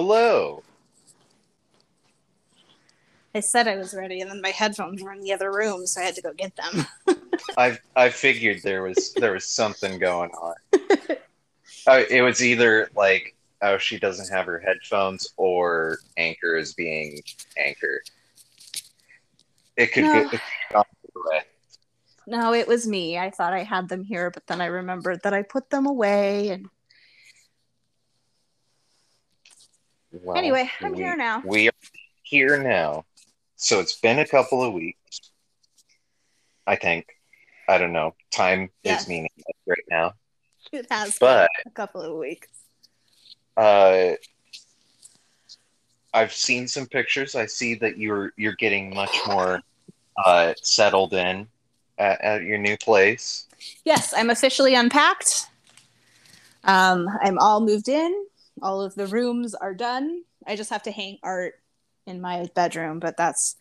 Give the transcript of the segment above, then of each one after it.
Hello. I said I was ready, and then my headphones were in the other room, so I had to go get them. I I figured there was there was something going on. Uh, it was either like oh she doesn't have her headphones or Anchor is being Anchor. It could No. get it could go either way. no, it was me. I thought I had them here, but then I remembered that I put them away. And Well, anyway, I'm we- here now. We are here now. So it's been a couple of weeks. I think. I don't know. Time is meaningless right now. It has But been a couple of weeks. uh I've seen some pictures. I see that you're you're getting much more uh settled in at, at your new place. Yes, I'm officially unpacked. Um, I'm all moved in. All of the rooms are done. I just have to hang art in my bedroom, but that's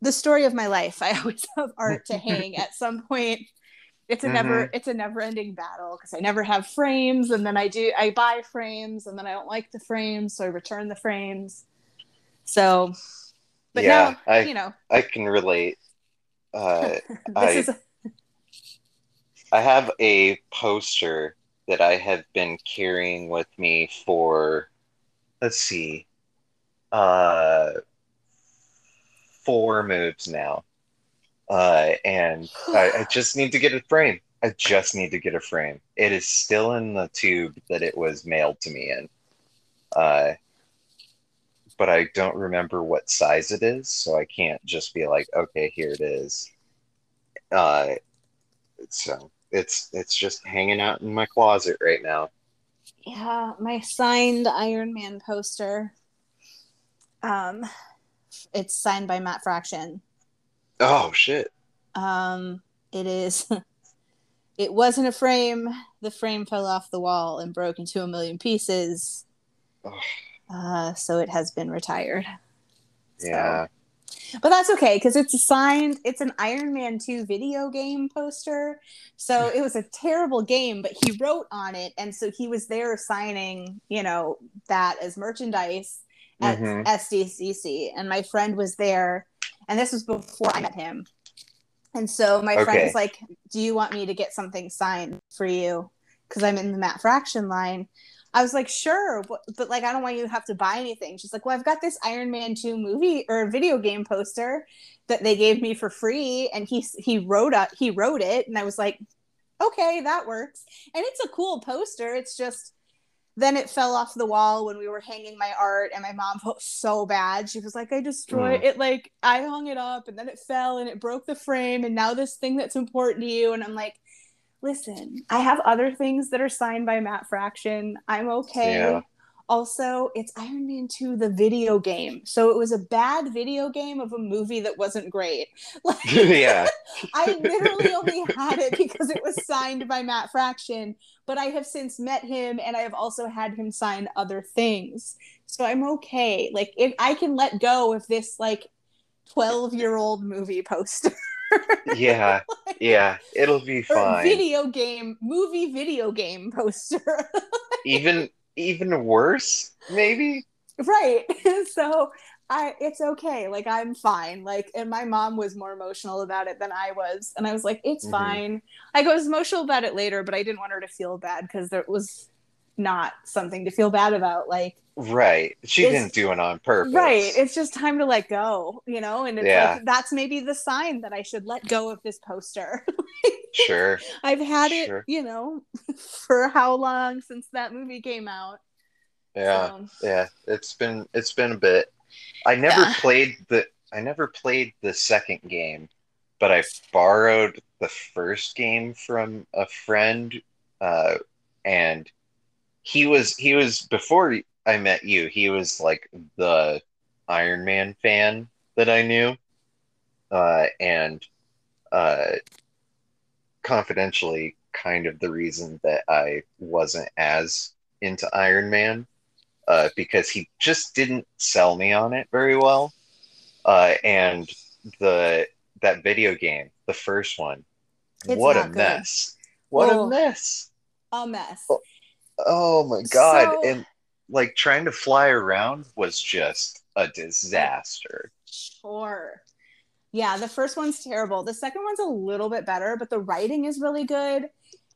the story of my life. I always have art to hang at some point. It's a never it's a never ending battle because I never have frames and then I do I buy frames and then I don't like the frames, so I return the frames. So but Yeah, now, I- you know, I can relate. Uh this I- is I have a poster that I have been carrying with me for, let's see, uh, four moves now. Uh, and I, I just need to get a frame. I just need to get a frame. It is still in the tube that it was mailed to me in. Uh, but I don't remember what size it is, so I can't just be like, okay, here it is. Uh, so it's it's just hanging out in my closet right now. Yeah, my signed Iron Man poster. Um, it's signed by Matt Fraction. Oh shit! Um, it is. It wasn't a frame. The frame fell off the wall and broke into a million pieces. Uh, so it has been retired. So- Yeah, but that's okay because it's signed. It's an Iron Man Two video game poster. So it was a terrible game, but he wrote on it, and so he was there signing, you know, that as merchandise at Mhm. SDCC, and my friend was there, and this was before I met him. And so my friend Okay. was like, "Do you want me to get something signed for you?" Because I'm in the Matt Fraction line. I was like, "Sure," but, but like, I don't want you to have to buy anything. She's like, "Well, I've got this Iron Man two movie or video game poster that they gave me for free, and he he wrote up he wrote it." And I was like, "Okay, that works." And it's a cool poster. It's just then it fell off the wall when we were hanging my art and my mom felt so bad she was like i destroyed mm. it like i hung it up and then it fell and it broke the frame and now this thing that's important to you and i'm like listen i have other things that are signed by matt fraction. I'm okay. Yeah. also it's iron man 2 the video game. So it was a bad video game of a movie that wasn't great. Like yeah, I literally only had it because it was signed by Matt Fraction, but I have since met him and I have also had him sign other things. So I'm okay. Like if I can let go of this like 12 year old movie poster. Yeah, yeah. It'll be fine. video game movie video game poster. Even even worse, maybe. right. so I it's okay. Like I'm fine. Like and my mom was more emotional about it than I was. And I was like, it's Mhm. fine. I was emotional about it later, but I didn't want her to feel bad because there was not something to feel bad about. Like Right. She didn't do it on purpose. right. It's just time to let go, you know? And it's Yeah. like that's maybe the sign that I should let go of this poster. Sure. I've had Sure. it, you know, for how long since that movie came out. Yeah. So, Yeah. It's been it's been a bit. I never Yeah. played the I never played the second game, but I borrowed the first game from a friend, uh, and he was he was before I met you. He was like the Iron Man fan that I knew, uh, and uh, confidentially, kind of the reason that I wasn't as into Iron Man, uh, because he just didn't sell me on it very well, uh, and the that video game, the first one, It's what a good. mess! What Oh. a mess! a mess. Oh, Oh my god! So- and like trying to fly around was just a disaster. Sure. Yeah, the first one's terrible. The second one's a little bit better, but the writing is really good.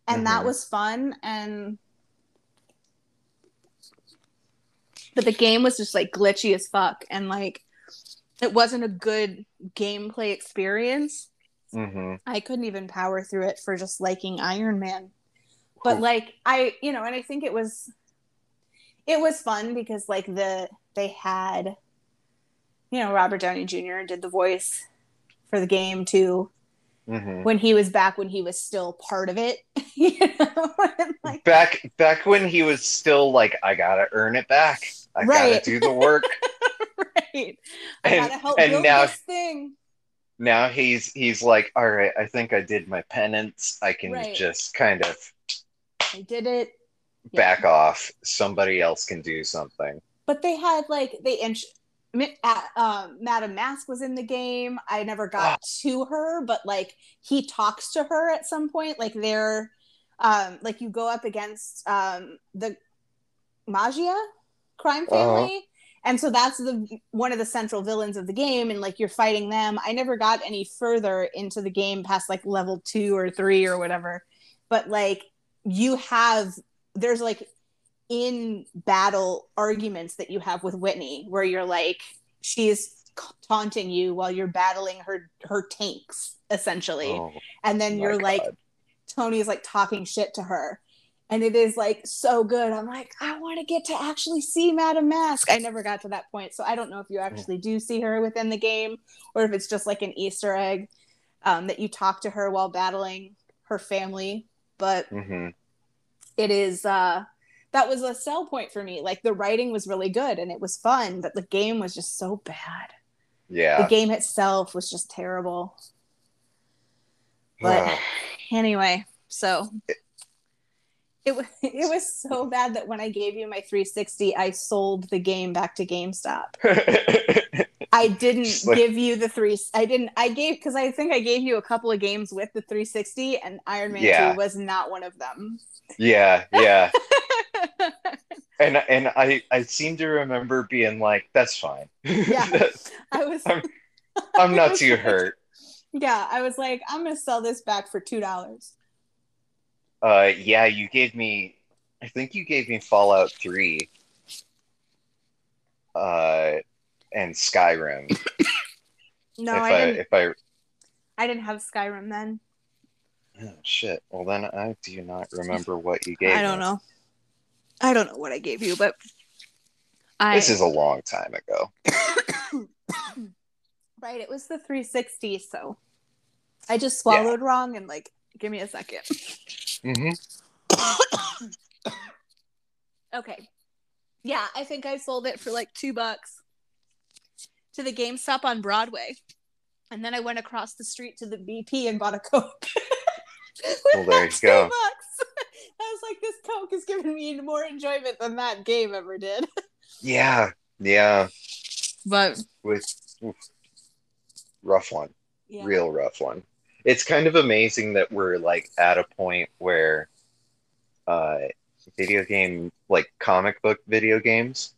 And that Mhm. was fun. And but the game was just like glitchy as fuck. And like it wasn't a good gameplay experience. hmm I couldn't even power through it for just liking Iron Man. But like I, you know, and I think it was it was fun because like the they had you know, Robert Downey Jr. did the voice for the game too hmm when he was back when he was still part of it. you know? Like Back back when he was still like, I gotta earn it back. I Right. gotta do the work. right. I And- gotta help and build now- this thing. now he's he's like, all right, I think I did my penance. I can Right. just kind of I did it. Yeah. back off. Somebody else can do something. but they had like they uh, um, Madame Masque was in the game. I never got to her, but like he talks to her at some point. Like they're um, like you go up against um, the Maggia crime family. And so that's the one of the central villains of the game, and like you're fighting them. I never got any further into the game past like level two or three or whatever. But like you have there's like in battle arguments that you have with Whitney where you're like she's taunting you while you're battling her her tanks essentially. Oh, and then you're like Tony's like talking shit to her. And it is like so good. I'm like I want to get to actually see Madame Masque. I never got to that point so I don't know if you actually do see her within the game or if it's just like an Easter egg um, that you talk to her while battling her family but Mhm. it is uh that was a sell point for me like the writing was really good and it was fun but the game was just so bad Yeah. the game itself was just terrible but anyway so it was it was so bad that when i gave you my 360 i sold the game back to gamestop i didn't like- give you the three i didn't i gave because i think i gave you a couple of games with the 360 and iron man Yeah. 2 was not one of them yeah, yeah. And and I I seem to remember being like, that's fine. Yeah. I was I'm- I'm not too hurt. Yeah, I was like, I'm gonna sell this back for two dollars. Uh yeah, you gave me I think you gave me Fallout 3 uh and Skyrim. No, if I, I, didn't. if I I didn't have Skyrim then. oh, shit. Well then I do not remember what you gave I don't me. know. I don't know what I gave you, but I This is a long time ago. right. It was the 360, so I just swallowed wrong and like, give me a second. hmm Okay. Yeah, I think I sold it for like two bucks to the GameStop on Broadway. And then I went across the street to the BP and bought a Coke. Well, there you go. bucks. I was like, this Coke is giving me more enjoyment than that game ever did. Yeah, yeah. But With oof, rough one. yeah. real rough one. It's kind of amazing that we're like at a point where uh video game like comic book video games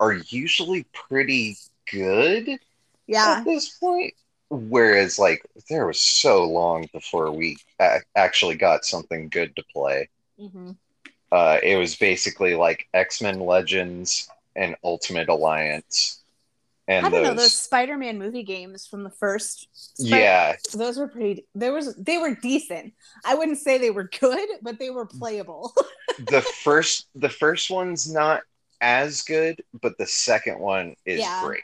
are usually pretty good Yeah. at this point whereas like there was so long before we a- actually got something good to play hmm uh it was basically like x-men legends and ultimate alliance and I don't know those those Spider-Man movie games from the first. Spi- yeah those were pretty. There was they were decent. I wouldn't say they were good, but they were playable. the first the first one's not as good, but the second one is Yeah. great.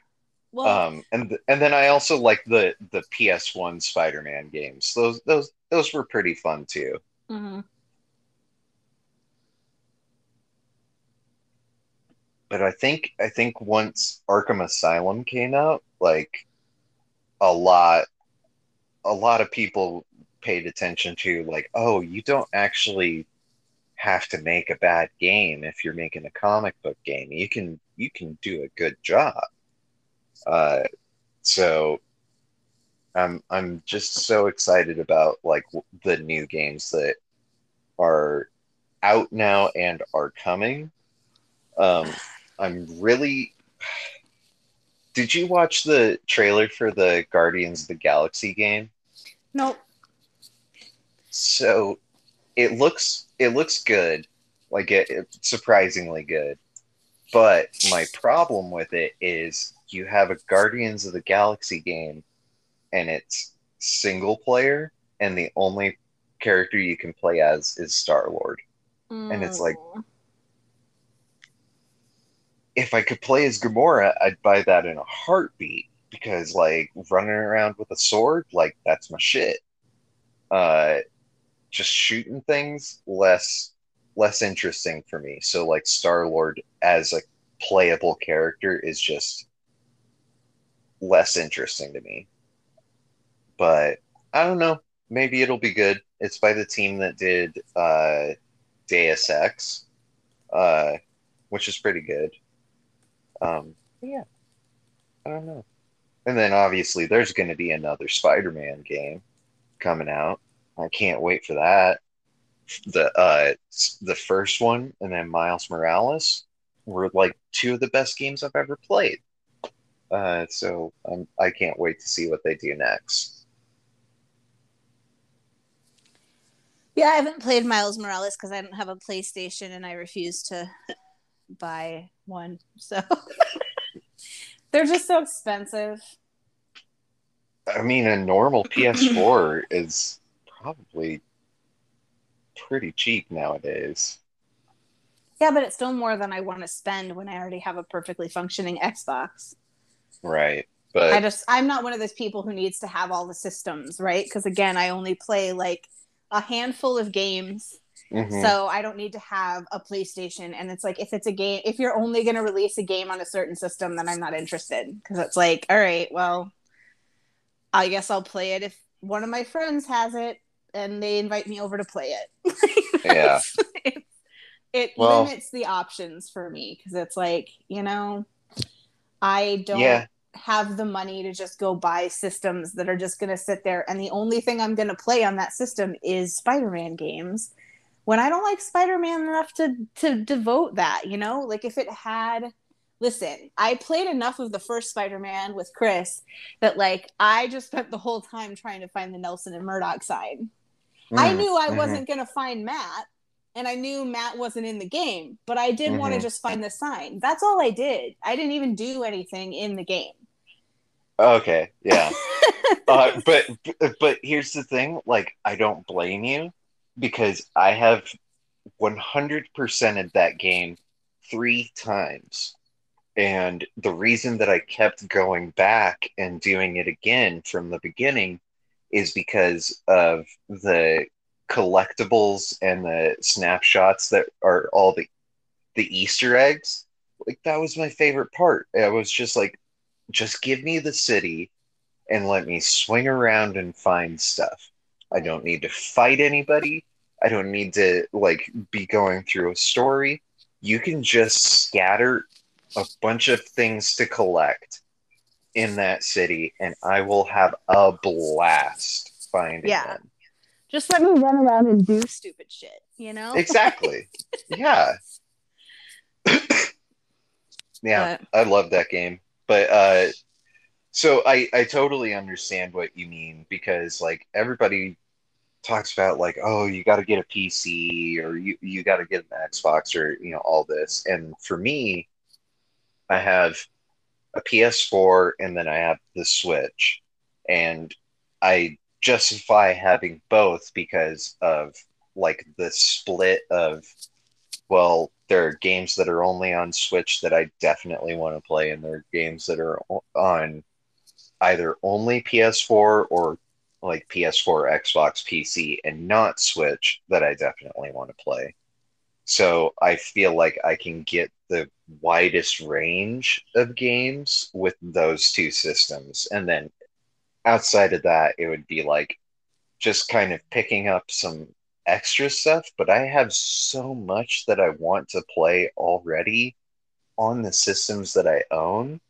well, Um, and th- and then I also like the the PS1 Spider-Man games. Those those those were pretty fun too. mhm. But I think I think once Arkham Asylum came out, like a lot a lot of people paid attention to like, oh, you don't actually have to make a bad game if you're making a comic book game. You can you can do a good job. Uh, so I'm I'm just so excited about like the new games that are out now and are coming. Um, I'm really. Did you watch the trailer for the Guardians of the Galaxy game? Nope. So it looks it looks good, like it, it's surprisingly good. But my problem with it is you have a Guardians of the Galaxy game, and it's single player, and the only character you can play as is Star Lord. And it's like, Mm. if I could play as Gamora, I'd buy that in a heartbeat because like running around with a sword, like that's my shit. Uh just shooting things less less interesting for me. So like Star Lord as a playable character is just less interesting to me. But I don't know. Maybe it'll be good. It's by the team that did uh Deus Ex, uh, which is pretty good. Um, yeah, I don't know. And then obviously there's going to be another Spider-Man game coming out. I can't wait for that. The uh, the first one and then Miles Morales were like two of the best games I've ever played. Uh, so um, I can't wait to see what they do next. Yeah, I haven't played Miles Morales because I don't have a PlayStation and I refuse to buy one. So they're just so expensive. I mean, a normal PS4 is probably pretty cheap nowadays. Yeah, but it's still more than I want to spend when I already have a perfectly functioning Xbox. Right. But I just I'm not one of those people who needs to have all the systems, right? Because again, I only play like a handful of games. mhm. So I don't need to have a PlayStation. And it's like if it's a game if you're only gonna release a game on a certain system, then I'm not interested. Because it's like, all right, well, I guess I'll play it if one of my friends has it and they invite me over to play it. Yeah. it it Well- limits the options for me because it's like, you know, I don't Yeah. have the money to just go buy systems that are just going to sit there and the only thing I'm going to play on that system is Spider-Man games when I don't like Spider-Man enough to to devote that, you know? Like if it had listen, I played enough of the first Spider-Man with Chris that like I just spent the whole time trying to find the Nelson and Murdock sign. I Mm, knew I mhm. wasn't going to find Matt and I knew Matt wasn't in the game, but I did want to just find the sign. That's all I did. I didn't even do anything in the game. Okay, yeah. uh, but but here's the thing, like I don't blame you because I have 100% of that game 3 times. And the reason that I kept going back and doing it again from the beginning is because of the collectibles and the snapshots that are all the the Easter eggs. Like that was my favorite part. I was just like just give me the city and let me swing around and find stuff. I don't need to fight anybody. I don't need to like be going through a story. You can just scatter a bunch of things to collect in that city and I will have a blast finding Yeah. them. Just let me run around and do stupid shit, you know? Exactly. yeah. yeah. But- I love that game. But uh so I I totally understand what you mean because like everybody talks about like oh you got to get a PC or you you got to get an Xbox or you know all this and for me I have a PS4 and then I have the Switch and I justify having both because of like the split of well, there are games that are only on Switch that I definitely want to play, and there are games that are on either only PS4 or like PS4, Xbox, PC, and not Switch that I definitely want to play. So I feel like I can get the widest range of games with those two systems. And then outside of that, it would be like just kind of picking up some extra stuff, but I have so much that I want to play already on the systems that I own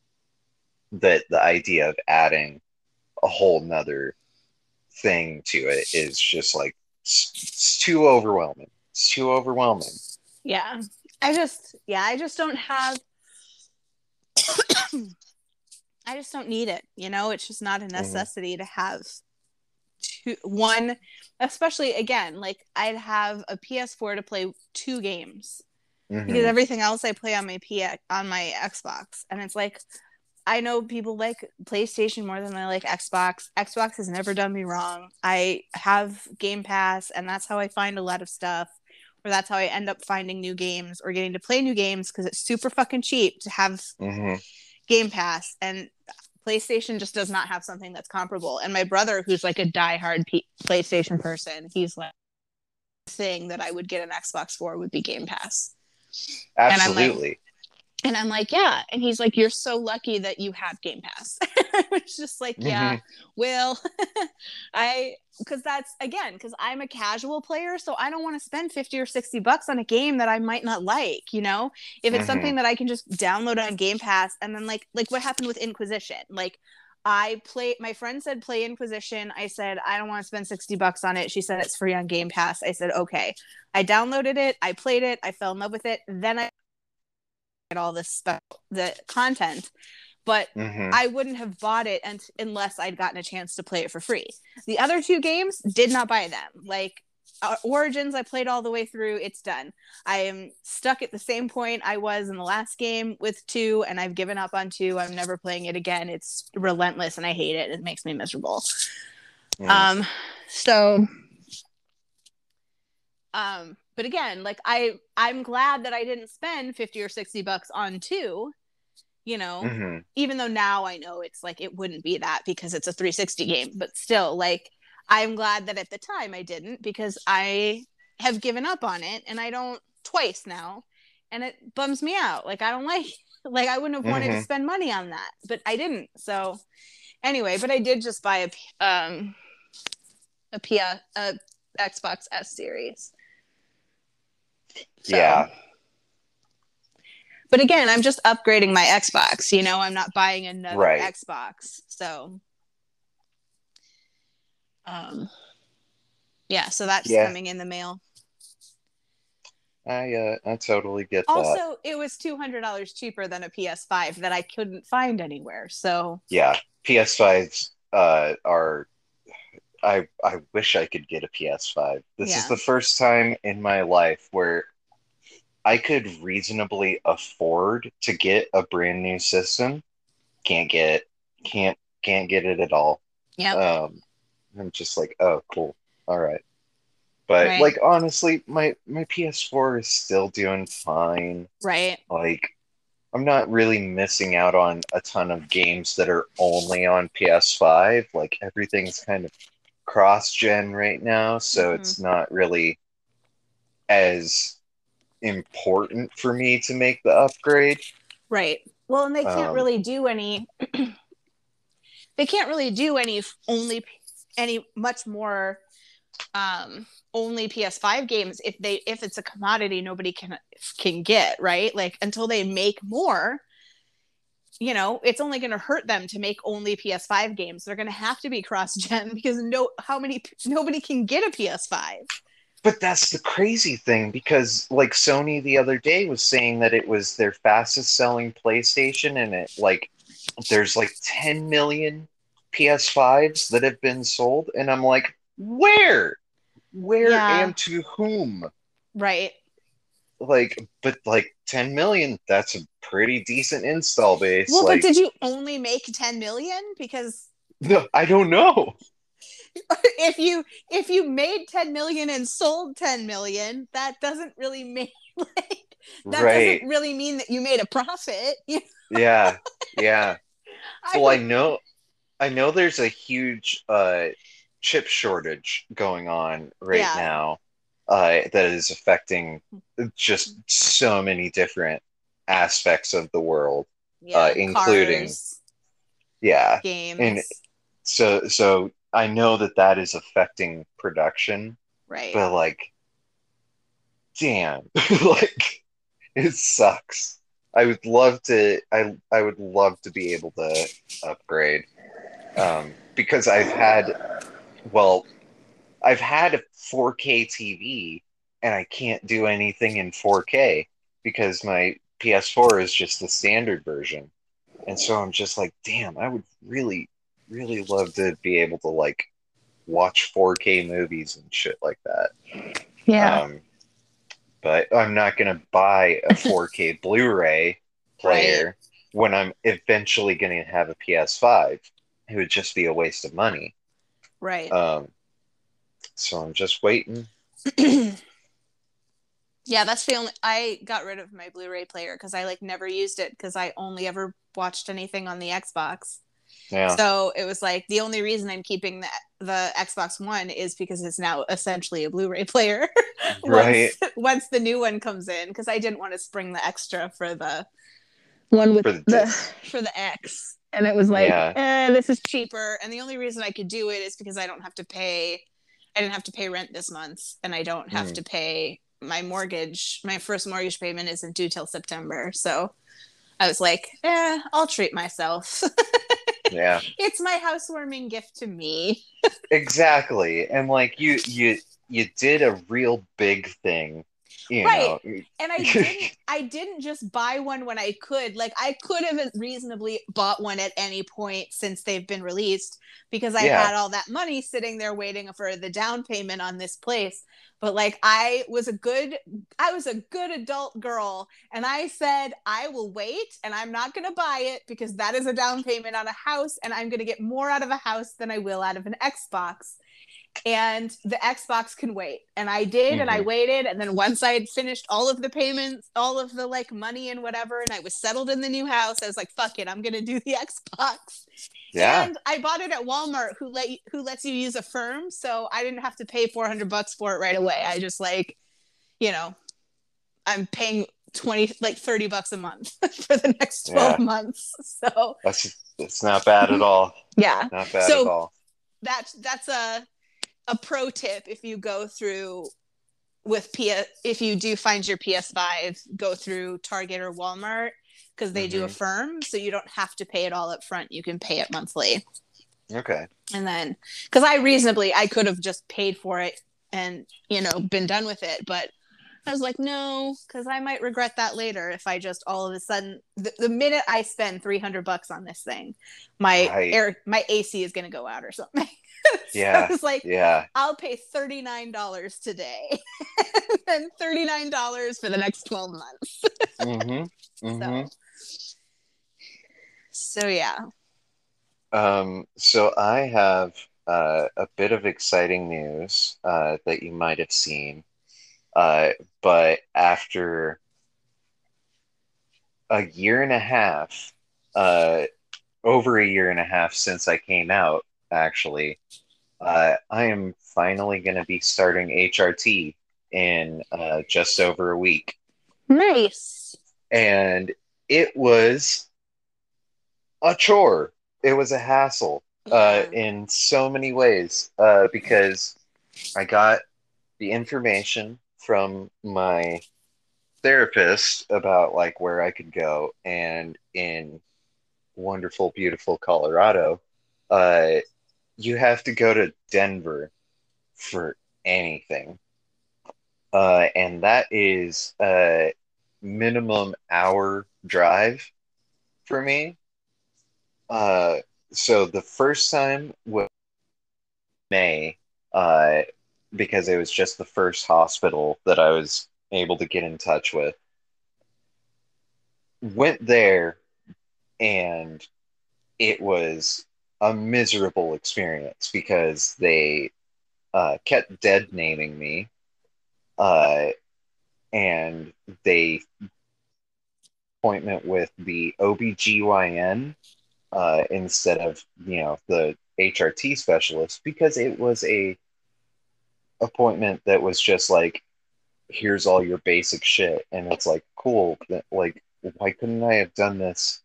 that the idea of adding a whole nother thing to it is just like it's, it's too overwhelming. It's too overwhelming. Yeah. I just, yeah, I just don't have. I just don't need it. You know, it's just not a necessity mm-hmm. to have two, one, especially again, like I'd have a PS4 to play two games mm-hmm. because everything else I play on my P on my Xbox, and it's like I know people like PlayStation more than I like Xbox. Xbox has never done me wrong. I have Game Pass, and that's how I find a lot of stuff or that's how I end up finding new games or getting to play new games because it's super fucking cheap to have mm-hmm. Game Pass. And PlayStation just does not have something that's comparable. And my brother, who's like a diehard P- PlayStation person, he's like, thing that I would get an Xbox for would be Game Pass. Absolutely and I'm like, yeah. And he's like, you're so lucky that you have Game Pass. it's just like, yeah, mm-hmm. well, I, because that's again, because I'm a casual player. So I don't want to spend 50 or 60 bucks on a game that I might not like, you know? If it's mm-hmm. something that I can just download on Game Pass and then, like, like what happened with Inquisition? Like, I play my friend said play Inquisition. I said I don't want to spend 60 bucks on it. She said it's free on Game Pass. I said okay. I downloaded it, I played it, I fell in love with it. Then I at all this stuff, the content but mm-hmm. I wouldn't have bought it and, unless I'd gotten a chance to play it for free. The other two games did not buy them. Like uh, Origins, I played all the way through. It's done. I am stuck at the same point I was in the last game with two, and I've given up on two. I'm never playing it again. It's relentless, and I hate it. It makes me miserable. Yes. Um, so, um, but again like i i'm glad that i didn't spend 50 or 60 bucks on two you know mm-hmm. even though now i know it's like it wouldn't be that because it's a 360 game but still like i'm glad that at the time i didn't because i have given up on it and i don't twice now and it bums me out like i don't like like i wouldn't have wanted mm-hmm. to spend money on that but i didn't so anyway but i did just buy a um a P- a xbox s series so. Yeah. But again, I'm just upgrading my Xbox. You know, I'm not buying another right. Xbox. So, um, yeah. So that's yeah. coming in the mail. I uh, I totally get also, that. Also, it was two hundred dollars cheaper than a PS5 that I couldn't find anywhere. So yeah, PS5s uh, are I I wish I could get a PS5. This yeah. is the first time in my life where I could reasonably afford to get a brand new system. Can't get it. Can't can't get it at all. Yeah. Um, I'm just like, oh, cool. All right. But right. like honestly, my my PS4 is still doing fine. Right. Like I'm not really missing out on a ton of games that are only on PS5. Like everything's kind of cross gen right now, so mm-hmm. it's not really as important for me to make the upgrade. Right. Well, and they can't um, really do any. they can't really do any only any much more um only PS5 games if they if it's a commodity nobody can can get right like until they make more you know, it's only going to hurt them to make only PS5 games. They're going to have to be cross-gen because no, how many nobody can get a PS5. But that's the crazy thing because, like, Sony the other day was saying that it was their fastest-selling PlayStation, and it like there's like 10 million PS5s that have been sold, and I'm like, where, where, yeah. and to whom? Right like but like 10 million that's a pretty decent install base well like, but did you only make 10 million? Because no i don't know. If you if you made 10 million and sold 10 million that doesn't really make like that right. doesn't really mean that you made a profit yeah yeah. I well i know i know there's a huge uh chip shortage going on right yeah. now uh, that is affecting just so many different aspects of the world, yeah, uh, including cars, yeah games. And so, so I know that that is affecting production, right? But like, damn, like it sucks. I would love to. I I would love to be able to upgrade, um, because I've had, well, I've had a 4K TV and I can't do anything in 4K because my PS4 is just the standard version. And so I'm just like, damn, I would really, really love to be able to like watch 4K movies and shit like that. Yeah. Um, but I'm not going to buy a 4K Blu ray player when I'm eventually going to have a PS5. It would just be a waste of money. right. Um, so I'm just waiting. yeah, that's the only I got rid of my Blu-ray player because I like never used it because I only ever watched anything on the Xbox. Yeah. So it was like the only reason I'm keeping the the Xbox One is because it's now essentially a Blu-ray player. Right. once, once the new one comes in, because I didn't want to spring the extra for the one with For the the, for the X, and it was like, Yeah. eh, this is cheaper. And the only reason I could do it is because I don't have to pay. I didn't have to pay rent this month, and I don't have Mm. to pay my mortgage. My first mortgage payment isn't due till September, so I was like, eh, I'll treat myself. Yeah. it's my housewarming gift to me. Exactly. And like you you you did a real big thing. You Right. know. And I didn't I didn't just buy one when I could. Like I could have reasonably bought one at any point since they've been released because I Yeah. had all that money sitting there waiting for the down payment on this place. But like I was a good I was a good adult girl and I said I will wait and I'm not going to buy it because that is a down payment on a house and I'm going to get more out of a house than I will out of an Xbox. And the Xbox can wait. And I did and I Mhm. waited and then once I had finished all of the payments, all of the like money and whatever and I was settled in the new house, I was like fuck it, I'm to do the Xbox. Yeah. And I bought it at Walmart who let you, who lets you use Affirm, so I didn't have to pay 400 bucks for it right away. I just like, you know, I'm paying 20 like 30 bucks a month for the next 12 Yeah. months. So, That's it's not bad at all. yeah. Not bad So- at all. That's that's a a pro tip if you go through with PS, if you do find your PS5, go through Target or Walmart because they do mm-hmm. Affirm, so you don't have to pay it all up front. You can pay it monthly. Okay. and then because i reasonably i could have just paid for it and you know been done with it but i was like no because i might regret that later if i just all of a sudden the, the minute i spend 300 bucks on this thing my Right. air my ac is going to go out or something so Yeah. i was like Yeah. i'll pay $39 today and $39 for the next 12 months Mm-hmm. Mm-hmm. so so yeah Um, so I have uh, a bit of exciting news uh, that you might have seen, uh, but after a year and a half, uh, over a year and a half since I came out, actually, uh, I am finally going to be starting HRT in uh, just over a week nice and it was a chore. It was a hassle uh, Yeah. in so many ways uh, because I got the information from my therapist about like where I could go, and in wonderful, beautiful Colorado, uh, you have to go to Denver for anything, uh, and that is a minimum hour drive for me. Uh, so the first time was May, uh, because it was just the first hospital that I was able to get in touch with. Went there, and it was a miserable experience because they uh, kept dead naming me, uh, and they appointment with the OBGYN uh, instead of you know the HRT specialist because it was a appointment that was just like here's all your basic shit. And it's like cool that- like why couldn't I have done this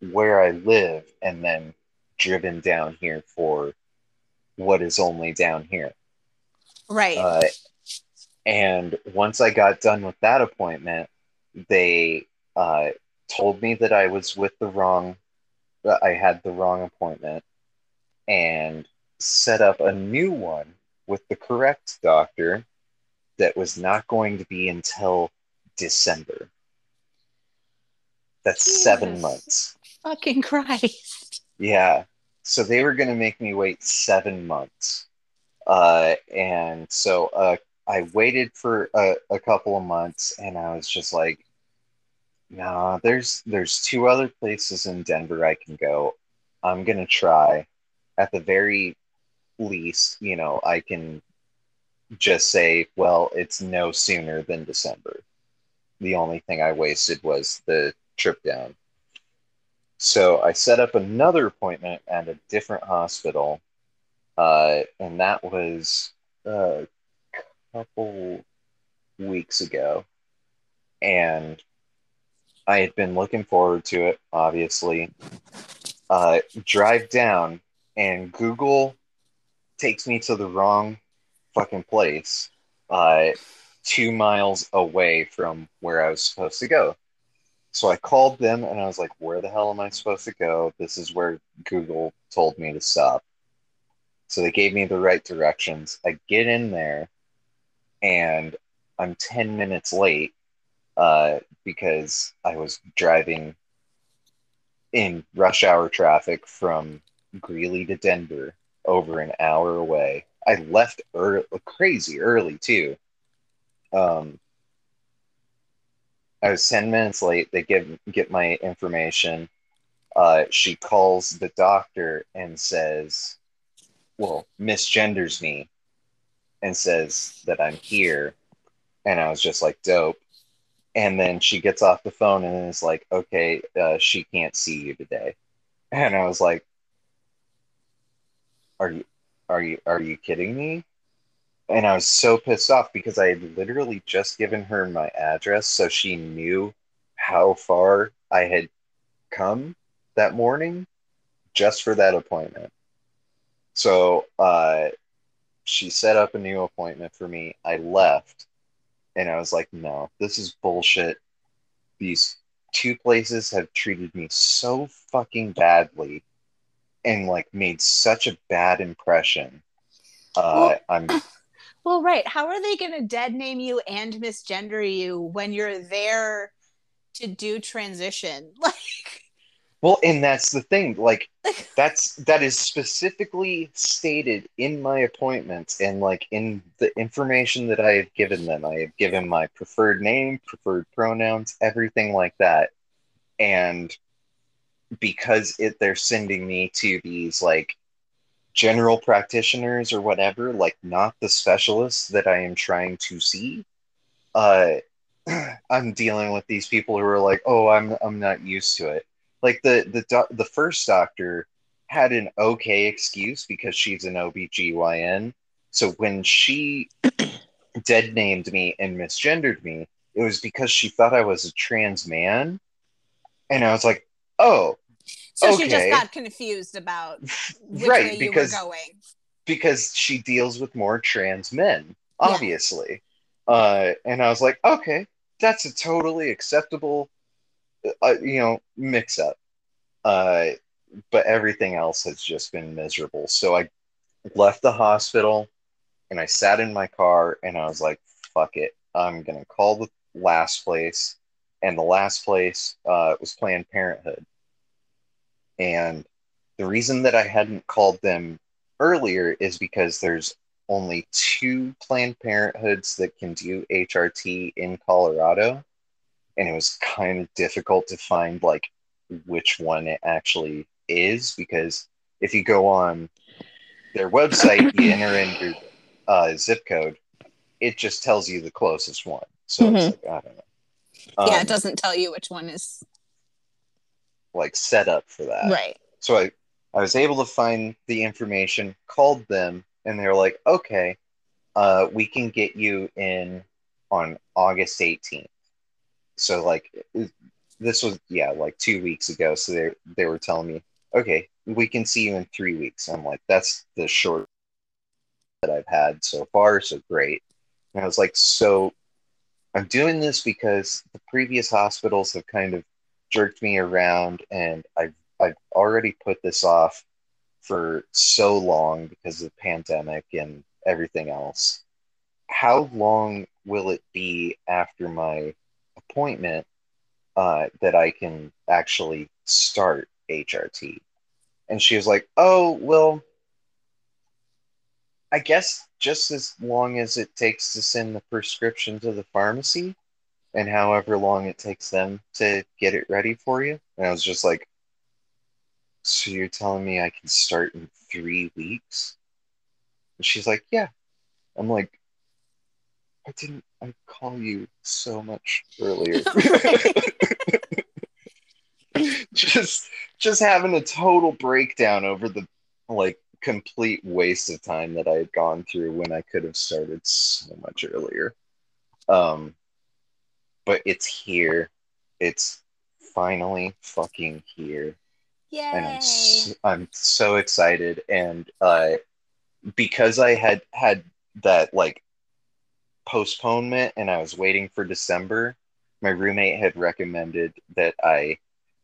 where I live and then driven down here for what is only down here? Right. Uh, and once I got done with that appointment, they uh, told me that I was with the wrong, that I had the wrong appointment, and set up a new one with the correct doctor that was not going to be until December. That's seven months. Fucking Christ. Yeah. So they were going to make me wait seven months. Uh, and so uh, I waited for a, a couple of months and I was just like, nah, there's there's two other places in Denver I can go. I'm gonna try. At the very least, you know, I can just say, well, it's no sooner than December. The only thing I wasted was the trip down. So I set up another appointment at a different hospital, uh, and that was a couple weeks ago. And I had been looking forward to it, obviously. Uh, drive down, and Google takes me to the wrong fucking place, uh, two miles away from where I was supposed to go. So I called them and I was like, where the hell am I supposed to go? This is where Google told me to stop. So they gave me the right directions. I get in there and I'm 10 minutes late uh, because I was driving in rush hour traffic from Greeley to Denver over an hour away. I left early, crazy early too. Um, I was 10 minutes late. They give get my information. Uh, she calls the doctor and says, well, misgenders me and says that I'm here. And I was just like, dope. And then she gets off the phone and is like, okay, uh, she can't see you today. And I was like, are you, are you, are you kidding me? and I was so pissed off because I had literally just given her my address so she knew how far I had come that morning just for that appointment. So uh, she set up a new appointment for me. I left and I was like, no, this is bullshit. These two places have treated me so fucking badly and like made such a bad impression. Uh, I'm Well, right. How are they going to dead name you and misgender you when you're there to do transition? Like, Well, and that's the thing. Like, that's that is specifically stated in my appointments and like in the information that I have given them. I have given my preferred name, preferred pronouns, everything like that. And because it they're sending me to these like general practitioners or whatever, like not the specialists that I am trying to see, uh I'm dealing with these people who are like, "Oh, I'm I'm not used to it." like the the doc- the first doctor had an okay excuse because she's an OBGYN. So when she dead named me and misgendered me, it was because she thought I was a trans man. And I was like, "Oh, so she just got confused about which right, way you because were going. because she deals with more trans men, obviously." Uh, and I was like, "Okay, that's a totally acceptable, uh, you know, mix up." Uh, but everything else has just been miserable. So I left the hospital and I sat in my car and I was like, fuck it. I'm going to call the last place. And the last place uh, was Planned Parenthood. And the reason that I hadn't called them earlier is because there's only two Planned Parenthoods that can do HRT in Colorado. And it was kind of difficult to find like which one it actually is because if you go on their website, you enter in your uh, zip code, it just tells you the closest one. So it's like, I don't know. yeah, Um, it doesn't tell you which one is like set up for that. right. So I, I was able to find the information, called them, and they were like, okay, uh, we can get you in on August 18th. So like this was yeah, like two weeks ago. So they they were telling me, okay, we can see you in three weeks. I'm like, that's the short that I've had so far, so great. And I was like, so I'm doing this because the previous hospitals have kind of jerked me around and I've I've already put this off for so long because of the pandemic and everything else. How long will it be after my appointment uh, that I can actually start HRT. And she was like, Oh, well, I guess just as long as it takes to send the prescription to the pharmacy and however long it takes them to get it ready for you. And I was just like, So you're telling me I can start in three weeks? And she's like, Yeah. I'm like, I didn't I call you so much earlier. just just having a total breakdown over the like complete waste of time that I had gone through when I could have started so much earlier. Um but it's here. It's finally fucking here. Yay! And I'm so, I'm so excited and uh because I had had that like postponement and I was waiting for December, my roommate had recommended that I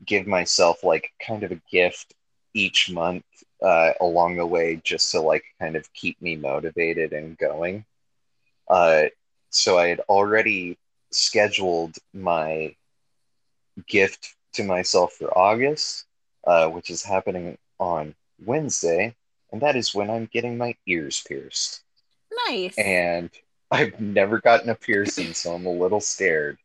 give myself like kind of a gift each month uh, along the way just to like kind of keep me motivated and going. Uh, so I had already scheduled my gift to myself for August, uh, which is happening on Wednesday, and that is when I'm getting my ears pierced. nice. And I've never gotten a piercing, so I'm a little scared.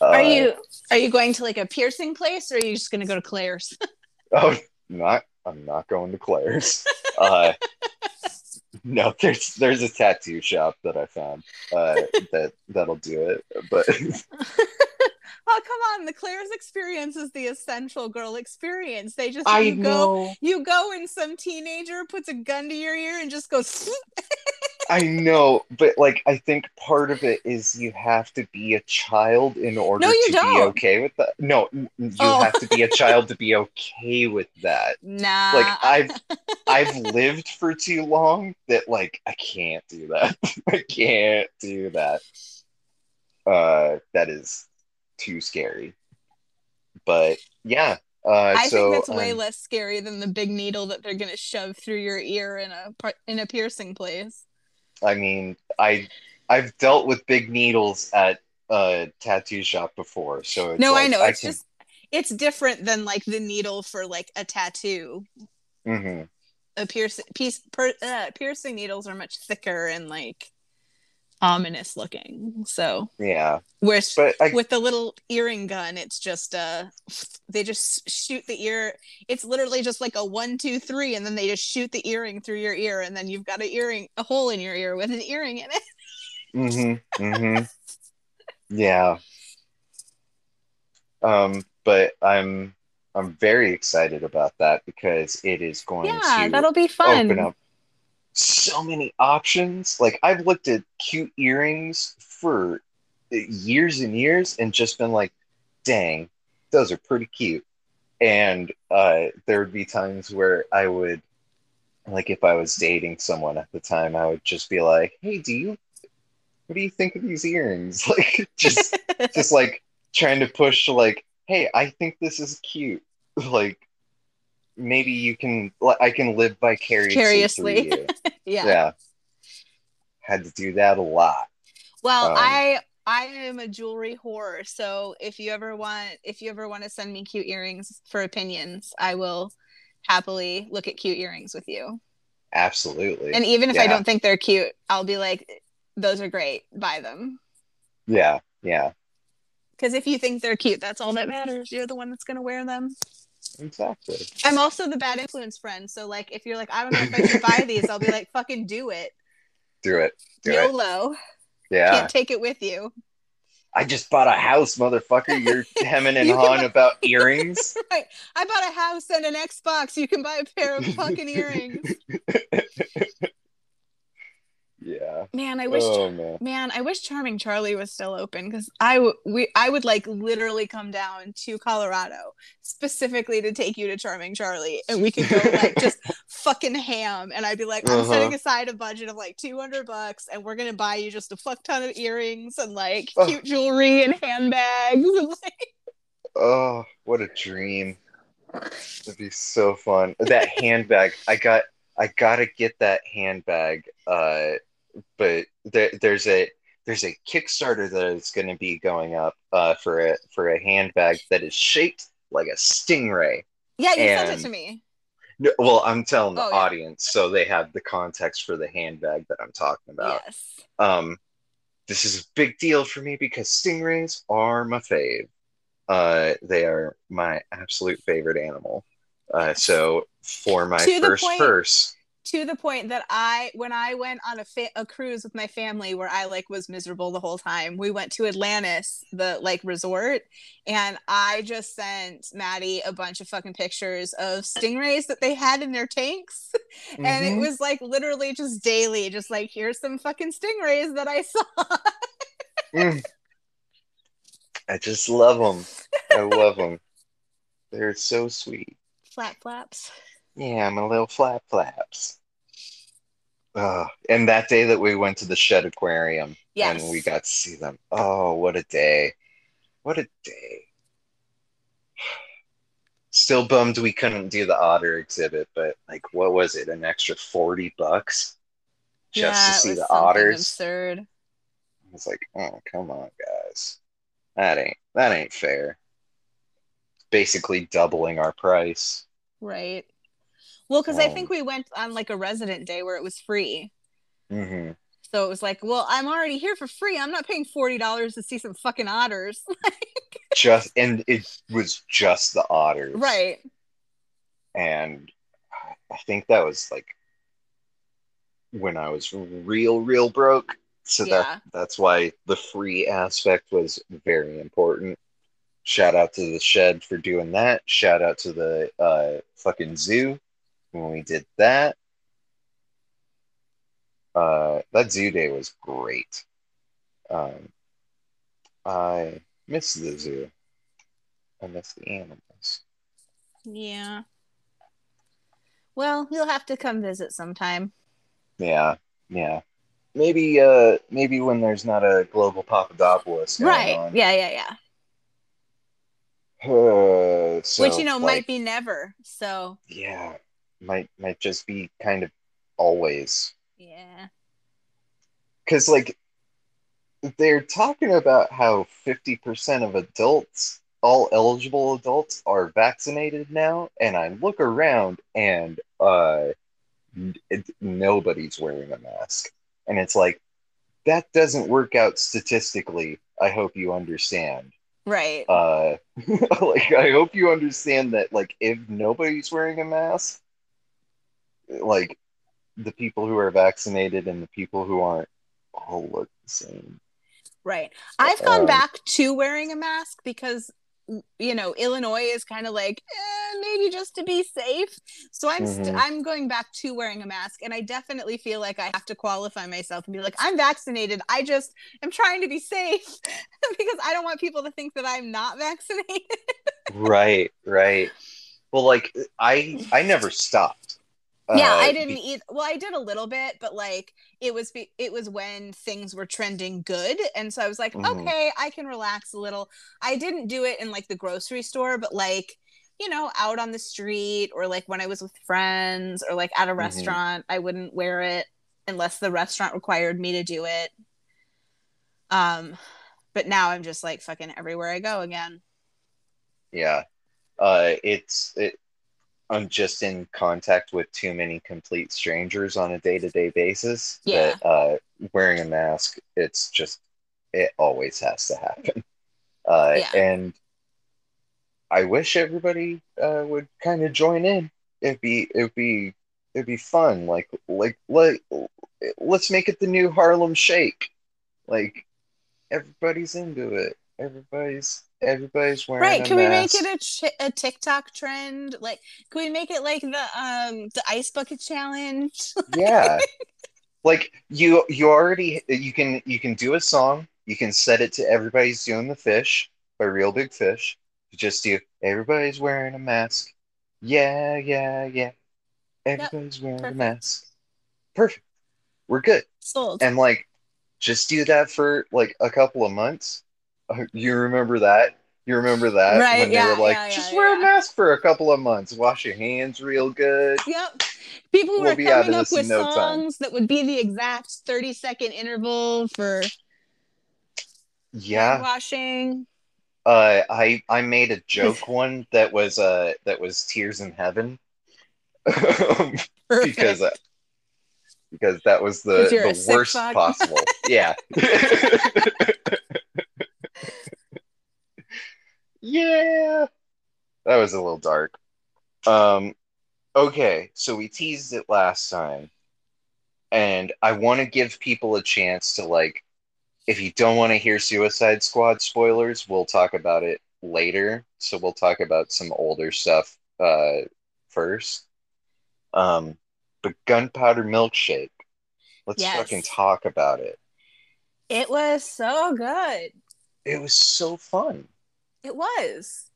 are Uh, you are you going to like a piercing place or are you just gonna go to Claire's? Oh, not. I'm not going to Claire's. Uh, no, there's there's a tattoo shop that I found uh, that that'll do it. But oh come on, the Claire's experience is the essential girl experience. They just I you go you go and some teenager puts a gun to your ear and just goes I know, but like I think part of it is you have to be a child in order No, you to be don't. okay with that. No, you Oh. have to be a child to be okay with that. nah. Like I've I've lived for too long that like I can't do that. I can't do that. Uh that is too scary. But yeah. Uh I so think that's way um, less scary than the big needle that they're gonna shove through your ear in a in a piercing place. I mean I I've dealt with big needles at a tattoo shop before, so it's no, I like, know. It's can- just it's different than like the needle for like a tattoo. Mhm. A piercing piece per, uh, piercing needles are much thicker and like ominous looking. So yeah. But I with the little earring gun, it's just uh they just shoot the ear. It's literally just like a one, two, three, and then they just shoot the earring through your ear, and then you've got an earring, a hole in your ear with an earring in it. Mm-hmm. Mm-hmm. yeah. Um, but I'm I'm very excited about that because it is going Yeah, to that'll be fun. open up so many options. Like I've looked at cute earrings for years and years and just been like, dang, those are pretty cute. And uh, there would be times where I would, like, if I was dating someone at the time, I would just be like, hey, do you, what do you think of these earrings? Like, just, just like trying to push, like, hey, I think this is cute. Like, maybe you can, like, I can live vicariously Vicariously. Yeah. yeah. Had to do that a lot. Well, Um, I I am a jewelry whore, so if you ever want if you ever want to send me cute earrings for opinions, I will happily look at cute earrings with you. Absolutely. And even if I don't think they're cute, I'll be like those are great, buy them. yeah. Yeah. Because if you think they're cute, that's all that matters. You're the one that's going to wear them. Exactly. I'm also the bad influence friend. So, like, if you're like, I don't know if I should buy these, I'll be like, fucking do it. Do it. Do it. YOLO. Yeah. Can't take it with you. I just bought a house, motherfucker. You're hemming and You hawing buy- about earrings. Right. I bought a house and an Xbox. You can buy a pair of fucking earrings. yeah. Man, I wish. Oh man. Man, I wish Charming Charlie was still open because I w- we I would like literally come down to Colorado specifically to take you to Charming Charlie and we could go like just fucking ham and I'd be like I'm Uh-huh. setting aside a budget of like 200 bucks and we're gonna buy you just a fuck ton of earrings and like Oh. cute jewelry and handbags and like Oh, what a dream. That'd be so fun. That handbag. I got I gotta get that handbag. Uh but there, there's a there's a Kickstarter that is going to be going up uh, for a for a handbag that is shaped like a stingray. Yeah, you sent it to me. No, well, I'm telling the Oh, yeah. audience so they have the context for the handbag that I'm talking about. Yes. Um, this is a big deal for me because stingrays are my fave. Uh, they are my absolute favorite animal. Uh, so for my To first purse, to the point that I, when I went on a, fa- a cruise with my family where I like was miserable the whole time, we went to Atlantis, the like resort, and I just sent Maddie a bunch of fucking pictures of stingrays that they had in their tanks, and it Mhm. was like literally just daily, just like here's some fucking stingrays that I saw. Mm. I just love them. I love them. They're so sweet. Flat flaps. Yeah, my little flap flaps. Uh, and that day that we went to the Shedd Aquarium Yes. and we got to see them. Oh, what a day. What a day. Still bummed we couldn't do the otter exhibit, but like, what was it? An extra 40 bucks just yeah, to see the otters? Absurd. I was like, oh, come on, guys. That ain't that ain't fair. Basically doubling our price. Right. Well, because I Um, think we went on like a resident day where it was free. hmm So it was like, well, I'm already here for free. I'm not paying forty dollars to see some fucking otters. Just and it was just the otters. right. And I think that was like when I was real, real broke. So Yeah. that that's why the free aspect was very important. Shout out to the Shedd for doing that. Shout out to the uh, fucking zoo when we did that. Uh, that zoo day was great. Um, I miss the zoo. I miss the animals. Yeah. Well, you'll have to come visit sometime. Yeah, yeah. Maybe, uh, maybe when there's not a global Papadopoulos right. on. Yeah, yeah, yeah. Uh, so, Which you know like, might be never. So yeah, might might just be kind of always yeah. because like they're talking about how 50% of adults all eligible adults are vaccinated now and i look around and uh it, nobody's wearing a mask and it's like that doesn't work out statistically i hope you understand Right. uh like i hope you understand that like if nobody's wearing a mask like the people who are vaccinated and the people who aren't all look the same Right. I've gone Um, back to wearing a mask because you know Illinois is kind of like eh, maybe just to be safe. So I'm st- Mhm. I'm going back to wearing a mask, and I definitely feel like I have to qualify myself and be like I'm vaccinated. I just am trying to be safe because I don't want people to think that I'm not vaccinated. right right well like i i never stopped yeah, Uh, I didn't eat. Well, I did a little bit, but like it was be- it was when things were trending good, and so I was like, Mhm. okay, I can relax a little. I didn't do it in like the grocery store, but like you know, out on the street or like when I was with friends or like at a Mhm. restaurant, I wouldn't wear it unless the restaurant required me to do it. Um, but now I'm just like fucking everywhere I go again. yeah uh it's it i'm just in contact with too many complete strangers on a day-to-day basis Yeah. that uh wearing a mask it's just it always has to happen uh Yeah. and i wish everybody uh would kind of join in it'd be it'd be it'd be fun like like like let's make it the new harlem shake like everybody's into it everybody's everybody's wearing Right? Can we make it a, ch- a TikTok trend? Like, can we make it like the um the ice bucket challenge? yeah. Like you you already you can you can do a song you can set it to everybody's doing the fish by Reel Big Fish. You just do everybody's wearing a mask. Yeah yeah yeah. Everybody's wearing a mask. Perfect. We're good. Sold. and like just do that for like a couple of months you remember that you remember that Right, when they yeah, were like yeah, yeah, just wear a mask for a couple of months wash your hands real good Yep. People We'll were coming up with no time. songs that would be the exact 30 second interval for Yeah. washing. Uh, I I made a joke one that was uh that was tears in heaven. because uh, because that was the the worst possible. Yeah. Yeah. That was a little dark. Um okay, so we teased it last time. And I want to give people a chance to like if you don't want to hear Suicide Squad spoilers, we'll talk about it later. So we'll talk about some older stuff uh first. Um but Gunpowder Milkshake. Let's Yes. fucking talk about it. It was so good. It was so fun. It was.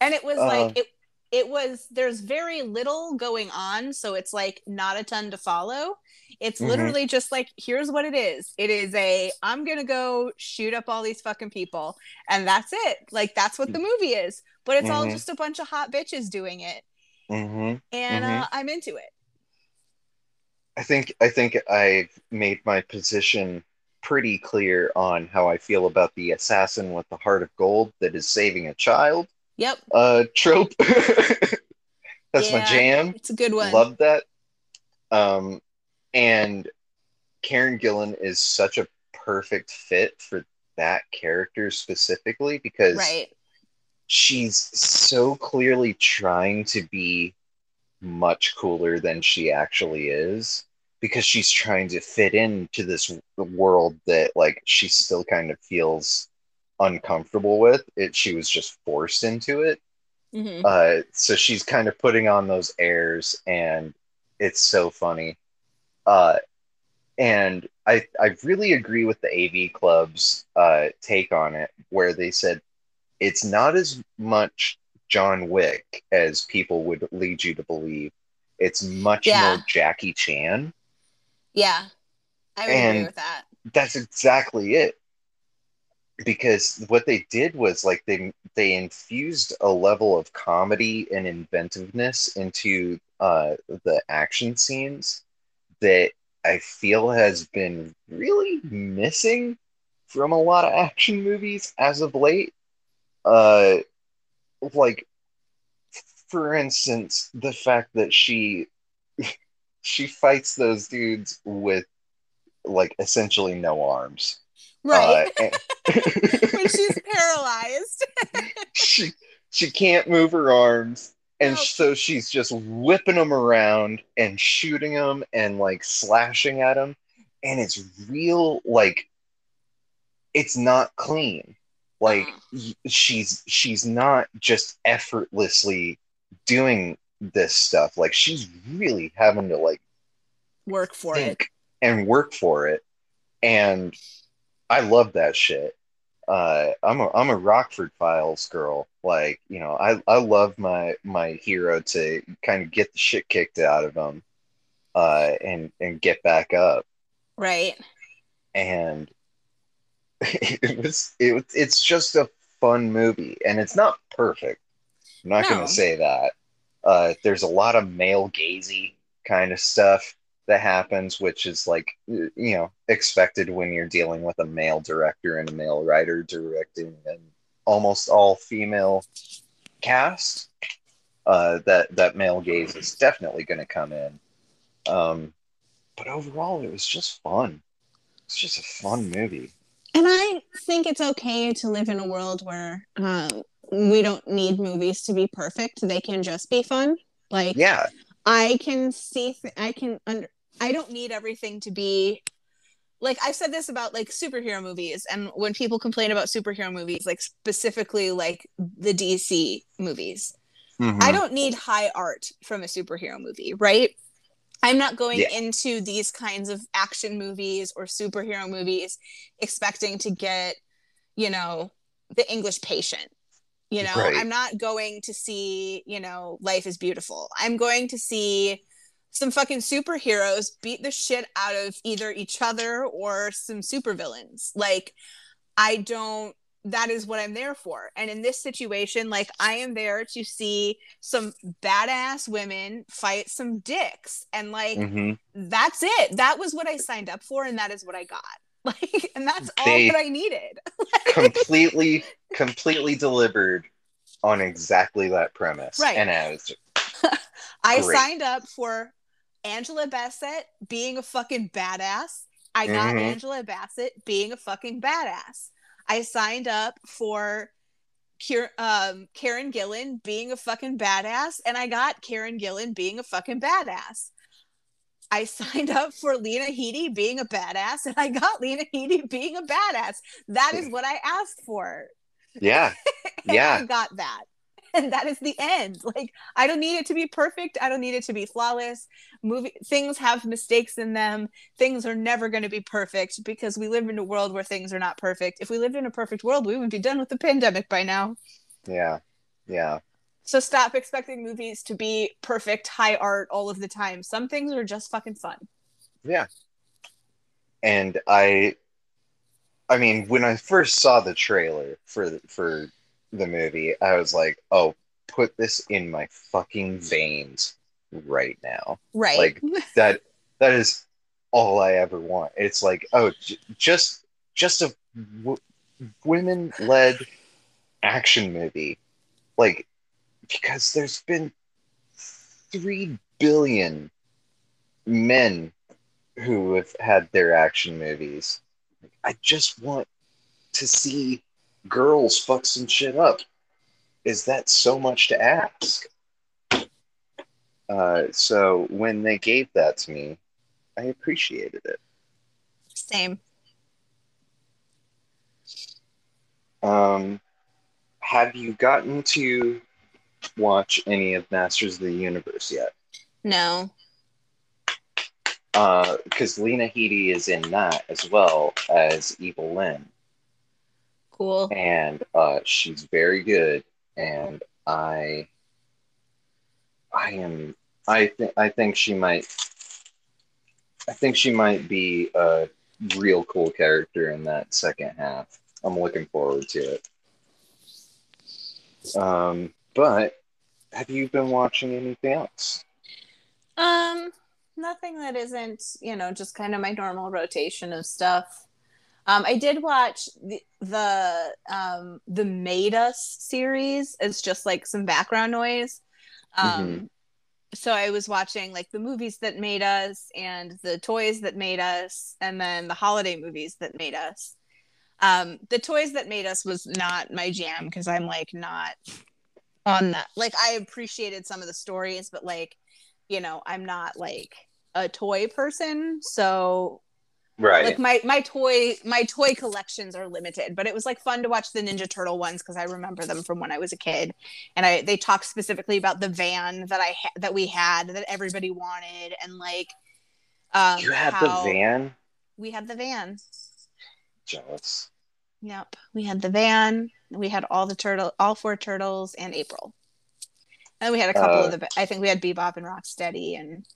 And it was Um, like it it was there's very little going on, so it's like not a ton to follow. It's Mhm. literally just like here's what it is. It is a I'm going to go shoot up all these fucking people and that's it. Like that's what the movie is. But it's all Mhm. just a bunch of hot bitches doing it hmm and Mhm. uh, I'm into it. I think I think I've made my position pretty clear on how I feel about the assassin with the heart of gold that is saving a child Yep. uh trope. That's my jam. It's a good one. Love that. Um and Karen Gillan is such a perfect fit for that character specifically because right. she's so clearly trying to be much cooler than she actually is because she's trying to fit into this world that like she still kind of feels uncomfortable with. It she was just forced into it. Mhm. uh so she's kind of putting on those airs and it's so funny. Uh and i i really agree with the av club's uh take on it where they said it's not as much john wick as people would lead you to believe. It's much Yeah. more jackie chan Yeah. I would agree And- with that. that's exactly it because what they did was like they they infused a level of comedy and inventiveness into uh the action scenes that i feel has been really missing from a lot of action movies as of late uh like for instance the fact that she she fights those dudes with like essentially no arms Right. uh, and- when she's paralyzed. she she can't move her arms and Nope. so she's just whipping them around and shooting them and like slashing at them and it's real like it's not clean like y- she's she's not just effortlessly doing this stuff like she's really having to like Work for it. and work for it. And I love that shit. Uh, I'm a I'm a Rockford Files girl. Like you know, I I love my my hero to kind of get the shit kicked out of him, uh, and and get back up. Right. And it was it it's just a fun movie, and it's not perfect. I'm not No. gonna say that. Uh, there's a lot of male gazy kind of stuff that happens, which is like you know expected when you're dealing with a male director and a male writer directing an almost all female cast. Uh, that that male gaze is definitely going to come in. Um, but overall, it was just fun. It's just a fun movie. And I think it's okay to live in a world where um, we don't need movies to be perfect. They can just be fun. Like Yeah, I can see, th- I can under, I don't need everything to be like I've said this about like superhero movies, and when people complain about superhero movies, like specifically like the DC movies, Mm-hmm. I don't need high art from a superhero movie, right? I'm not going Yeah. into these kinds of action movies or superhero movies expecting to get, you know, the English patient. You know, Right. I'm not going to see, you know, Life is Beautiful. I'm going to see some fucking superheroes beat the shit out of either each other or some supervillains. Like, I don't that is what I'm there for. And in this situation, like I am there to see some badass women fight some dicks. And like hmm that's it. That was what I signed up for and that is what I got. Like, and that's all that I needed. completely, completely delivered on exactly that premise. Right. And I was I Great. signed up for Angela Bassett being a fucking badass. I got Mhm. Angela Bassett being a fucking badass. I signed up for um, Karen Gillan being a fucking badass, and I got Karen Gillan being a fucking badass. I signed up for Lena Headey being a badass, and I got Lena Headey being a badass. That is what I asked for. yeah, And Yeah. I got that. And that is the end. Like I don't need it to be perfect. I don't need it to be flawless. Movie things have mistakes in them. Things are never going to be perfect because we live in a world where things are not perfect. If we lived in a perfect world, we would be done with the pandemic by now. yeah, yeah. So stop expecting movies to be perfect, high art all of the time. Some things are just fucking fun. Yeah. And I I mean, when I first saw the trailer for for the movie, I was like, "Oh, put this in my fucking veins right now." Right. Like that that is all I ever want. It's like, "Oh, j- just just a w- women-led action movie." Like because there's been 3 billion men who have had their action movies. I just want to see girls fuck some shit up. Is that so much to ask? Uh, so when they gave that to me, I appreciated it. Same. Um, have you gotten to watch any of Masters of the Universe yet? No. Uh because Lena Headey is in that as well as Evil Lynn. Cool. and uh, she's very good. And I, I am, I think, I think she might, I think she might be a real cool character in that second half. I'm looking forward to it. Um, but have you been watching anything else? Um, nothing that isn't, you know, just kind of my normal rotation of stuff. Um, I did watch the the um the Made Us series. It's just like some background noise. Um, so I was watching like the movies that made us, and the toys that made us, and then the holiday movies that made us. Um, the toys that made us was not my jam because I'm like not on that. Like I appreciated some of the stories, but like you know i'm not like a toy person so Right. like my my toy my toy collections are limited but it was like fun to watch the ninja turtle ones because i remember them from when i was a kid and i they talked specifically about the van that i ha- that we had that everybody wanted and like um you had the van? we had the van Jealous. Yep. We had the van. We had all the turtle all four turtles and april. And we had a couple Uh, of the i think we had bebop and rocksteady and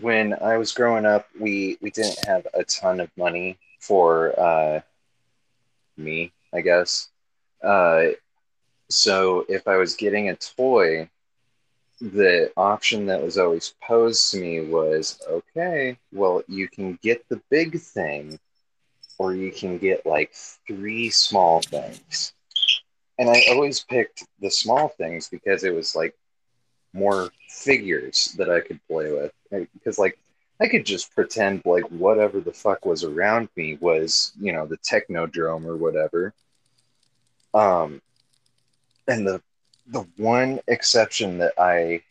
when I was growing up, we we didn't have a ton of money for uh, me, I guess. Uh, so if I was getting a toy, the option that was always posed to me was, okay, well, you can get the big thing, or you can get like three small things. And I always picked the small things because it was like more figures that I could play with. Because like I could just pretend like whatever the fuck was around me was, you know, the technodrome or whatever. Um and the the one exception that I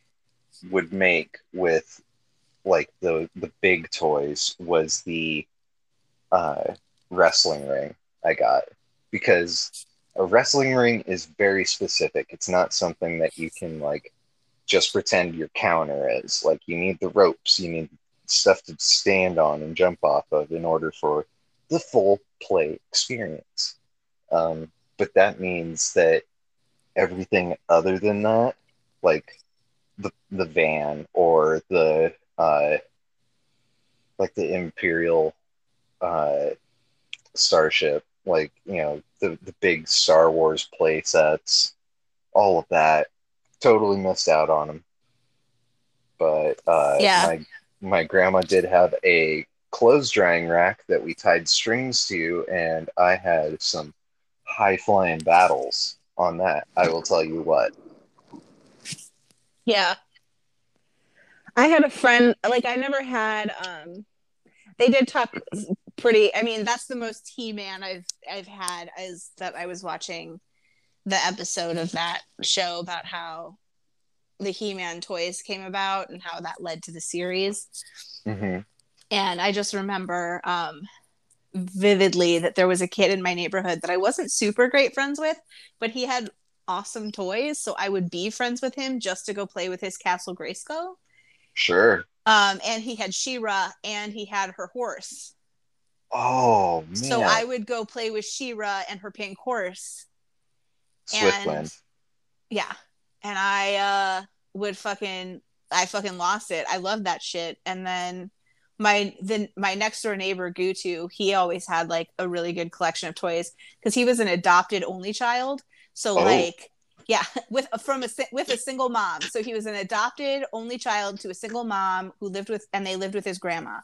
would make with like the the big toys was the uh wrestling ring I got because a wrestling ring is very specific. It's not something that you can like just pretend your counter is. Like you need the ropes, you need stuff to stand on and jump off of in order for the full play experience. Um, but that means that everything other than that, like the the van or the uh, like the Imperial uh, starship, like you know the the big Star Wars play sets, all of that, totally missed out on them. But uh, Yeah. my my grandma did have a clothes drying rack that we tied strings to, and I had some high flying battles on that. I will tell you what. Yeah. I had a friend like I never had um they did talk pretty I mean that's the most He-Man I've I've had is that I was watching the episode of that show about how the He-Man toys came about and how that led to the series. hmm And I just remember um vividly that there was a kid in my neighborhood that I wasn't super great friends with, but he had awesome toys, so I would be friends with him just to go play with his Castle Grayskull. Sure. Um, and he had She-Ra and he had her horse. Oh man. So I would go play with She-Ra and her pink horse. And- Yeah. And I uh would fucking I fucking lost it. I loved that shit. And then my then my next door neighbor Gutu, he always had like a really good collection of toys because he was an adopted only child. So Oh. like yeah, with from a with a single mom. So he was an adopted only child to a single mom who lived with and they lived with his grandma.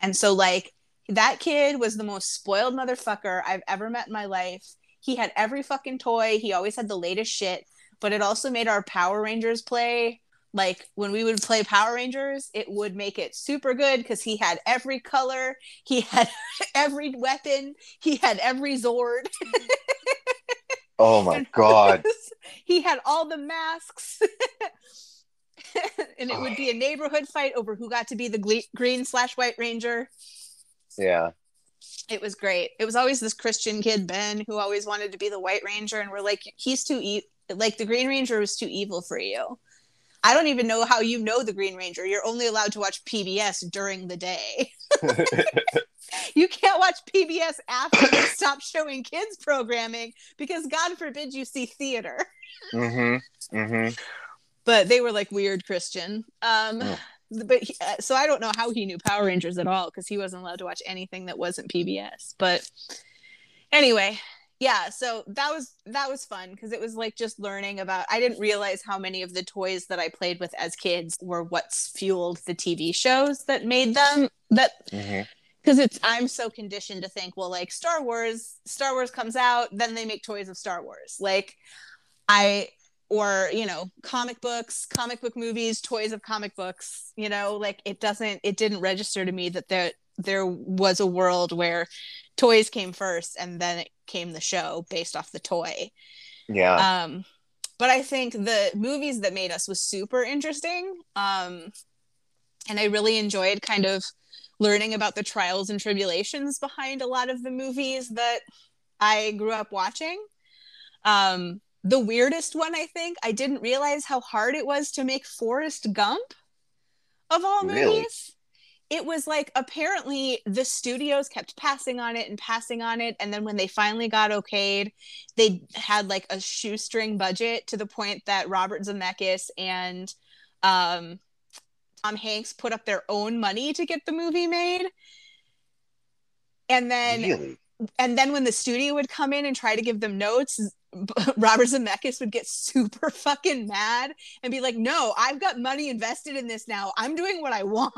And so like that kid was the most spoiled motherfucker I've ever met in my life. He had every fucking toy. He always had the latest shit, but it also made our Power Rangers play like when we would play Power Rangers, it would make it super good because he had every color, he had every weapon, he had every Zord. Oh my god. he had all the masks. and it would be a neighborhood fight over who got to be the green slash white ranger. Yeah. It was great. It was always this Christian kid Ben who always wanted to be the white ranger, and we're like, he's too e- like the green ranger was too evil for you. I don't even know how you know the green ranger. You're only allowed to watch PBS during the day. you can't watch PBS after they stop showing kids programming because God forbid you see theater. mm-hmm. Mm-hmm. But they were like weird Christian. Um, Oh. But he, uh, so I don't know how he knew Power Rangers at all because he wasn't allowed to watch anything that wasn't PBS. But anyway, yeah. So that was that was fun because it was like just learning about. I didn't realize how many of the toys that I played with as kids were what's fueled the TV shows that made them that Mm-hmm. because it's i'm so conditioned to think well like star wars star wars comes out then they make toys of star wars like i or you know comic books comic book movies toys of comic books you know like it doesn't it didn't register to me that there there was a world where toys came first and then it came the show based off the toy Yeah. um but i think the movies that made us was super interesting um and i really enjoyed kind of learning about the trials and tribulations behind a lot of the movies that i grew up watching um the weirdest one i think i didn't realize how hard it was to make forrest gump of all movies Really? it was like apparently the studios kept passing on it and passing on it and then when they finally got okayed they had like a shoestring budget to the point that robert zemeckis and um, tom hanks put up their own money to get the movie made and then really? And then when the studio would come in and try to give them notes robert zemeckis would get super fucking mad and be like no i've got money invested in this now i'm doing what i want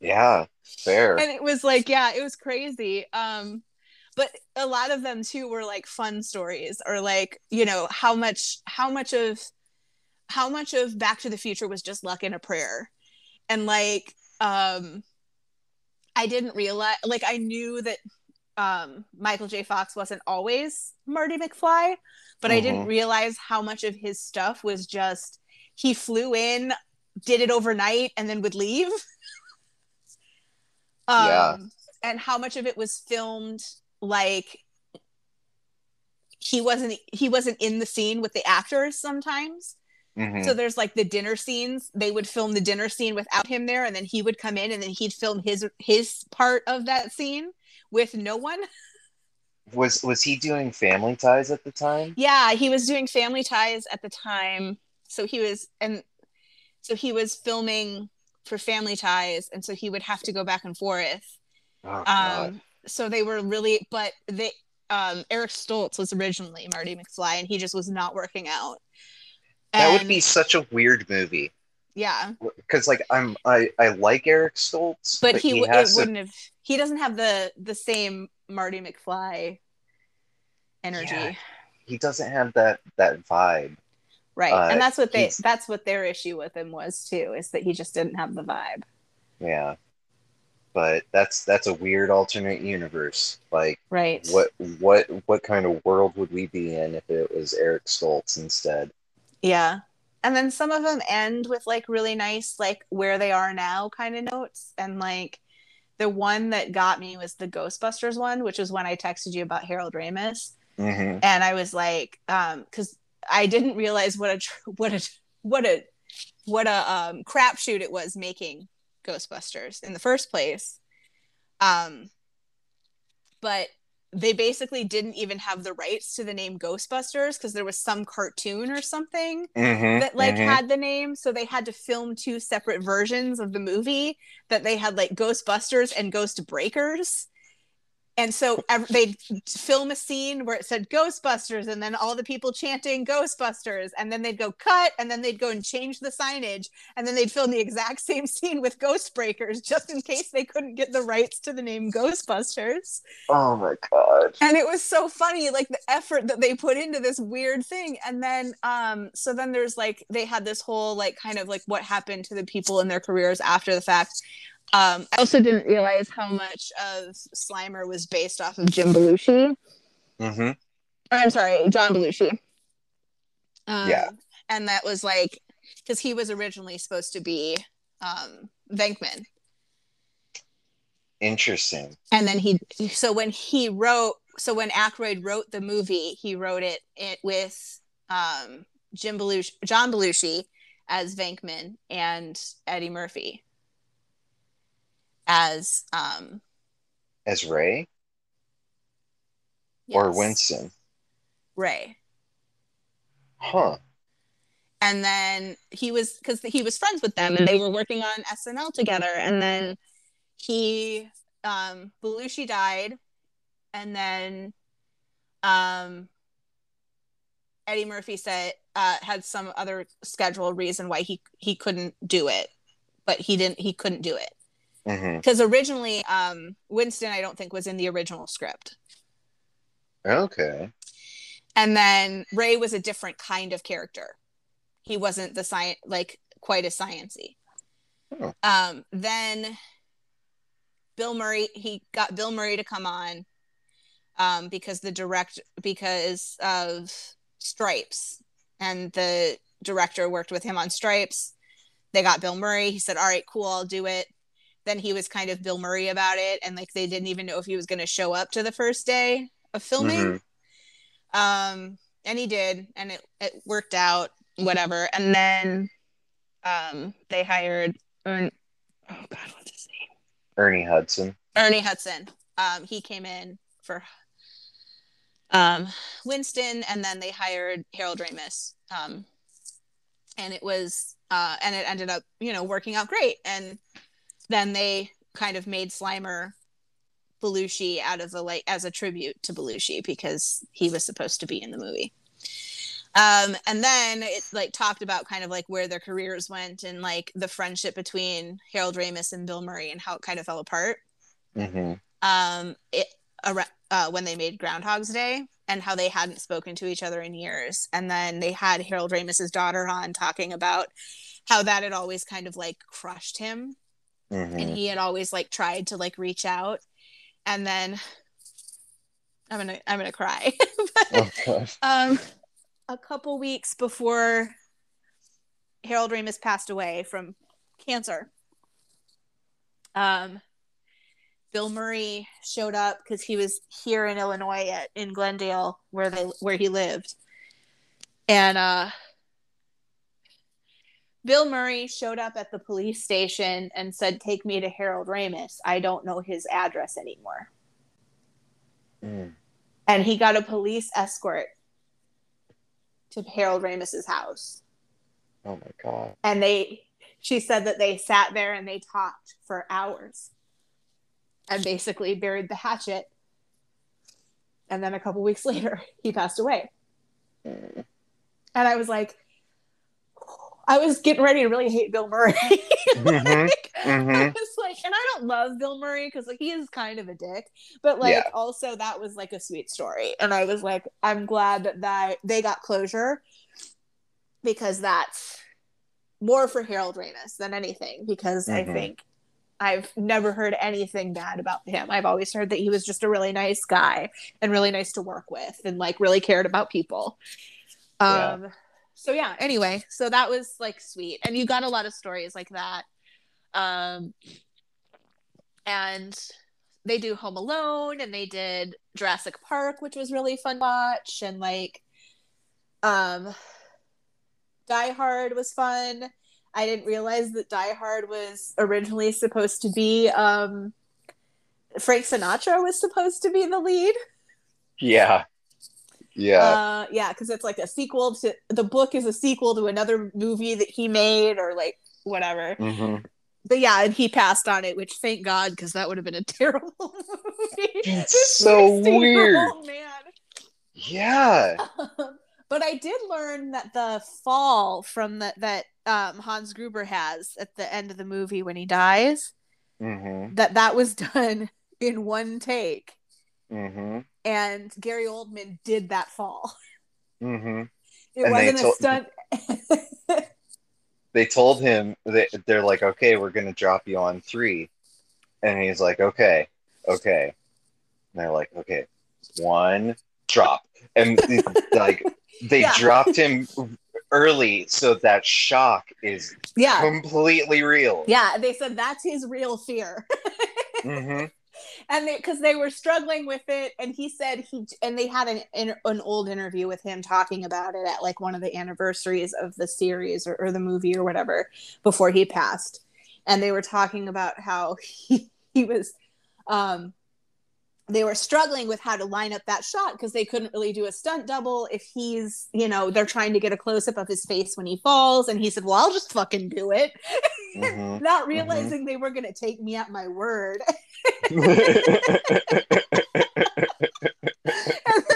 Yeah. Fair. and it was like yeah it was crazy um but a lot of them too were like fun stories or like you know how much how much of how much of back to the future was just luck and a prayer and like um i didn't realize like i knew that um michael j fox wasn't always marty mcfly but i didn't Mhm. realize how much of his stuff was just he flew in did it overnight and then would leave um Yeah. and how much of it was filmed like he wasn't he wasn't in the scene with the actors sometimes Mhm. so there's like the dinner scenes. They would film the dinner scene without him there and then he would come in and then he'd film his his part of that scene with no one. Was was he doing Family Ties at the time? yeah he was doing family ties at the time. So he was and so he was filming for family ties and so he would have to go back and forth. Oh um so they were really but they um eric stoltz was originally marty mcfly and he just was not working out that would be such a weird movie. Yeah, because like I'm I I like Eric Stoltz, but, he, he has it wouldn't have. He doesn't have the the same Marty McFly energy, Yeah. he doesn't have that that vibe. right? Uh, and that's what they that's what their issue with him was too, is that he just didn't have the vibe. Yeah, but that's that's a weird alternate universe. Like Right. what what what kind of world would we be in if it was Eric Stoltz instead? Yeah. And then some of them end with like really nice, like where they are now kind of notes. And like the one that got me was the Ghostbusters one, which was when I texted you about Harold Ramis. hmm And I was like, um, because I didn't realize what a tr- what a what a what a um crapshoot it was making Ghostbusters in the first place. Um, but they basically didn't even have the rights to the name Ghostbusters because there was some cartoon or something hmm that like had the name. So they had to film two separate versions of the movie that they had like ghostbusters and ghost breakers and so they'd film a scene where it said ghostbusters and then all the people chanting ghostbusters and then they'd go cut and then they'd go and change the signage and then they'd film the exact same scene with Ghostbreakers, just in case they couldn't get the rights to the name ghostbusters. Oh my god. and it was so funny like the effort that they put into this weird thing. And then um so then there's like they had this whole like kind of like what happened to the people in their careers after the fact um i also didn't realize how much of slimer was based off of jim belushi. Hmm i'm sorry john belushi. Um, Yeah. and that was like because he was originally supposed to be um venkman. Interesting. and then he so when he wrote so when Aykroyd wrote the movie, he wrote it, it with um, Jim Belushi, John Belushi as Venkman and Eddie Murphy as um, As Ray or Winston? Ray. Huh. And then he was because he was friends with them and they were working on SNL together. And then he um Belushi died and then um Eddie Murphy said uh had some other schedule reason why he he couldn't do it. But he didn't he couldn't do it. Hmm Because originally um Winston I don't think was in the original script. Okay. And then Ray was a different kind of character. He wasn't the science like quite as sciency. Oh. Um, then Bill Murray, he got Bill Murray to come on um, because the direct because of Stripes, and the director worked with him on Stripes. They got Bill Murray. He said, "All right, cool, I'll do it." Then he was kind of Bill Murray about it, and like they didn't even know if he was going to show up to the first day of filming. Mhm. um and he did and it, it worked out whatever. And then um they hired Ern- oh god what's his name? Ernie Hudson. ernie hudson. Um he came in for um winston and then they hired harold ramis. Um and it was uh and it ended up you know working out great. And then they kind of made slimer Belushi out of the like as a tribute to Belushi because he was supposed to be in the movie. Um, and then it like talked about kind of like where their careers went and like the friendship between Harold Ramis and Bill Murray and how it kind of fell apart. hmm Um, it uh, when they made Groundhog's Day and how they hadn't spoken to each other in years. And then they had Harold Ramis's daughter on talking about how that had always kind of like crushed him hmm and he had always like tried to like reach out and then i'm gonna i'm gonna cry. Oh, God. um a couple weeks before harold ramis passed away from cancer um bill murray showed up because he was here in illinois at in glendale where they where he lived. And uh Bill Murray showed up at the police station and said, Take me to Harold Ramis. I don't know his address anymore. Mm. And he got a police escort to Harold Ramis's house. Oh my god. And they, she said that they sat there and they talked for hours and basically buried the hatchet. And then a couple weeks later, he passed away. Mm. And I was like, I was getting ready to really hate Bill Murray. Mhm, Like, I mhm. was like, and I don't love Bill Murray because like he is kind of a dick, but like Yeah. also that was like a sweet story, and I was like, I'm glad that that they got closure because that's more for Harold Ramis than anything because I Mhm. think I've never heard anything bad about him. I've always heard that he was just a really nice guy and really nice to work with and like really cared about people. Yeah. So yeah, anyway, so that was like sweet. And you got a lot of stories like that. Um and they do Home Alone and they did Jurassic Park, which was really fun to watch and like um Die Hard was fun. I didn't realize that Die Hard was originally supposed to be um Frank Sinatra was supposed to be the lead. Yeah. Yeah. Uh yeah, because it's like a sequel to the book is a sequel to another movie that he made or like whatever. Mhm. But yeah, and he passed on it, which thank God, because that would have been a terrible movie. It's so 16-year-old Man. Yeah. but I did learn that the fall from the, that um, Hans Gruber has at the end of the movie when he dies, hmm that that was done in one take, hmm and Gary Oldman did that fall. hmm It And they wasn't a stunt. They told him that they're like, okay, we're gonna drop you on three, and he's like, okay, okay. And they're like, okay, one drop, and like they Yeah. dropped him early, so that shock is yeah, completely real. yeah. They said that's his real fear. hmm and because they were struggling with it and he said he and they had an an an old interview with him talking about it at like one of the anniversaries of the series or, or the movie or whatever before he passed. And they were talking about how he, he was um they were struggling with how to line up that shot because they couldn't really do a stunt double if he's you know they're trying to get a close up of his face when he falls and he said well i'll just fucking do it hmm not realizing they were going to take me at my word and then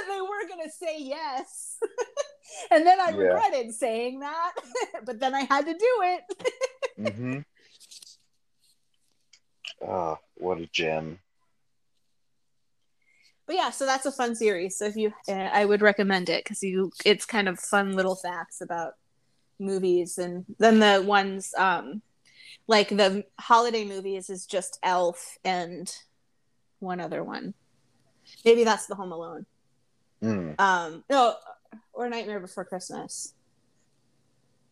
they were going to say yes. and then I Yeah. regretted saying that, but then I had to do it. mm-hmm. Oh, what a gem. But yeah, so that's a fun series. So if you, uh, I would recommend it because you, it's kind of fun little facts about movies, and then the ones, um, like the holiday movies, is just Elf and one other one. Maybe that's the Home Alone. Mm. um no or nightmare before christmas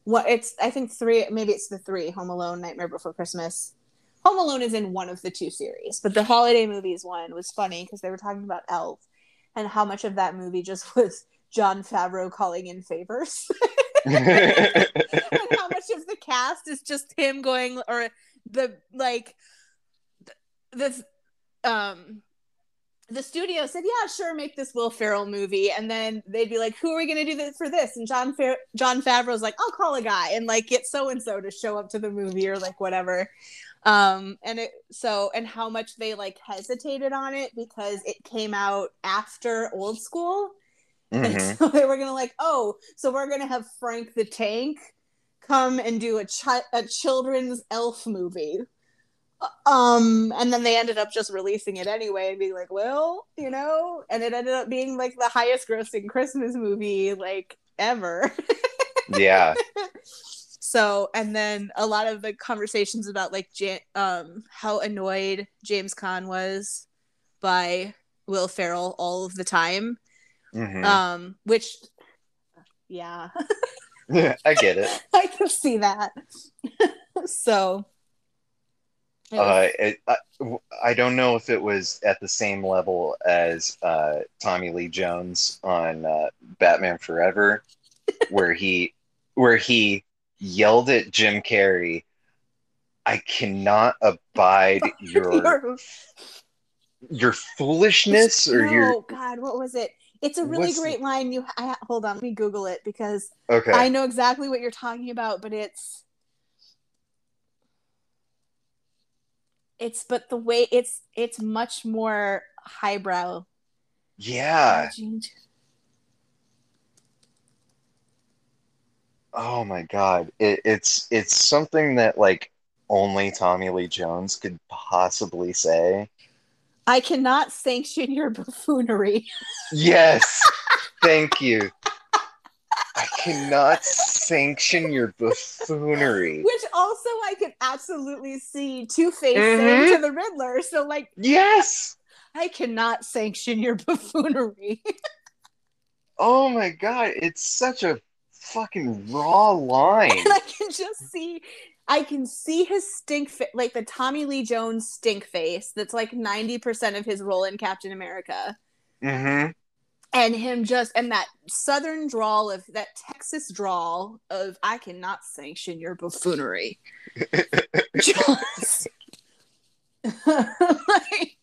what it's i think three maybe it's the three home alone nightmare before christmas home alone is in one of the two series but the holiday movies one was funny because they were talking about elf and how much of that movie just was jon favreau calling in favors. And how much of the cast is just him going or the like the um the studio said yeah sure make this will ferrell movie. And then they'd be like who are we going to do this for this? And john Fa- jon favreau's like i'll call a guy and like get so and so to show up to the movie or like whatever um and it so and how much they like hesitated on it because it came out after old school and Mhm. so they were gonna like, oh, so we're gonna have Frank the Tank come and do a chi- a children's elf movie. Um, and then they ended up just releasing it anyway and being like, well, you know, and it ended up being like the highest grossing Christmas movie like ever. Yeah. So, and then a lot of the conversations about like Ja- um how annoyed James Caan was by Will Ferrell all of the time Mhm. um which yeah I get it. i can see that so it Uh, it, I, I don't know if it was at the same level as uh, Tommy Lee Jones on uh, Batman Forever, where he where he yelled at Jim Carrey, "I cannot abide your Your- your foolishness or no, your oh, god what was it? It's a really What's- great line. You I, hold on let me google it because okay." i know exactly what you're talking about but it's it's but the way it's it's much more highbrow. Yeah, oh my god, it, it's it's something that like only Tommy Lee Jones could possibly say. I cannot sanction your buffoonery. Yes, thank you. I cannot sanction your buffoonery. Which also I can absolutely see Two Face Mhm. saying to the Riddler. So like Yes. I cannot sanction your buffoonery. Oh my god, it's such a fucking raw line. and I can just see I can see his stink fa- like the Tommy Lee Jones stink face that's like 90% of his role in Captain America. Mm-hmm. And him just and that southern drawl of that Texas drawl of I cannot sanction your buffoonery. just like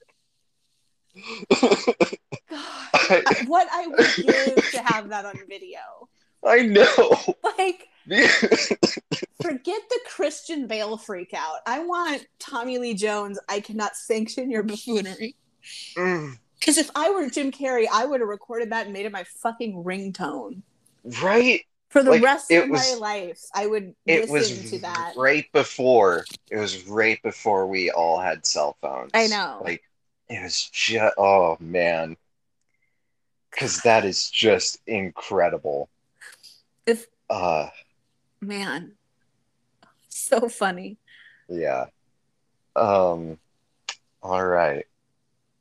God, I- what I would give to have that on video. I know. Like forget the Christian Bale freak out. I want Tommy Lee Jones. I cannot sanction your buffoonery. Mm, Because if I were Jim Carrey, I would have recorded that and made it my fucking ringtone right? for the Like, rest of was- my life. I would It listen was to that. right before. It was right before we all had cell phones. I know. Like it was just oh man. Cause that is just incredible. If Uh man, so funny. yeah. Um all right.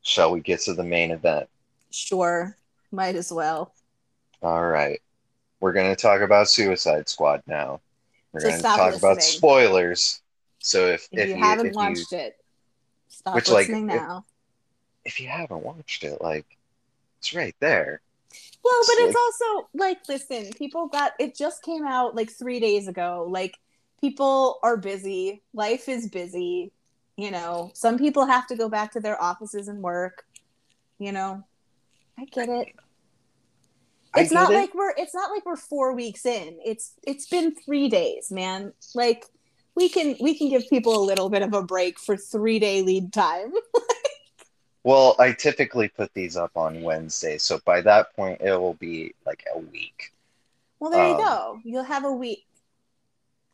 Shall we get to the main event? Sure, might as well. All right. We're going to talk about Suicide Squad now. We're So going to talk about spoilers. So if, If, if, you, you, haven't if you watched it, stop Which, like, listening if- now. if you haven't watched it, like it's right there. Well, but It's also like, listen, people got it just came out like three days ago. Like, people are busy. Life is busy. You know, some people have to go back to their offices and work. You know, I get it. I It's not it. like we're it's not like we're four weeks in. It's it's been three days, man. Like we can we can give people a little bit of a break for three day lead time. Well, I typically put these up on Wednesday, so by that point it will be like a week. Well, there you Um, go. You'll have a week.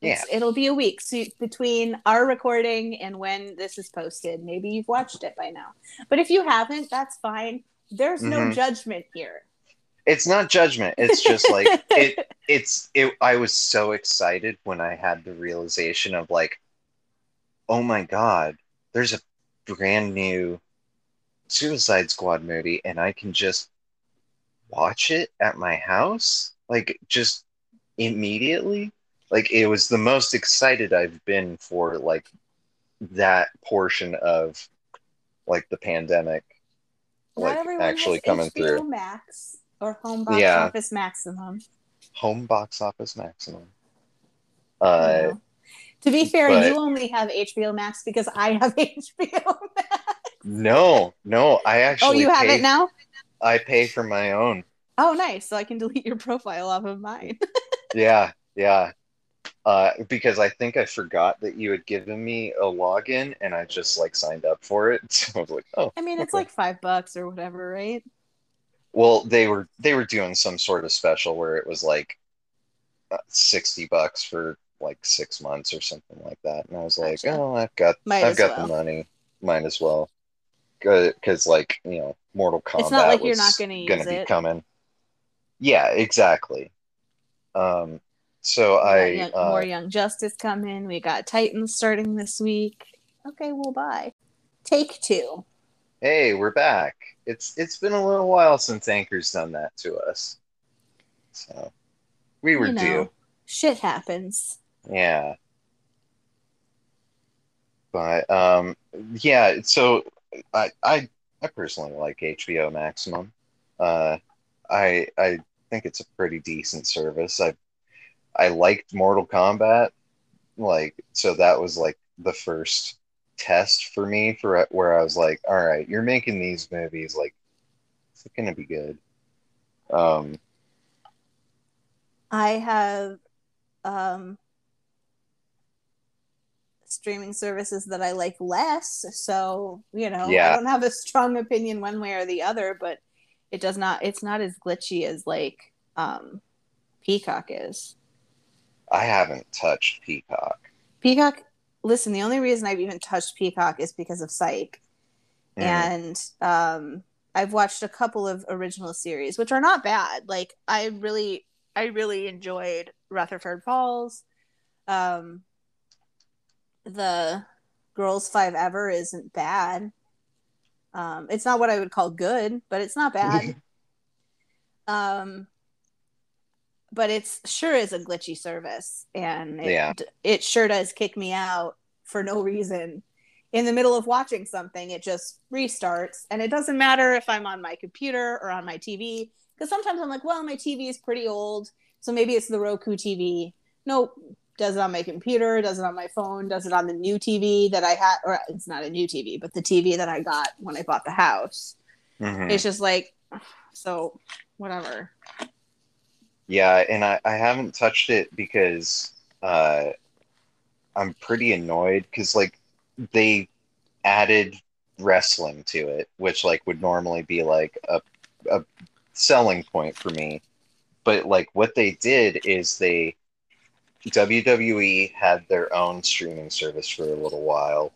It's, It'll be a week so between our recording and when this is posted. Maybe you've watched it by now. But if you haven't, that's fine. There's no Mhm. judgment here. It's not judgment. It's just like it it's it I was so excited when I had the realization of like oh my god, there's a brand new Suicide Squad movie and I can just watch it at my house like just immediately. Like it was the most excited I've been for like that portion of like the pandemic Not like actually coming HBO through. Max or Home Box Yeah. Office Maximum. Home box office maximum. Uh. To be fair, but- you only have HBO Max because I have HBO Max. No, no, I actually Oh, you have pay, it now? I pay for my own. Oh, nice. So I can delete your profile off of mine. Yeah, yeah. Uh, because I think I forgot that you had given me a login and I just like signed up for it. So I was like, oh, I mean, it's Okay. like five bucks or whatever, right? well, they were they were doing some sort of special where it was like uh, 60 bucks for like six months or something like that. And I was like, Gotcha. oh, I've got Might I've got well. the money. Might as well. Because like, you know, Mortal Kombat It's not like you're not gonna use gonna be it. coming. Yeah, exactly. Um, so I young, uh, more Young Justice coming. We got Titans starting this week. Okay, we'll buy. Take two. hey, we're back. It's it's been a little while since Anchor's done that to us. So we were You know, due. Shit happens. Yeah. But um yeah, so I I I personally like HBO Maximum. Uh I I think it's a pretty decent service. I I liked Mortal Kombat. Like so that was like the first test for me for where I was like, all right, you're making these movies like it's gonna be good. Um I have um streaming services that I like less, so you know, Yeah. I don't have a strong opinion one way or the other, but it does not it's not as glitchy as like um Peacock is. I haven't touched Peacock. Peacock. Listen, the only reason I've even touched Peacock is because of Psych, Mhm. and um, I've watched a couple of original series, which are not bad. Like I really, I really enjoyed Rutherford Falls. Um, the Girls5eva isn't bad. Um, it's not what I would call good, but it's not bad. um, but it's sure is a glitchy service, and it, Yeah. it sure does kick me out for no reason. In the middle of watching something, it just restarts, and it doesn't matter if I'm on my computer or on my TV. Because sometimes I'm like, well, my TV is pretty old, so maybe it's the Roku TV. Nope, does it on my computer, does it on my phone, does it on the new TV that I had, or it's not a new TV, but the TV that I got when I bought the house. Mhm. It's just like, so whatever. Yeah, and I, I haven't touched it because uh, I'm pretty annoyed because like they added wrestling to it, which like would normally be like a a selling point for me. But like what they did is they WWE had their own streaming service for a little while,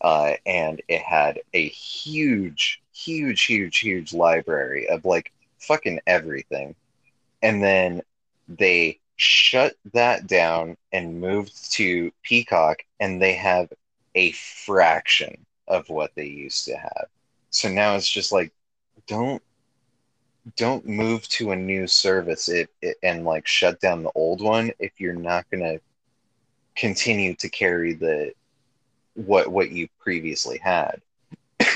uh, and it had a huge, huge, huge, huge library of like fucking everything. And then they shut that down and moved to Peacock, and they have a fraction of what they used to have. So now it's just like, don't don't move to a new service it, it, and like shut down the old one if you're not going to continue to carry the what what you previously had.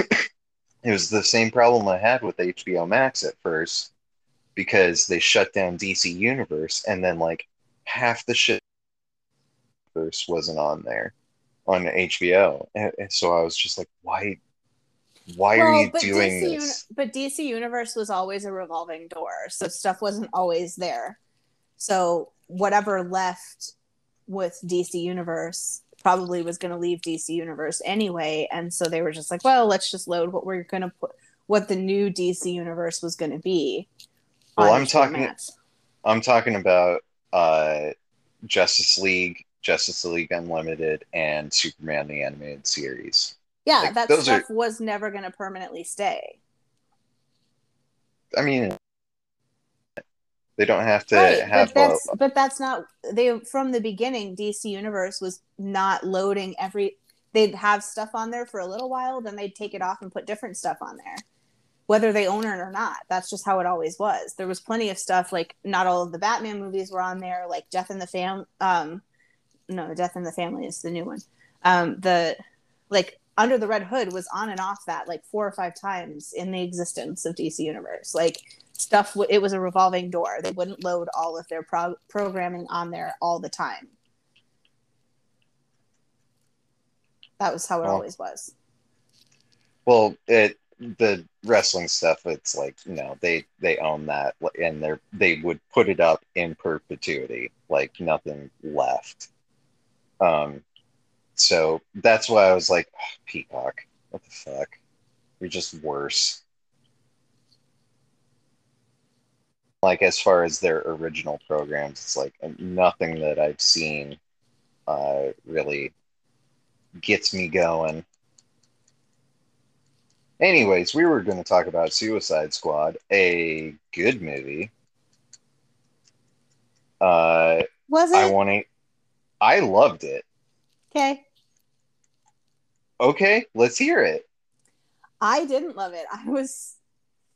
It was the same problem i had with hbo max at first because they shut down dc universe and then like half the shit wasn't on there on hbo and, and so i was just like why why are you doing DC this Uni- but DC Universe was always a revolving door, so stuff wasn't always there. So whatever left with DC Universe probably was going to leave DC Universe anyway, and so they were just like, well, let's just load what we're going to put, what the new DC Universe was going to be. Well, I'm talking-. I'm talking about uh, Justice League, Justice League Unlimited, and Superman the Animated Series. Yeah, like, that those are- stuff was never going to permanently stay. I mean, they don't have to right, have but that's a, but that's not they from the beginning dc universe was not loading every they'd have stuff on there for a little while then they'd take it off and put different stuff on there. Whether they own it or not that's just how it always was. There was plenty of stuff like not all of the batman movies were on there like death in the fam um no death in the family is the new one. Um the like under the red hood was on and off that like four or five times in the existence of dc universe like stuff it was a revolving door they wouldn't load all of their pro- programming on there all the time that was how it Oh. always was well, it the wrestling stuff. It's like you know they they own that, and they're they would put it up in perpetuity, like nothing left. Um, so that's why I was like, "Oh, Peacock, what the fuck? You're just worse. like as far as their original programs it's like nothing that i've seen uh really gets me going anyways we were going to talk about suicide squad a good movie uh was i it want to i loved it okay. Okay let's hear it. I didn't love it. I was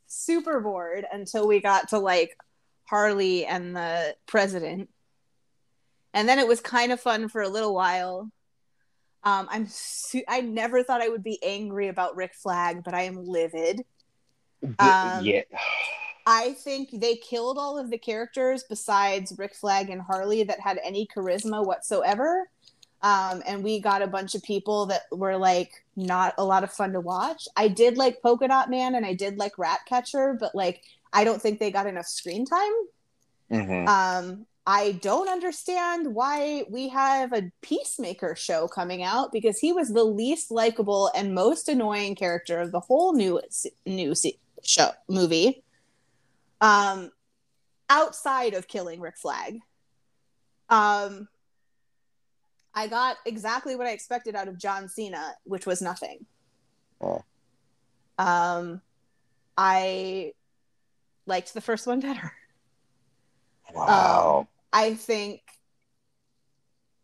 super bored until we got to like harley and the president. And then it was kind of fun for a little while. Um i'm su- i never thought i would be angry about rick flag but i am livid. Um, yeah. I think they killed all of the characters besides Rick Flag and Harley that had any charisma whatsoever. Um, and we got a bunch of people that were like not a lot of fun to watch. I did like Polka Dot Man and I did like Ratcatcher, but like I don't think they got enough screen time. Mhm. Um, I don't understand why we have a Peacemaker show coming out because he was the least likable and most annoying character of the whole new new show movie. Um, outside of killing Rick Flag. Um, I got exactly what I expected out of John Cena, which was nothing. Oh. Um, I liked the first one better. Wow. Um, I think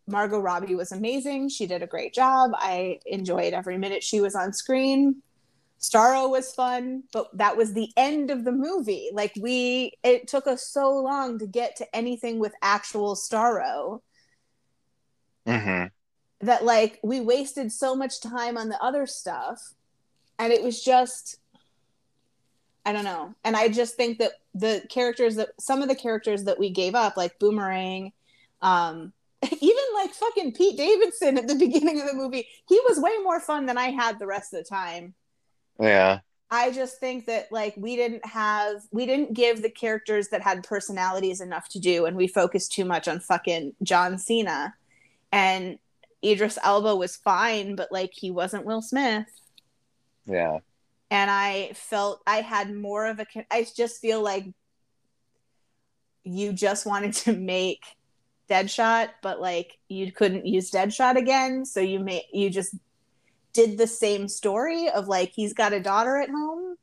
Margot Robbie was amazing. She did a great job. I enjoyed every minute she was on screen. Starro was fun, but that was the end of the movie. Like we it took us so long to get to anything with actual Starro hmm that like we wasted so much time on the other stuff and it was just I don't know. And I just think that the characters that some of the characters that we gave up like Boomerang um even like fucking Pete Davidson at the beginning of the movie, he was way more fun than I had the rest of the time. Yeah. I just think that like we didn't have we didn't give the characters that had personalities enough to do and we focused too much on fucking John Cena. And Idris Elba was fine, but like he wasn't Will Smith. Yeah. And I felt I had more of a. I just feel like you just wanted to make Deadshot, but like you couldn't use Deadshot again, so you made you just did the same story of like he's got a daughter at home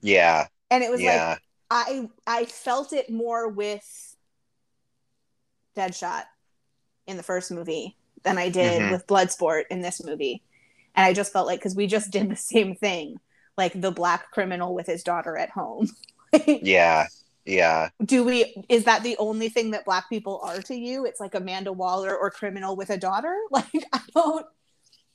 Yeah. and it was like I I felt it more with Deadshot in the first movie than I did Mhm. with Bloodsport in this movie. And I just felt like because we just did the same thing, like the black criminal with his daughter at home. Yeah. Yeah. Do we is that the only thing that black people are to you? It's like Amanda Waller or criminal with a daughter? Like I don't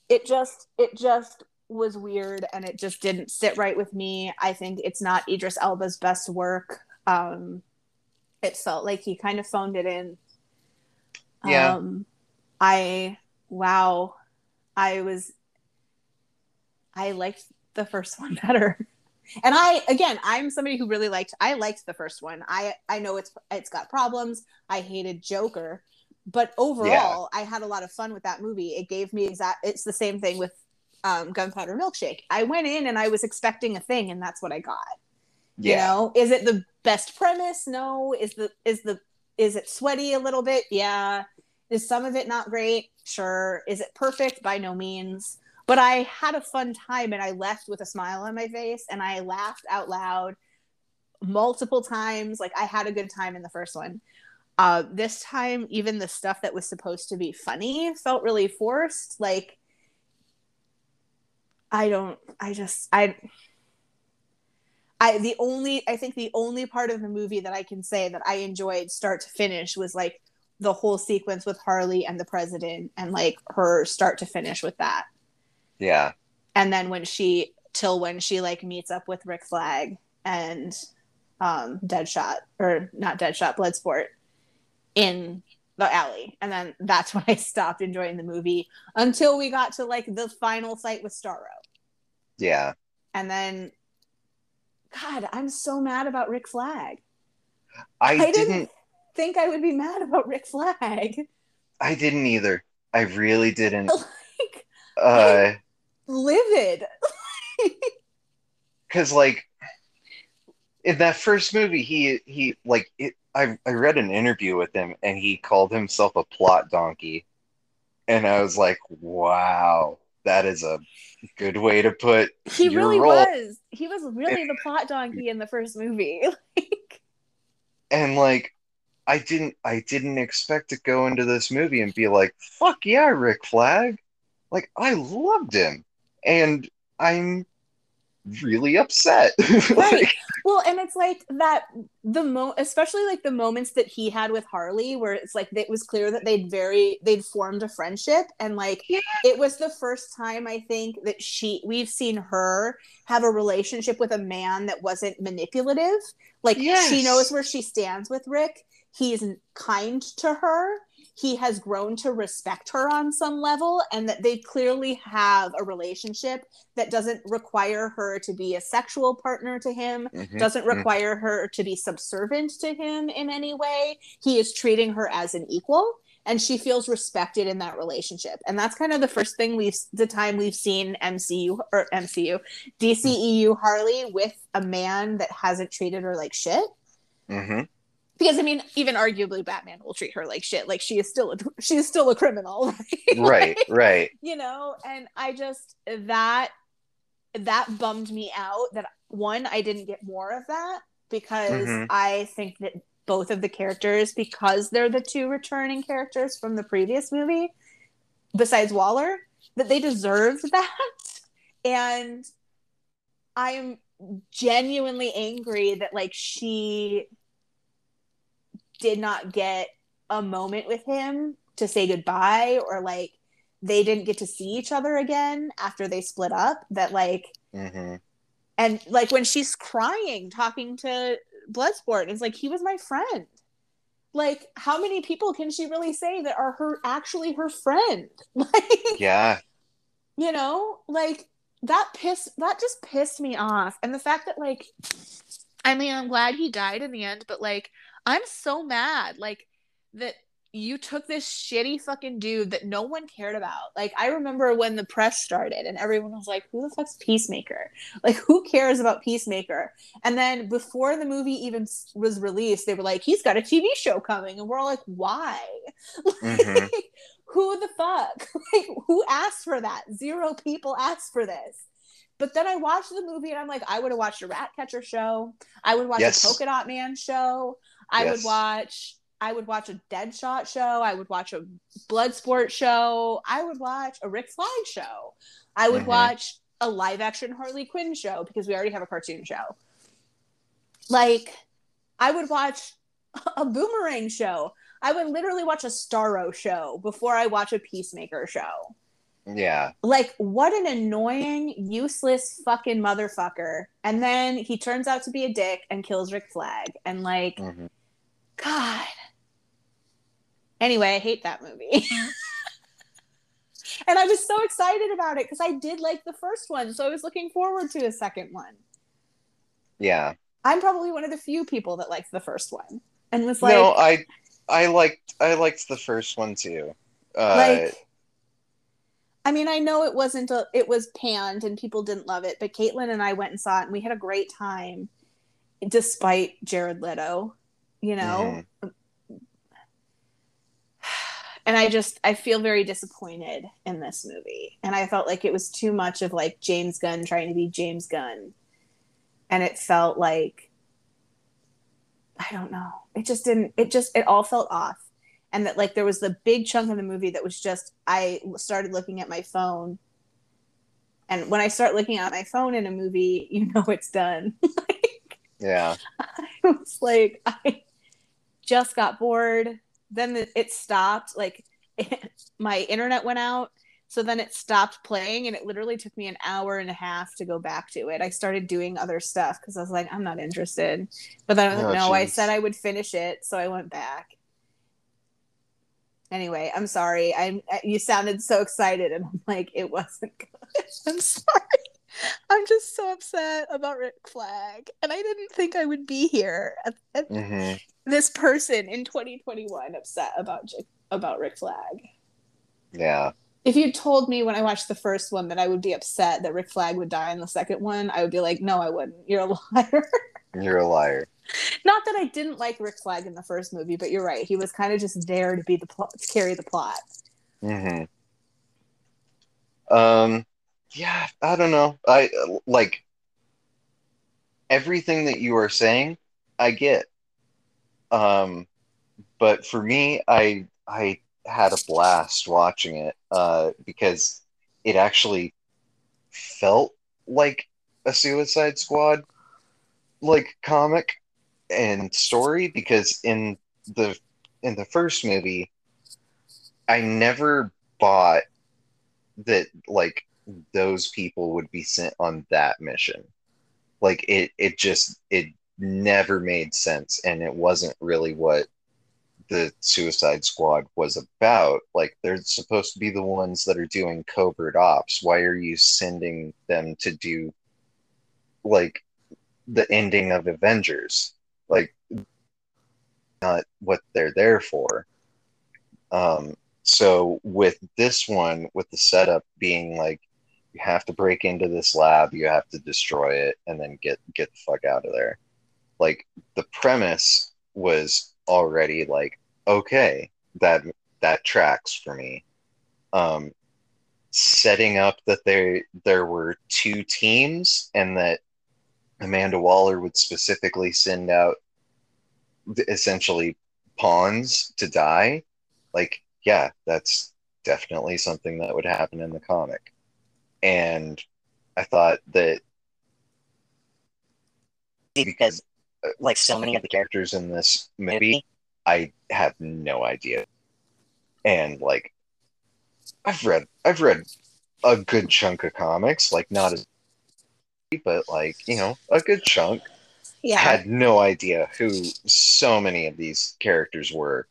it just it just was weird and it just didn't sit right with me. I think it's not Idris Elba's best work. Um it felt like he kind of phoned it in. Yeah. Um I wow. I was I liked the first one better. And I again, I'm somebody who really liked I liked the first one. I I know it's it's got problems. I hated Joker, but overall, I had a lot of fun with that movie. It gave me exact it's the same thing with um, Gunpowder Milkshake. I went in and I was expecting a thing and that's what I got. You know, is it the best premise? No. Is the is the is it sweaty a little bit? Yeah. Is some of it not great? Sure. Is it perfect? By no means. But I had a fun time and I left with a smile on my face and I laughed out loud multiple times. Like I had a good time in the first one. Uh, this time, even the stuff that was supposed to be funny felt really forced. Like, I don't, I just, I, I, the only, I think the only part of the movie that I can say that I enjoyed start to finish was like the whole sequence with Harley and the president and like her start to finish with that. Yeah. And then when she, till when she like meets up with Rick Flag and um, Deadshot, or not Deadshot, Bloodsport in the alley. And then that's when I stopped enjoying the movie until we got to like the final fight with Starro. Yeah. And then, God, I'm so mad about Rick Flag. I, I didn't, didn't- Think I would be mad about Rick Flag. I didn't either. I really didn't. like, Uh livid. because like in that first movie he he like it, I, I read an interview with him and he called himself a plot donkey and i was like wow that is a good way to put He really was. He was really the plot donkey in the first movie. like, and like i didn't i didn't expect to go into this movie and be like fuck yeah rick flag like i loved him and i'm really upset Right. Like, well, and it's like that the mo especially like the moments that he had with Harley where it's like it was clear that they'd very they'd formed a friendship and like Yeah. it was the first time I think that she we've seen her have a relationship with a man that wasn't manipulative. Like she knows where she stands with Rick. He's kind to her. He has grown to respect her on some level and that they clearly have a relationship that doesn't require her to be a sexual partner to him mhm, doesn't mhm. require her to be subservient to him in any way. He is treating her as an equal and she feels respected in that relationship. And that's kind of the first thing we've the time we've seen MCU or MCU DCEU Harley with a man that hasn't treated her like shit. Mhm. Because I mean, even arguably, Batman will treat her like shit. Like she is still a she is still a criminal, right? Right, right. You know, and I just that that bummed me out. That one, I didn't get more of that because mm-hmm. I think that both of the characters, because they're the two returning characters from the previous movie, besides Waller, that they deserved that, and I am genuinely angry that like she did not get a moment with him to say goodbye or like they didn't get to see each other again after they split up that like mm-hmm. and like when she's crying talking to bloodsport it's like he was my friend. Like how many people can she really say that are her actually her friend? Like yeah. you know like that pissed that just pissed me off. And the fact that like i mean i'm glad he died in the end but like I'm so mad like that you took this shitty fucking dude that no one cared about. Like I remember when the press started and everyone was like, "Who the fuck's Peacemaker? Like who cares about Peacemaker?" And then before the movie even was released, they were like, "He's got a TV show coming," and we're all like, "Why? Mm-hmm. Like, who the fuck? Like who asked for that? Zero people asked for this." But then I watched the movie and I'm like, I would have watched a Ratcatcher show. I would watch yes. a Polka Dot Man show. I yes. would watch I would watch a Deadshot show. I would watch a Bloodsport show. I would watch a Rick Flag show. I would mm-hmm. watch a live action Harley Quinn show because we already have a cartoon show. Like, I would watch a Boomerang show. I would literally watch a Starro show before I watch a Peacemaker show. Yeah. Like, what an annoying, useless fucking motherfucker. And then he turns out to be a dick and kills Rick Flag. And, like, mm-hmm God. Anyway, I hate that movie. and I was so excited about it because I did like the first one. So I was looking forward to a second one. Yeah. I'm probably one of the few people that liked the first one and was like No, I I liked I liked the first one too. Uh, like I mean, I know it wasn't a, it was panned and people didn't love it, but Caitlin and I went and saw it and we had a great time despite Jared Leto you know? Mm-hmm. and i just i feel very disappointed in this movie. And i felt like it was too much of like james gunn trying to be james gunn. And it felt like i don't know. It just didn't it just it all felt off. And that like there was the big chunk of the movie that was just i started looking at my phone. And when i start looking at my phone in a movie you know it's done. Like, yeah. I was like i just got bored. Then it stopped. Like it, my internet went out. So then it stopped playing and it literally took me an hour and a half to go back to it. I started doing other stuff because I was like, I'm not interested. But then I was oh, no, I said I would finish it. So I went back. Anyway, I'm sorry. I'm you sounded so excited and I'm like, it wasn't good. I'm sorry. I'm just so upset about Rick Flag. And I didn't think I would be here mm-hmm. This person in 2021 upset about about Rick Flag. Yeah. If you told me when I watched the first one that I would be upset that Rick Flag would die in the second one, I would be like, no, I wouldn't. You're a liar. You're a liar. Not that I didn't like Rick Flag in the first movie, but you're right. He was kind of just there to be the plot, to carry the plot. hmm Um, yeah, I don't know. I like everything that you are saying. I get. Um, but for me, I I had a blast watching it uh, because it actually felt like a Suicide Squad like comic and story because in the in the first movie I never bought that like those people would be sent on that mission. Like it it just it never made sense and it wasn't really what the Suicide Squad was about. Like they're supposed to be the ones that are doing covert ops. Why are you sending them to do like the ending of Avengers? Like not what they're there for. Um so with this one with the setup being like you have to break into this lab you have to destroy it and then get get the fuck out of there like the premise was already like, okay, that that tracks for me. Um, setting up that there there were two teams and that Amanda Waller would specifically send out essentially pawns to die, like yeah, that's definitely something that would happen in the comic. And I thought that because like so many of the characters in this movie, I have no idea. And like I've read I've read a good chunk of comics, like not as but like, you know, a good chunk. Yeah. Had no idea who so many of these characters were.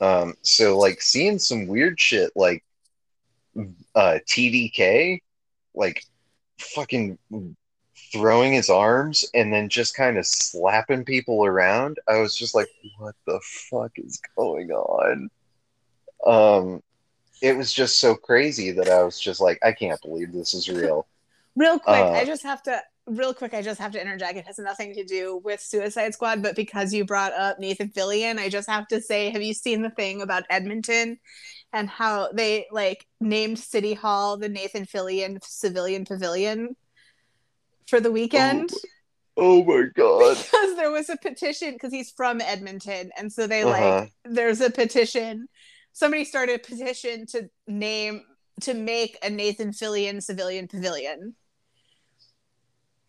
Um, so like seeing some weird shit like uh TDK, like fucking throwing his arms and then just kind of slapping people around. I was just like, what the fuck is going on? Um, it was just so crazy that I was just like, I can't believe this is real. Real quick, Uh, I just have to real quick, I just have to interject. It has nothing to do with Suicide Squad, but because you brought up Nathan Fillion, I just have to say, have you seen the thing about Edmonton and how they like named City Hall the Nathan Fillion Civilian Pavilion for the weekend? Oh my god. Because there was a petition because he's from Edmonton, and so they Uh-huh. like there's a petition. Somebody started a petition to name to make a Nathan Fillion Civilian Pavilion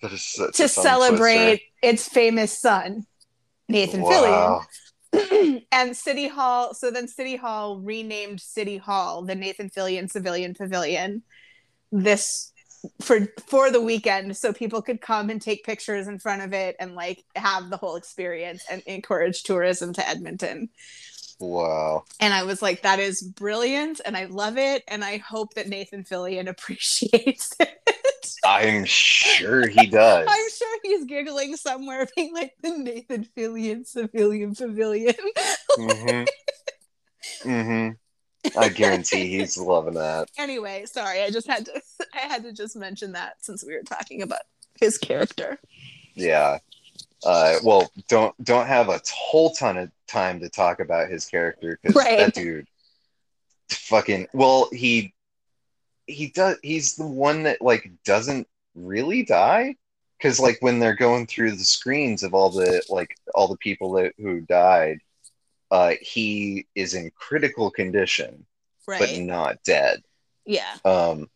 That is such to celebrate its famous son, Nathan. Wow. Fillion. and City Hall, so then City Hall renamed City Hall the Nathan Fillion Civilian Pavilion this for for the weekend so people could come and take pictures in front of it and like have the whole experience and encourage tourism to Edmonton. Wow. And I was like, that is brilliant and I love it. And I hope that Nathan Fillion appreciates it. I'm sure he does. I'm sure he's giggling somewhere, being like the Nathan Fillion Civilian Pavilion. hmm hmm I guarantee he's loving that. anyway, sorry, I just had to I had to just mention that since we were talking about his character. Yeah. Uh, well, don't don't have a whole ton of time to talk about his character because Right. that dude, fucking. Well, he he does. He's the one that like doesn't really die because like when they're going through the screens of all the like all the people that who died, uh, he is in critical condition Right. but not dead. yeah. Um,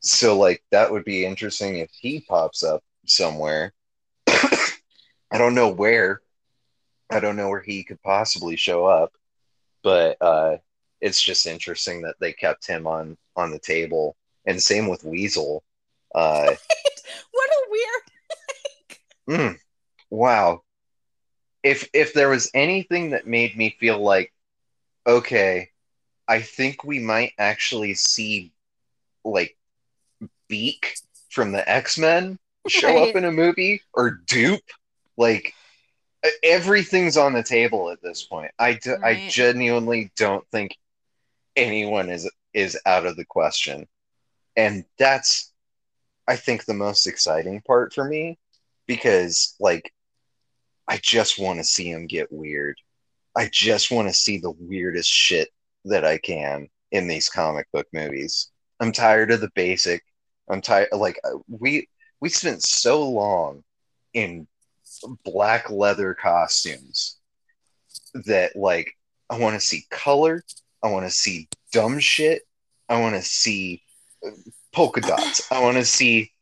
so like that would be interesting if he pops up somewhere. I don't know where. I don't know where he could possibly show up, but uh, it's just interesting that they kept him on on the table. And same with Weasel. Uh, What a weird mm, wow. If if there was anything that made me feel like, okay, I think we might actually see like Beak from the X Men show Right. up in a movie or Doop, like everything's on the table at this point. I d- I Right. genuinely don't think anyone is is out of the question, and that's I think the most exciting part for me because like I just want to see him get weird. I just want to see the weirdest shit that I can in these comic book movies. I'm tired of the basic. I'm tired like uh, we we spent so long in black leather costumes that like I want to see color, I want to see dumb shit, I want to see uh, polka dots. I want to see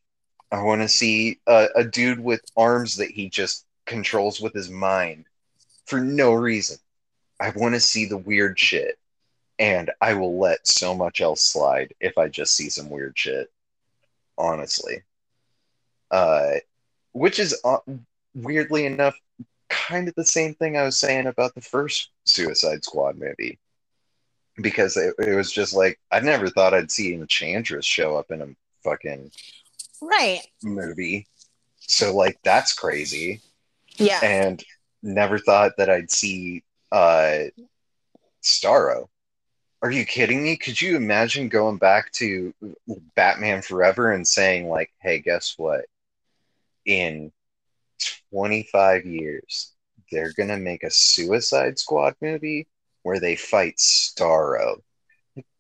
I want to see a, a dude with arms that he just controls with his mind for no reason. I want to see the weird shit, and I will let so much else slide if I just see some weird shit. Honestly, uh, which is uh, weirdly enough kind of the same thing I was saying about the first Suicide Squad movie, because it, it was just like I never thought I'd see Enchantress show up in a fucking right. movie. So like that's crazy. Yeah. And never thought that I'd see uh Starro. Are you kidding me? Could you imagine going back to Batman Forever and saying like, "Hey, guess what? In 25 years, they're gonna make a Suicide Squad movie where they fight Starro.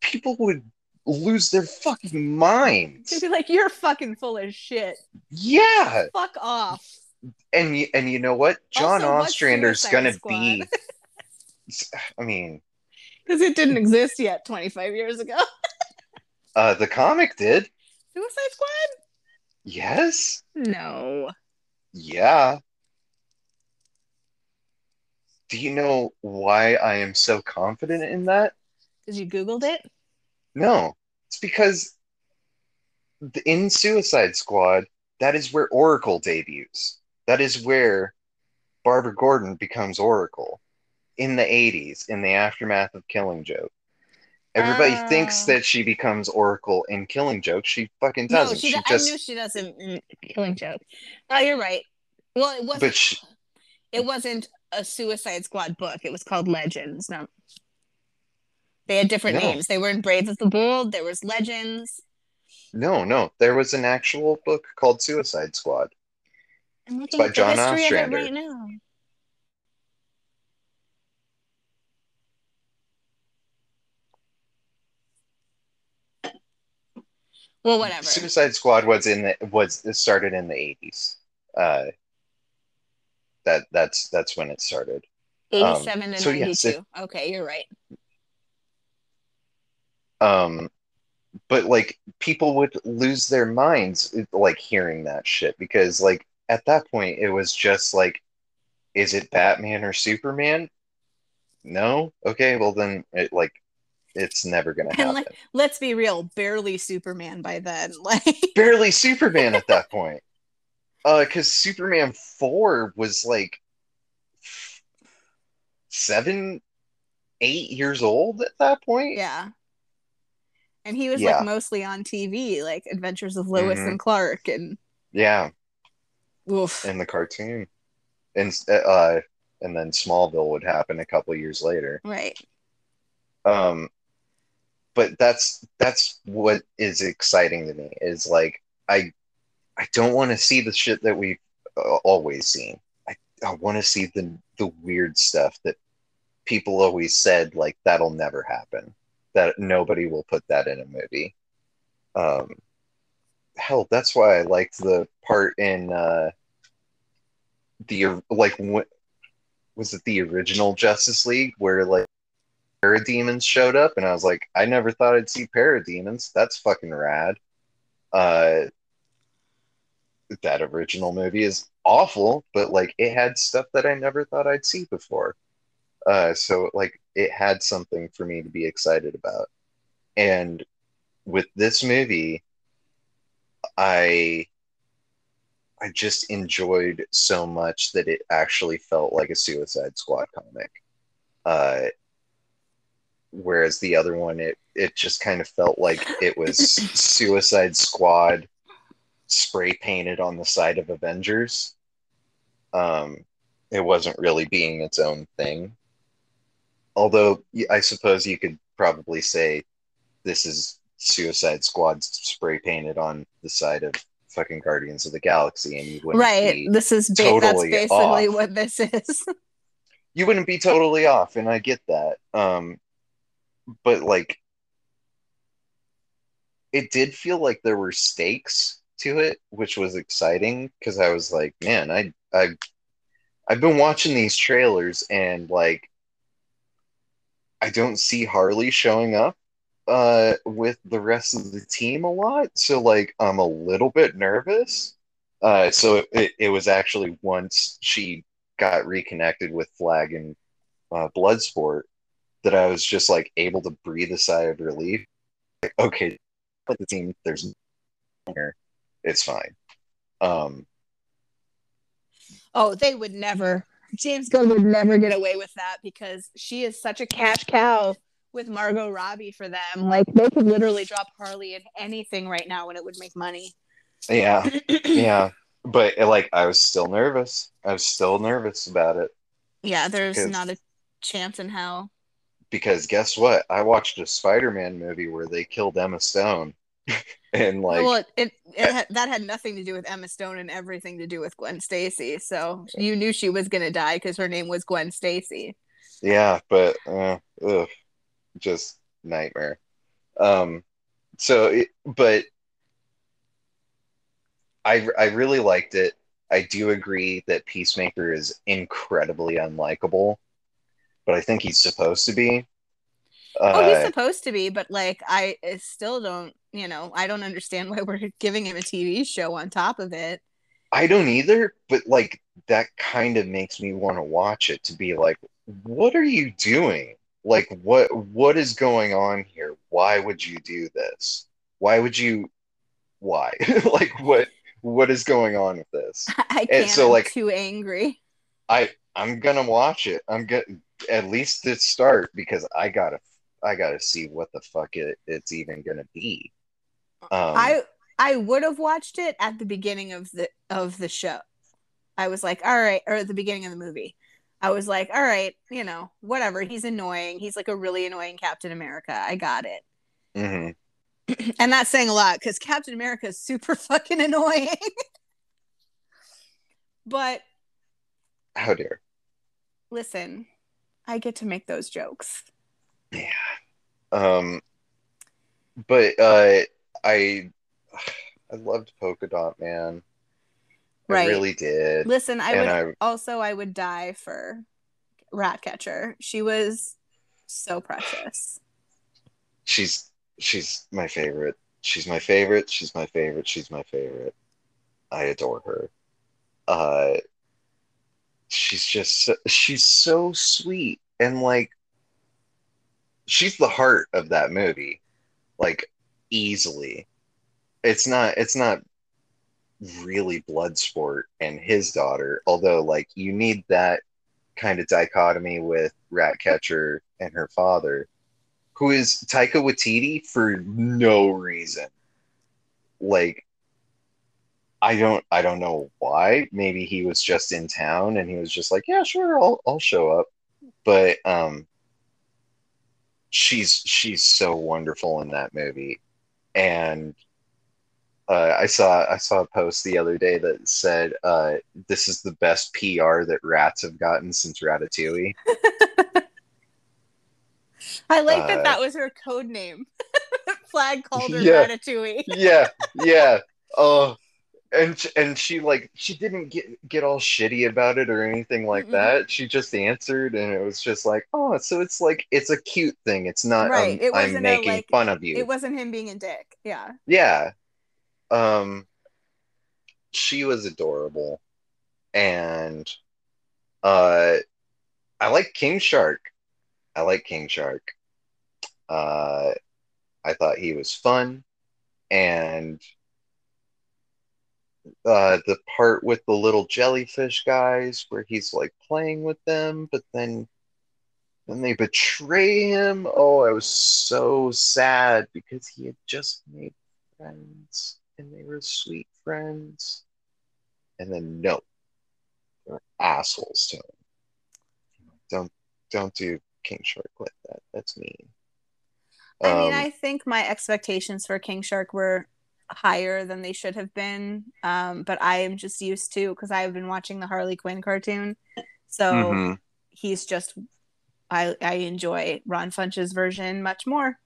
People would lose their fucking minds. To be like, you're fucking full of shit. Yeah, Fuck off. And you, and you know what? John Also, Ostrander's gonna Squad? be. I mean, Because it didn't exist yet 25 years ago. uh, the comic did. Suicide Squad? Yes. No. Yeah. Do you know why I am so confident in that? Because you Googled it? No, it's because in Suicide Squad, that is where Oracle debuts. That is where Barbara Gordon becomes Oracle in the 80s, in the aftermath of Killing Joke. Everybody Oh. thinks that she becomes Oracle in Killing Joke. She fucking doesn't. she, she just, I knew she doesn't in Killing Joke. Oh, you're right. Well, it wasn't. she, it wasn't a Suicide Squad book. It was called Legends. No, they had different No. names. They were in Brave of the Bold. There was Legends. no, no, there was an actual book called Suicide Squad. I'm looking by John history of it Ostrander. right now. Well, whatever. Suicide Squad was in the was started in the eighties. Uh, that that's that's when it started. um, 87 and so yes, 92. okay, you're right. Um, but like people would lose their minds like hearing that shit because like at that point it was just like, is it Batman or Superman? No. Okay, well then it like it's never gonna And happen. like, let's be real, barely Superman by then. Like, barely Superman at that point. Uh, because Superman four was like seven, eight years old at that point. yeah. And he was Yeah. like mostly on TV, like Adventures of Lois Mhm. and Clark, and Yeah, oof. in the cartoon, and uh, and then Smallville would happen a couple years later. right. Um, but that's that's what is exciting to me is like I I don't want to see the shit that we've uh, always seen. I I want to see the the weird stuff that people always said like that'll never happen. That nobody will put that in a movie. Um, hell, that's why I liked the part in uh, the like what was it the original Justice League where like parademons showed up and I was like, I never thought I'd see parademons. That's fucking rad. Uh that original movie is awful, but like it had stuff that I never thought I'd see before. Uh so like it had something for me to be excited about. And with this movie, I I just enjoyed so much that it actually felt like a Suicide Squad comic. Uh whereas the other one it it just kind of felt like it was Suicide Squad spray painted on the side of Avengers. Um, it wasn't really being its own thing. Although I suppose you could probably say this is Suicide Squad spray painted on the side of fucking Guardians of the Galaxy, and you wouldn't Right. be This is ba- totally that's basically off. what this is. you wouldn't be totally off, and I get that. Um, but like, it did feel like there were stakes to it, which was exciting because I was like, man, I I I've been watching these trailers and like, I don't see Harley showing up uh with the rest of the team a lot, so like I'm a little bit nervous. Uh, so it, it was actually once she got reconnected with Flag and uh, Bloodsport that I was just like able to breathe a sigh of relief. Like, okay, the team, there's here, it's fine. Um, Oh, they would never. James Gunn would never get away with that because she is such a cash cow with Margot Robbie for them. Like they could literally drop Harley in anything right now and it would make money. yeah, yeah, but like I was still nervous. I was still nervous about it yeah, there's not a chance in hell. because guess what? I watched a Spider-Man movie where they killed Emma Stone, and like well, it, it, had, that had nothing to do with Emma Stone and everything to do with Gwen Stacy. So you knew she was gonna die because her name was Gwen Stacy. yeah, but uh, ugh, just nightmare. Um, so, it, but I I really liked it. I do agree that Peacemaker is incredibly unlikable, but I think he's supposed to be. oh, he's Uh, supposed to be, but like I still don't, you know, I don't understand why we're giving him a TV show on top of it. I don't either, but like that kind of makes me want to watch it to be like, what are you doing? Like what what is going on here? Why would you do this? Why would you why? like what what is going on with this? I And can't. so, I'm like- too angry. I I'm gonna watch it. I'm gonna at least to start because I gotta I gotta see what the fuck it, it's even gonna be. Um, I I would have watched it at the beginning of the of the show. I was like, all right, or at the beginning of the movie. I was like, all right, you know, whatever. He's annoying. He's like a really annoying Captain America. I got it. mhm. And that's saying a lot because Captain America is super fucking annoying. but How dare. listen, I get to make those jokes. Yeah. Um but uh I I loved Polka Dot Man. I really did. Listen, I And would I- also I would die for Ratcatcher. She was so precious. She's she's my favorite. She's my favorite. She's my favorite. She's my favorite. I adore her. Uh she's just so, she's so sweet and like she's the heart of that movie. Like easily. It's not it's not really Bloodsport and his daughter, although like you need that kind of dichotomy with Ratcatcher and her father, who is Taika Waititi for no reason. Like I don't I don't know why. Maybe he was just in town and he was just like, yeah, sure, I'll I'll show up. But um she's she's so wonderful in that movie. And uh, I saw I saw a post the other day that said uh, this is the best PR that rats have gotten since Ratatouille. I like that Uh, that was her code name. Flag called her Yeah. Ratatouille. yeah, yeah. Oh, and and she like she didn't get get all shitty about it or anything like Mm-mm. that. She just answered, and it was just like, oh, so it's like it's a cute thing. It's not Right, um, it I'm wasn't a, making like- fun of you. It wasn't him being a dick. Yeah. Yeah. Um she was adorable. And uh I like King Shark. I like King Shark. Uh I thought he was fun and uh the part with the little jellyfish guys where he's like playing with them but then then they betray him. Oh, I was so sad because he had just made friends and they were sweet friends. And then no, they're assholes to him. Don't don't do King Shark like that. That's mean. I mean, Um, I think my expectations for King Shark were higher than they should have been. Um, but I am just used to because I've been watching the Harley Quinn cartoon. So mhm. he's just I I enjoy Ron Funches' version much more.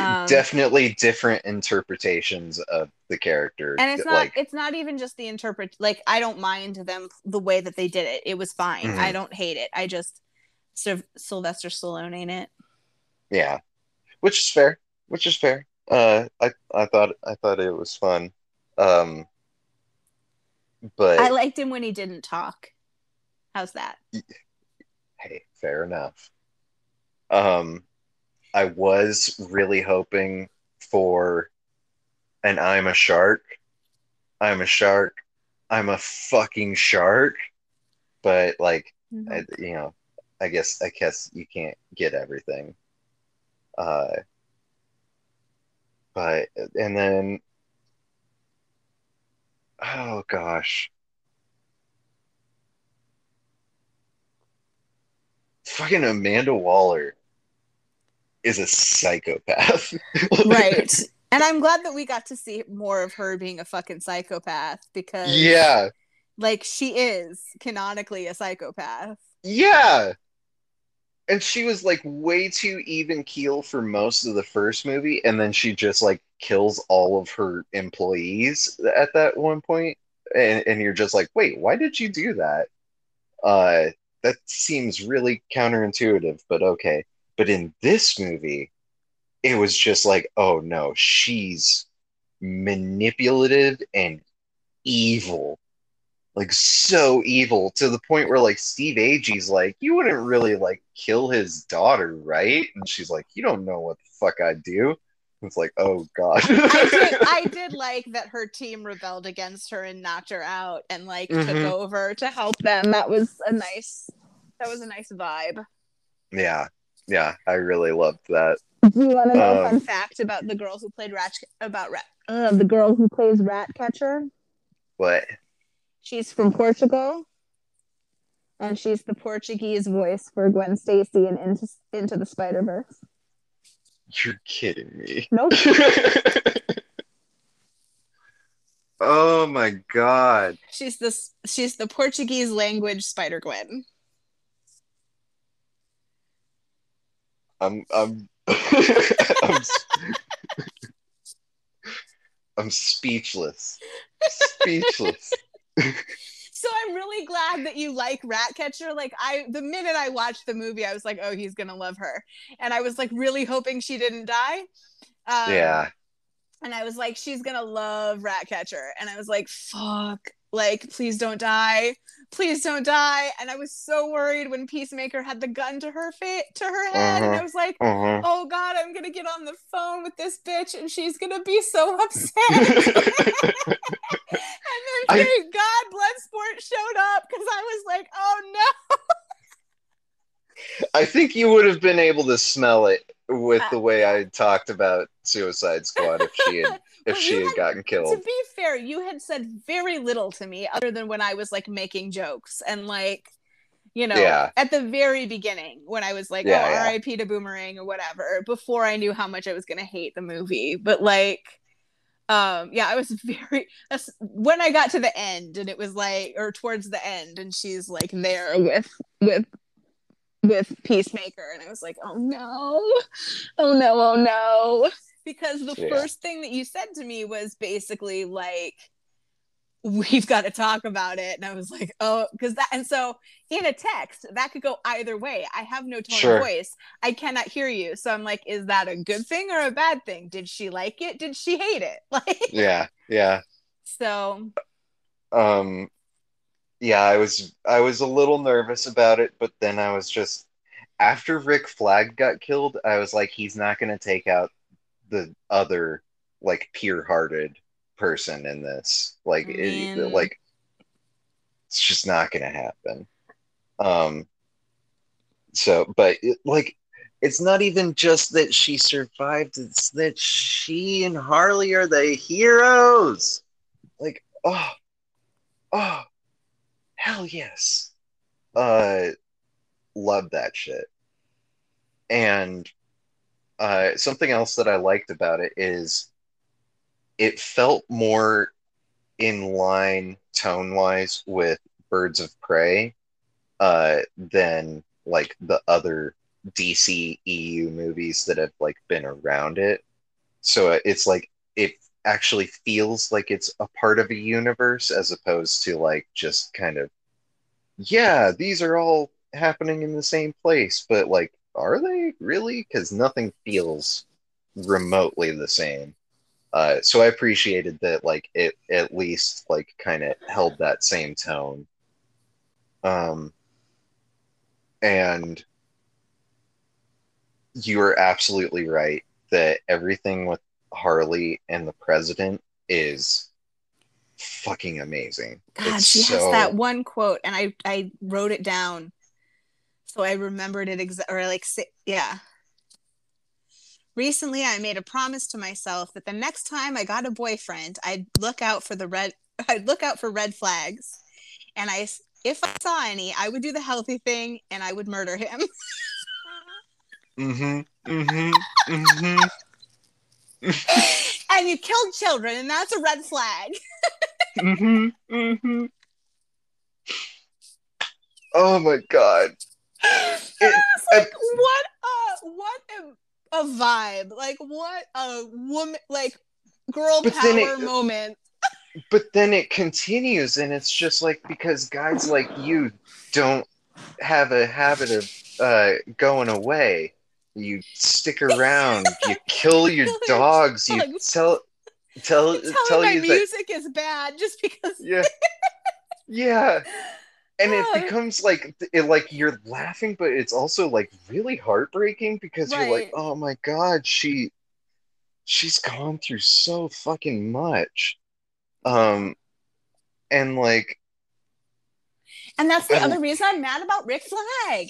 Um, definitely different interpretations of the character. And it's not like it's not even just the interpret like I don't mind them the way that they did it. It was fine. Mhm. I don't hate it. I just Syl- Sylvester Stallone ain't it. yeah, which is fair. Which is fair. Uh, I I thought I thought it was fun. Um, but I liked him when he didn't talk. How's that? hey, fair enough. Um, I was really hoping for an I'm a shark. I'm a shark. I'm a fucking shark. But like, I, you know, I guess I guess you can't get everything. Uh, but and then, oh gosh, fucking Amanda Waller is a psychopath. right. And I'm glad that we got to see more of her being a fucking psychopath because Yeah. like she is canonically a psychopath. Yeah. And she was like way too even keel for most of the first movie, and then she just like kills all of her employees at that one. And and you're just like, wait, why did you do that? Uh that seems really counterintuitive, but okay. But in this movie, it was just like, oh no, she's manipulative and evil like so evil to the point where like Steve Agee's like, you wouldn't really like kill his daughter, right? And she's like, you don't know what the fuck I'd do. It's like, oh god. I did, I did like that her team rebelled against her and knocked her out and like took Mhm. over to help them. That was a nice that was a nice vibe. yeah, yeah, I really loved that. Do you want to know a Um, fun fact about the girl who played rat about rat uh, the girl who plays Ratcatcher? What? She's from Portugal. And she's the Portuguese voice for Gwen Stacy in Into, Into the Spider Verse. you're kidding me. Nope. oh my god. she's the she's the Portuguese language Spider Gwen. I'm I'm I'm, I'm speechless. Speechless. So I'm really glad that you like Ratcatcher. Like I, the minute I watched the movie, I was like, "Oh, he's gonna love her," and I was like really hoping she didn't die. Um, yeah. And I was like, "She's gonna love Ratcatcher," and I was like, "Fuck." Like, please don't die. Please don't die. And I was so worried when Peacemaker had the gun to her face to her head. And I was like, Uh-huh. oh God, I'm gonna get on the phone with this bitch and she's gonna be so upset. And then I- thank God Bloodsport showed up because I was like, oh no. I think you would have been able to smell it with Uh, the way I talked about Suicide Squad if she had if Well, she had had- gotten killed. To be fair, you had said very little to me other than when I was like making jokes and like, you know, Yeah. at the very beginning when I was like, Yeah, oh, yeah. RIP to Boomerang or whatever, before I knew how much I was gonna hate the movie. But like, um, yeah, I was very when I got to the end and it was like, or towards the end, and she's like there with with with Peacemaker, and I was like, oh no, oh no, oh no. Because the Yeah. first thing that you said to me was basically like, we've got to talk about it. And I was like, oh, because that, and so in a text, that could go either way. I have no tone Sure. of voice. I cannot hear you. So I'm like, is that a good thing or a bad thing? Did she like it? Did she hate it? Like, Yeah, yeah. so Um yeah, I was I was a little nervous about it, but then I was just after Rick Flag got killed, I was like he's not going to take out the other like pure-hearted person in this. Like it, like it's just not going to happen. Um so but it, like it's not even just that she survived, it's that she and Harley are the heroes. Like, oh, oh, hell yes. Uh, love that shit. And uh, something else that I liked about it is it felt more in line tone wise with Birds of Prey uh, than like the other DC EU movies that have like been around it. So it's like it actually feels like it's a part of a universe as opposed to like just kind of yeah, these are all happening in the same place, but like are they really? Because nothing feels remotely the same. Uh, so I appreciated that like it at least like kind of held that same tone. Um, and you are absolutely right that everything with Harley and the president is fucking amazing. God, It's she has that one quote, and I I wrote it down, so I remembered it exa- or like yeah. Recently, I made a promise to myself that the next time I got a boyfriend, I'd look out for the red. I'd look out for red flags, and I, if I saw any, I would do the healthy thing and I would murder him. Mm-hmm. Mm-hmm. Mm-hmm. and you killed children, and that's a red flag. hmm hmm Oh my god. It's like what a what a, a vibe. Like what a woman like girl power it- moment. But then it continues, and it's just like because guys like you don't have a habit of uh, going away. You stick around. you kill your dogs. You tell tell You tell my you that music is bad just because yeah yeah and it becomes like it like you're laughing but it's also like really heartbreaking because you're like oh my god she she's gone through so fucking much um and like And that's the I other reason I'm mad about Rick Flag.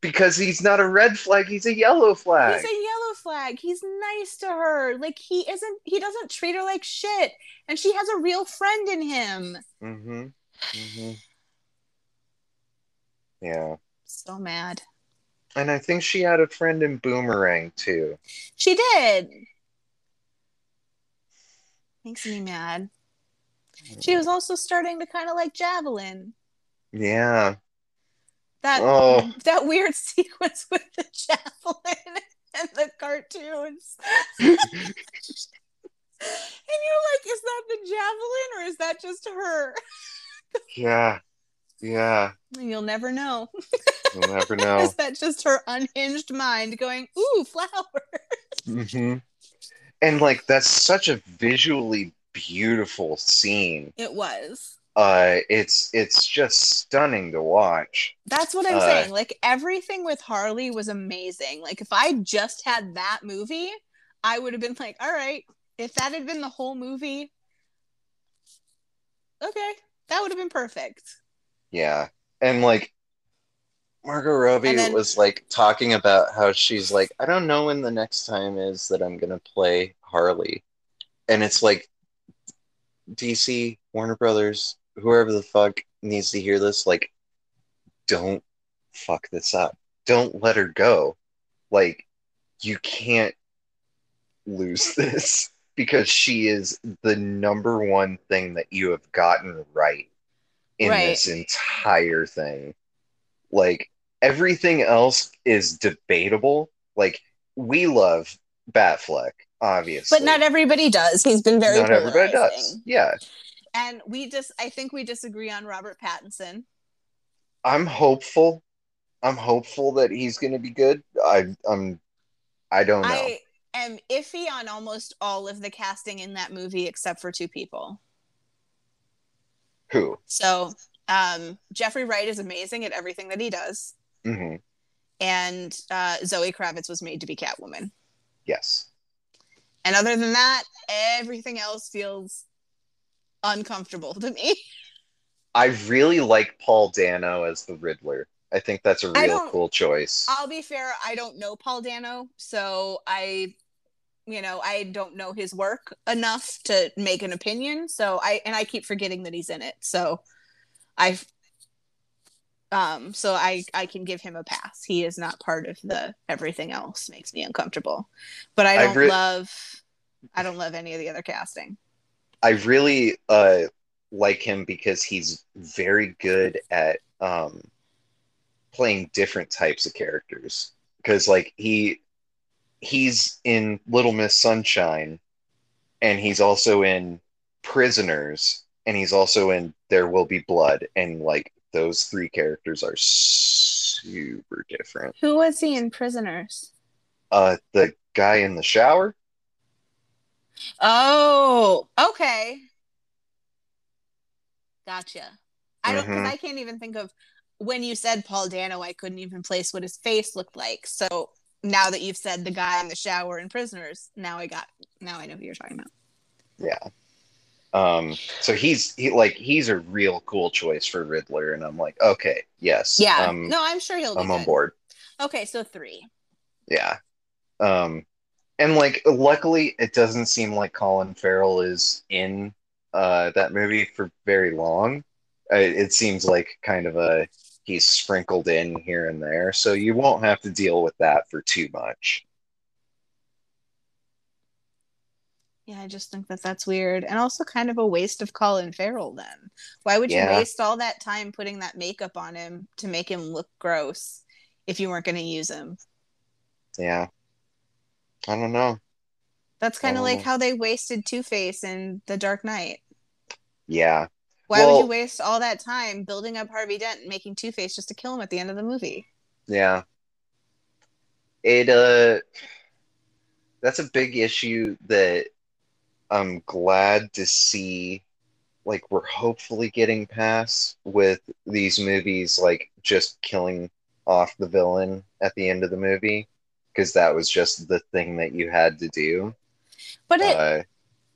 because he's not a red flag he's a yellow flag He's a yellow flag. He's nice to her. Like he isn't he doesn't treat her like shit. And she has a real friend in him. mm-hmm mm-hmm yeah So mad. and i think she had a friend in boomerang too She did. Makes me mad. She was also starting to kind of like Javelin. yeah That Oh. that weird sequence with the javelin and the cartoons. and you're like, is that the javelin or is that just her? yeah yeah You'll never know. you'll never know Is that just her unhinged mind going, ooh, flower? hmm And like that's such a visually beautiful scene. It was. Uh, it's it's just stunning to watch. That's what I'm Uh, saying. Like everything with Harley was amazing. Like if I just had that movie, I would have been like, all right, if that had been the whole movie, okay, that would have been perfect. Yeah, and like Margot Robbie then- was like talking about how she's like, I don't know when the next time is that I'm gonna play Harley, and it's like DC, Warner Brothers, whoever the fuck needs to hear this, like, don't fuck this up. Don't let her go. Like, you can't lose this because she is the number one thing that you have gotten right in Right. this entire thing. Like, everything else is debatable. Like, we love Batfleck, obviously. But not everybody does. He's been very Not everybody does. Yeah. And we just I think we disagree on Robert Pattinson. I'm hopeful. I'm hopeful that he's going to be good. I I'm I don't know. I am iffy on almost all of the casting in that movie except for two people. Who? So um, Jeffrey Wright is amazing at everything that he does, hmm and uh, Zoe Kravitz was made to be Catwoman. Yes. And other than that, everything else feels uncomfortable to me. I really like Paul Dano as the Riddler. I think that's a real cool choice. I'll be fair, I don't know Paul Dano, so I you know, I don't know his work enough to make an opinion. So I and I keep forgetting that he's in it. So I um so I I can give him a pass. He is not part of the everything else makes me uncomfortable. But I I don't re- love I don't love any of the other casting. I really uh like him because he's very good at um playing different types of characters. Because like he he's in Little Miss Sunshine and he's also in Prisoners and he's also in There Will Be Blood and like those three characters are super different. Who was he in Prisoners? Uh the guy in the shower? Oh, okay. Gotcha. I don't because Mhm. I can't even think of when you said Paul Dano, I couldn't even place what his face looked like. So now that you've said the guy in the shower in Prisoners, now I got now I know who you're talking about. Yeah. Um, so he's he like he's a real cool choice for Riddler, and I'm like, okay, yes, Yeah. um, no, I'm sure he'll I'm on good. board. Okay, so three. Yeah. Um, and like, luckily, it doesn't seem like Colin Farrell is in uh that movie for very long. It seems like kind of a he's sprinkled in here and there, so you won't have to deal with that for too much. Yeah, I just think that that's weird, and also kind of a waste of Colin Farrell. Then, why would you Yeah. waste all that time putting that makeup on him to make him look gross if you weren't going to use him? Yeah. I don't know. That's kind of um, Oh. like how they wasted Two Face in The Dark Knight. Yeah. Why would you waste all that time building up Harvey Dent and making Two Face just to kill him at the end of the movie? Yeah. It uh that's a big issue that I'm glad to see like we're hopefully getting past with these movies like just killing off the villain at the end of the movie because that was just the thing that you had to do. But it, Uh,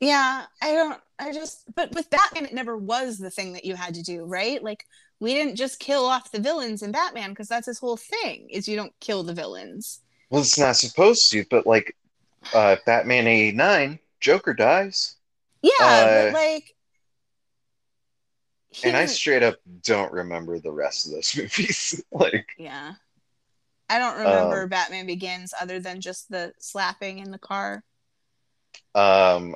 yeah, I don't, I just, but with Batman, it never was the thing that you had to do, right? Like, we didn't just kill off the villains in Batman because that's his whole thing is you don't kill the villains. well, it's not supposed to, but like uh, Batman 89, Joker dies. Yeah, Uh, but like, And I straight up don't remember the rest of those movies. like, yeah, I don't remember Um, Batman Begins other than just the slapping in the car. um,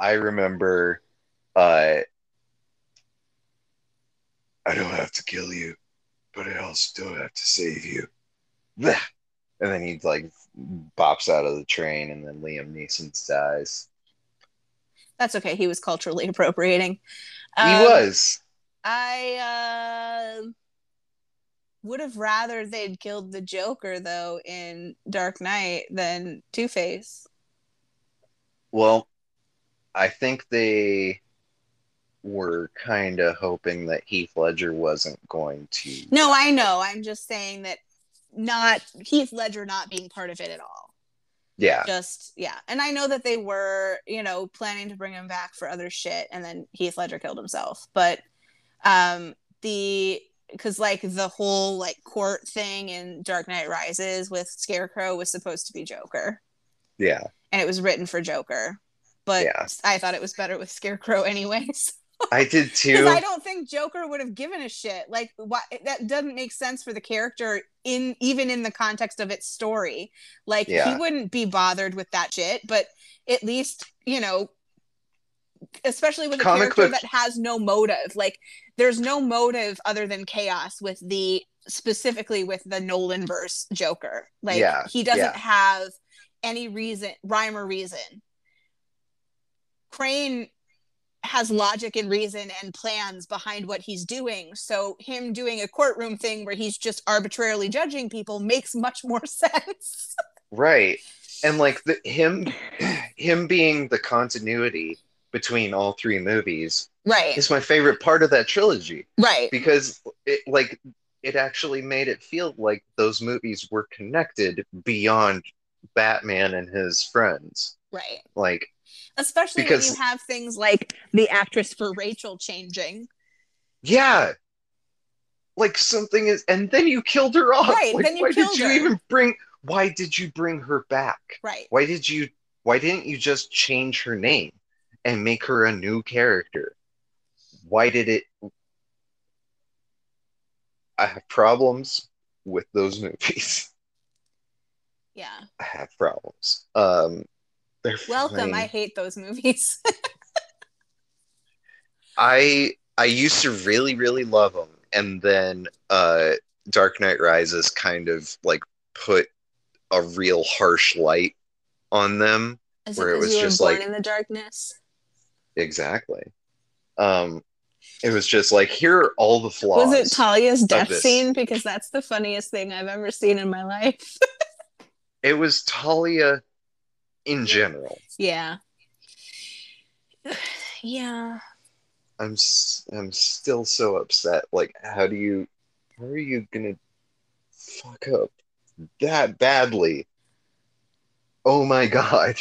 I remember, uh, I don't have to kill you, but I also don't have to save you. And then he like bops out of the train, and then Liam Neeson dies. That's okay. He was culturally appropriating. he Um, was. I uh, would have rather they'd killed the Joker though in Dark Knight than Two Face. Well, I think they were kind of hoping that Heath Ledger wasn't going to. No, I know. I'm just saying that not Heath Ledger not being part of it at all. Yeah. Just yeah, and I know that they were you know planning to bring him back for other shit, and then Heath Ledger killed himself. But um the because like the whole like court thing in Dark Knight Rises with Scarecrow was supposed to be Joker. Yeah. and it was written for Joker. But Yeah. I thought it was better with Scarecrow anyways. I did too. I don't think Joker would have given a shit. Like why that doesn't make sense for the character in even in the context of its story. Like Yeah. he wouldn't be bothered with that shit, but at least, you know, especially with a Comic character book- that has no motive. Like there's no motive other than chaos with the specifically with the Nolan verse Joker. Like Yeah, he doesn't yeah. have any reason, rhyme or reason. Crane has logic and reason and plans behind what he's doing. So him doing a courtroom thing where he's just arbitrarily judging people makes much more sense. Right. And like the him him being the continuity between all three movies right. is my favorite part of that trilogy Right. because it like it actually made it feel like those movies were connected beyond Batman and his friends. Right. Like Especially Because- when you have things like the actress for Rachel changing. yeah. Like something is and then you killed her off. Right, Like, then you why killed did you her. even bring why did you bring her back? Right. Why did you why didn't you just change her name and make her a new character? Why did it I have problems with those movies. Yeah. I have problems. Um they're Welcome. fine. I hate those movies. I I used to really really love them and then uh Dark Knight Rises kind of like put a real harsh light on them Is Where it was just born like- in the darkness? Exactly. Um, it was just like here are all the flaws. Was it Talia's death scene? Because that's the funniest thing I've ever seen in my life. It was Talia in general. yeah. yeah. I'm I'm still so upset. Like, how do you? How are you gonna fuck up that badly? Oh my god!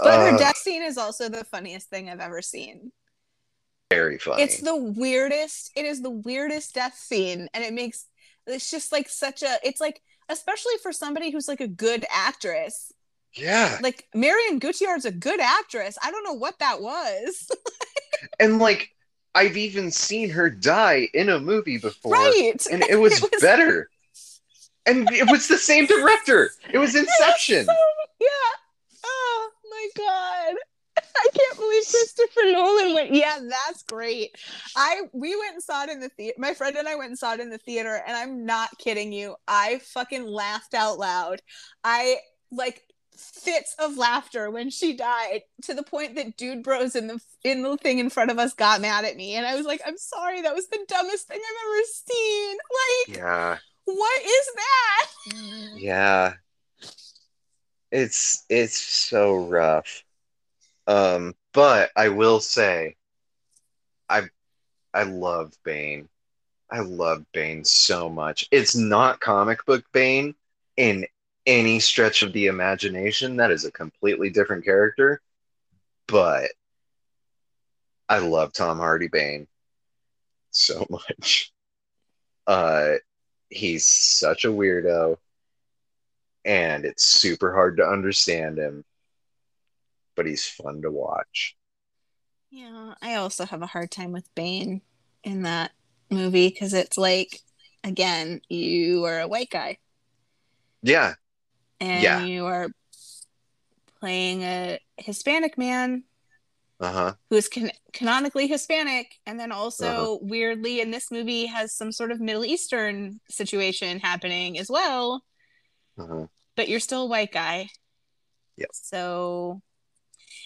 But her Uh, death scene is also the funniest thing I've ever seen. very funny. It's the weirdest. It is the weirdest death scene, and it makes it's just like such a. It's like especially for somebody who's like a good actress. Yeah, Like Marion Cotillard's a good actress. I don't know what that was. and like I've even seen her die in a movie before. right. and it was, It was- better. And it was the same director. It was Inception. So- yeah. Oh my god. I can't believe Christopher Nolan went. Yeah, that's great. I we went and saw it in the theater. My friend and I went and saw it in the theater, and I'm not kidding you. I fucking laughed out loud. I like fits of laughter when she died to the point that dude bros in the in the thing in front of us got mad at me and I was like I'm sorry that was the dumbest thing I've ever seen like Yeah. what is that Yeah. It's it's so rough. Um, but I will say I I love Bane. I love Bane so much. It's not comic book Bane in any stretch of the imagination. That is a completely different character. But I love Tom Hardy Bane so much. Uh he's such a weirdo and it's super hard to understand him, but he's fun to watch. yeah I also have a hard time with Bane in that movie because it's like again you are a white guy Yeah, and Yeah. you are playing a Hispanic man uh huh. who is can- canonically Hispanic, and then also Uh-huh. weirdly in this movie has some sort of Middle Eastern situation happening as well. Uh-huh. But you're still a white guy. Yep. So,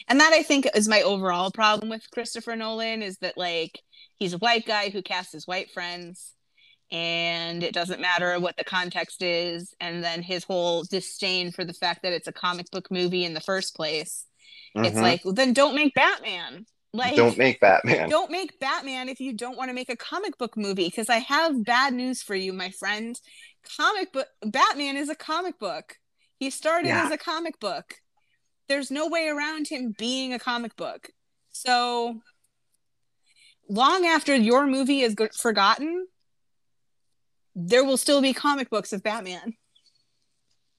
and that I think is my overall problem with Christopher Nolan is that like he's a white guy who casts his white friends. And it doesn't matter what the context is. And then his whole disdain for the fact that it's a comic book movie in the first place. It's Mhm. like, well, then don't make Batman. Like, don't make Batman. don't make Batman if you don't want to make a comic book movie. Because I have bad news for you, my friend. Comic book Batman is a comic book. He started Yeah. as a comic book. There's no way around him being a comic book. So long after your movie is go- forgotten, there will still be comic books of Batman.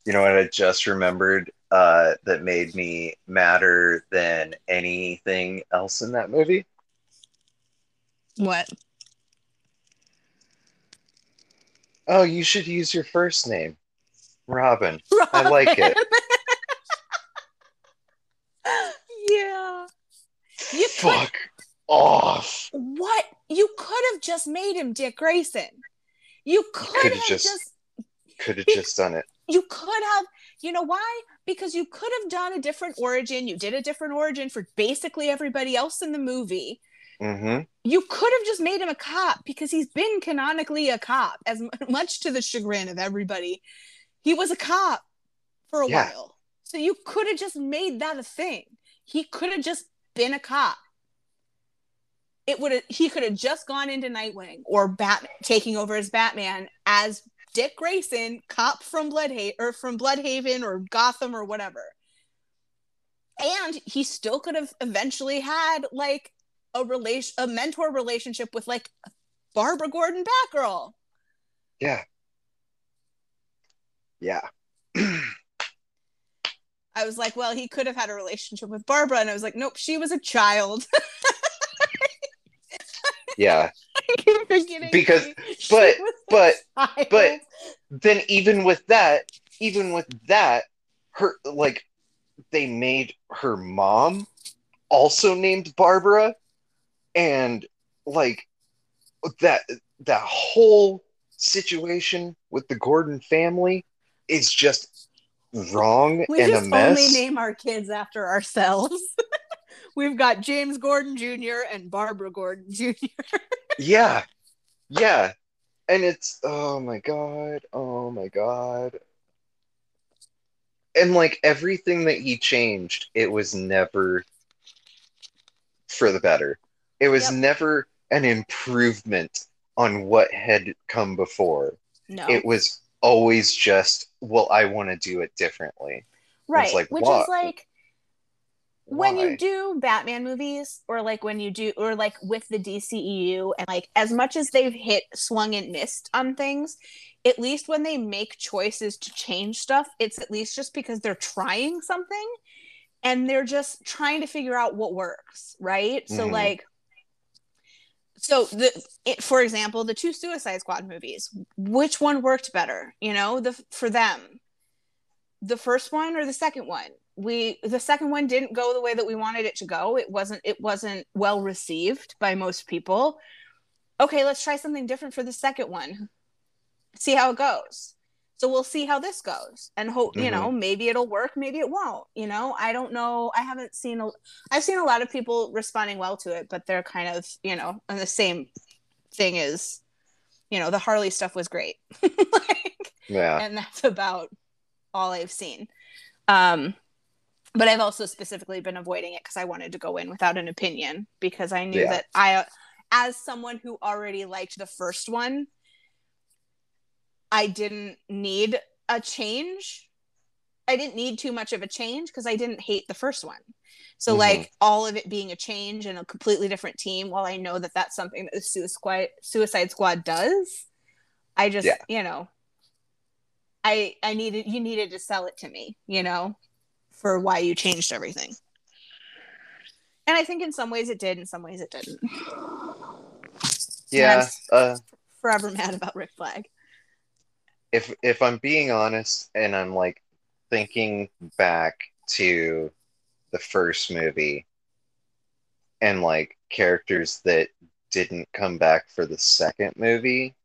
You know what I just remembered uh, that made me madder than anything else in that movie? What? Oh, you should use your first name, Robin. I like it. yeah. You could Fuck off. what you could have just made him Dick Grayson. You could could've just- just, Could have just done it. you could have you know why? Because you could have done a different origin. You did a different origin for basically everybody else in the movie. hmm You could have just made him a cop because he's been canonically a cop, as much to the chagrin of everybody. He was a cop for a Yeah. while. So you could have just made that a thing. He could have just been a cop. It would have he could have just gone into Nightwing or Bat taking over as Batman as Dick Grayson, cop from Blüdhaven or from Blüdhaven or Gotham or whatever. And he still could have eventually had like a relation a mentor relationship with like Barbara Gordon Batgirl. Yeah. Yeah. I was like, well, he could have had a relationship with Barbara, and I was like, nope, she was a child. yeah. I keep forgetting Because- but- but- but- Then even with that, even with that, her like they made her mom also named Barbara and like that that whole situation with the Gordon family is just wrong we and a just mess. only name our kids after ourselves. We've got James Gordon Jr. and Barbara Gordon Jr. Yeah. Yeah. And it's oh my god. Oh my god. And like everything that he changed, it was never for the better. It was Yep. never an improvement on what had come before. No, It was always just, well, I want to do it differently. right? like, Which why? is like when Why? you do Batman movies, or like when you do, or like with the DCEU, and like as much as they've hit, swung, and missed on things, at least when they make choices to change stuff, it's at least just because they're trying something and they're just trying to figure out what works, right? So, Mhm. like, so the it, for example, the two Suicide Squad movies, which one worked better? You know, the for them, the first one or the second one? We the second one didn't go the way that we wanted it to go. It wasn't it wasn't well received by most people. Okay, let's try something different for the second one. See how it goes. So we'll see how this goes and hope, you know, maybe it'll work, maybe it won't. You know, I don't know. I haven't seen a I've seen a lot of people responding well to it, but they're kind of, you know, and the same thing is you know, the Harley stuff was great. like, Yeah. and that's about all I've seen. Um, but I've also specifically been avoiding it because I wanted to go in without an opinion because I knew Yeah. that I, as someone who already liked the first one, I didn't need a change. I didn't need too much of a change because I didn't hate the first one. So Mhm. like all of it being a change and a completely different team, while I know that that's something that the Suicide Suicide Squad does, I just Yeah. you know, I I needed you needed to sell it to me, you know, for why you changed everything. And I think in some ways it did, in some ways it didn't. Yeah. Uh, Forever mad about Rick Flag. if if I'm being honest and I'm like thinking back to the first movie and like characters that didn't come back for the second movie,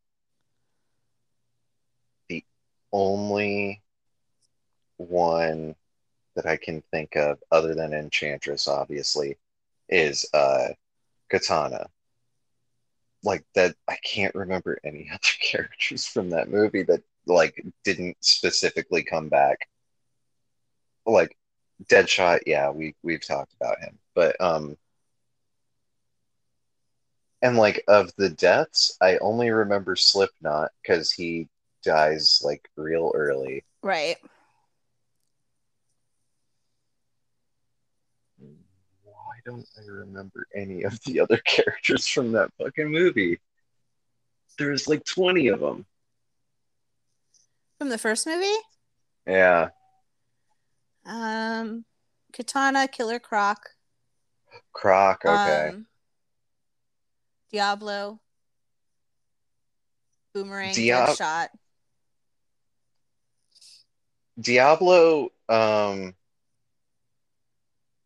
the only one that I can think of other than Enchantress obviously is uh Katana. Like that I can't remember any other characters from that movie that like didn't specifically come back. Like Deadshot, yeah, we we've talked about him. But um and like of the deaths, I only remember Slipknot because he dies like real early. Right. Why don't I remember any of the other characters from that fucking movie? There's like 20 of them. From the first movie? Yeah. Um Katana, Killer Croc, Croc, okay. um, Diablo, Boomerang, Diab- Deadshot. Diablo um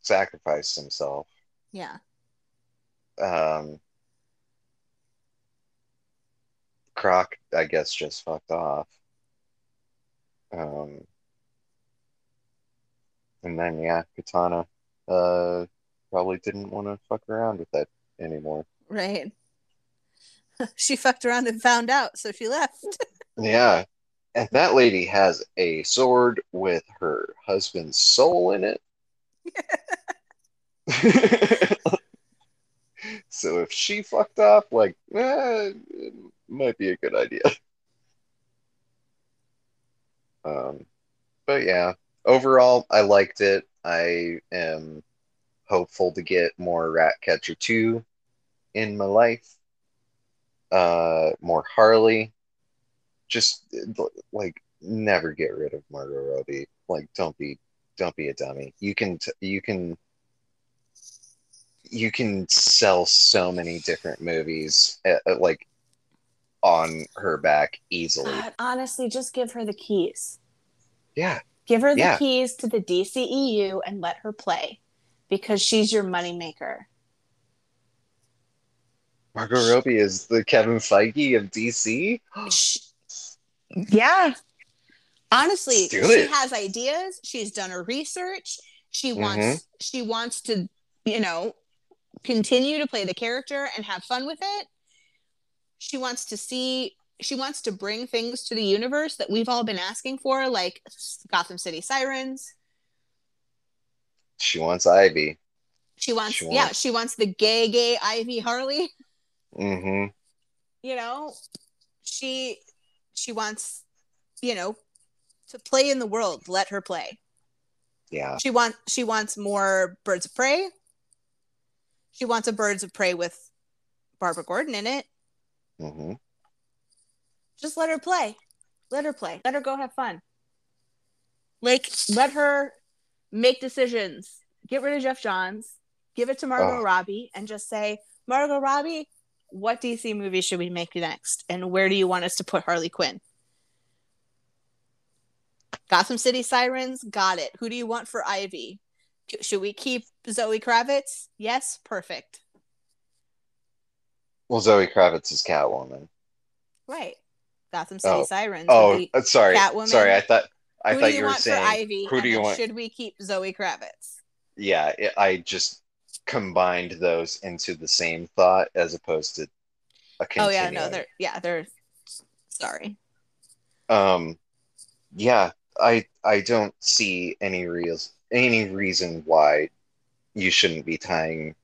sacrificed himself. Yeah. Um Croc, I guess, just fucked off. Um and then yeah, Katana uh probably didn't want to fuck around with that anymore. Right. she fucked around and found out, so she left. Yeah. And that lady has a sword with her husband's soul in it. so if she fucked off, like, eh, it might be a good idea. Um, but yeah, overall, I liked it. I am hopeful to get more Ratcatcher 2 in my life. Uh, more Harley. Just like never get rid of Margot Robbie. Like, don't be, don't be a dummy. You can, t- you can, you can sell so many different movies, uh, uh, like on her back easily. God, honestly, just give her the keys. Yeah, Give her the Yeah. keys to the DCEU and let her play because she's your moneymaker. Margot Robbie is the Kevin Feige of DC. Yeah. Honestly, she has ideas. She's done her research. She wants Mhm. she wants to, you know, continue to play the character and have fun with it. She wants to see she wants to bring things to the universe that we've all been asking for like Gotham City Sirens. She wants Ivy. She wants, She yeah, she wants the gay gay Ivy Harley. mm-hmm you know she she wants you know to play in the world let her play. Yeah. she wants she wants more birds of prey. She wants a birds of prey with barbara gordon in it. Hmm just let her play. Let her play. Let her go have fun. Like let her make decisions. Get rid of geoff johns. Give it to margot Oh. robbie and just say margot robbie what dc movie should we make next? And where do you want us to put harley quinn Gotham City Sirens, got it. Who do you want for Ivy? Should we keep Zoe Kravitz? Yes, perfect. Well, Zoe Kravitz is Catwoman. Right. Gotham City Oh. Sirens. Oh, uh, sorry, Catwoman. sorry. I thought I who thought you, you were saying Ivy? who do you want? Should we keep Zoe Kravitz? Yeah, it, I just combined those into the same thought as opposed to a Oh yeah, no, they're yeah, they're sorry. um yeah i i don't see any real any reason why you shouldn't be tying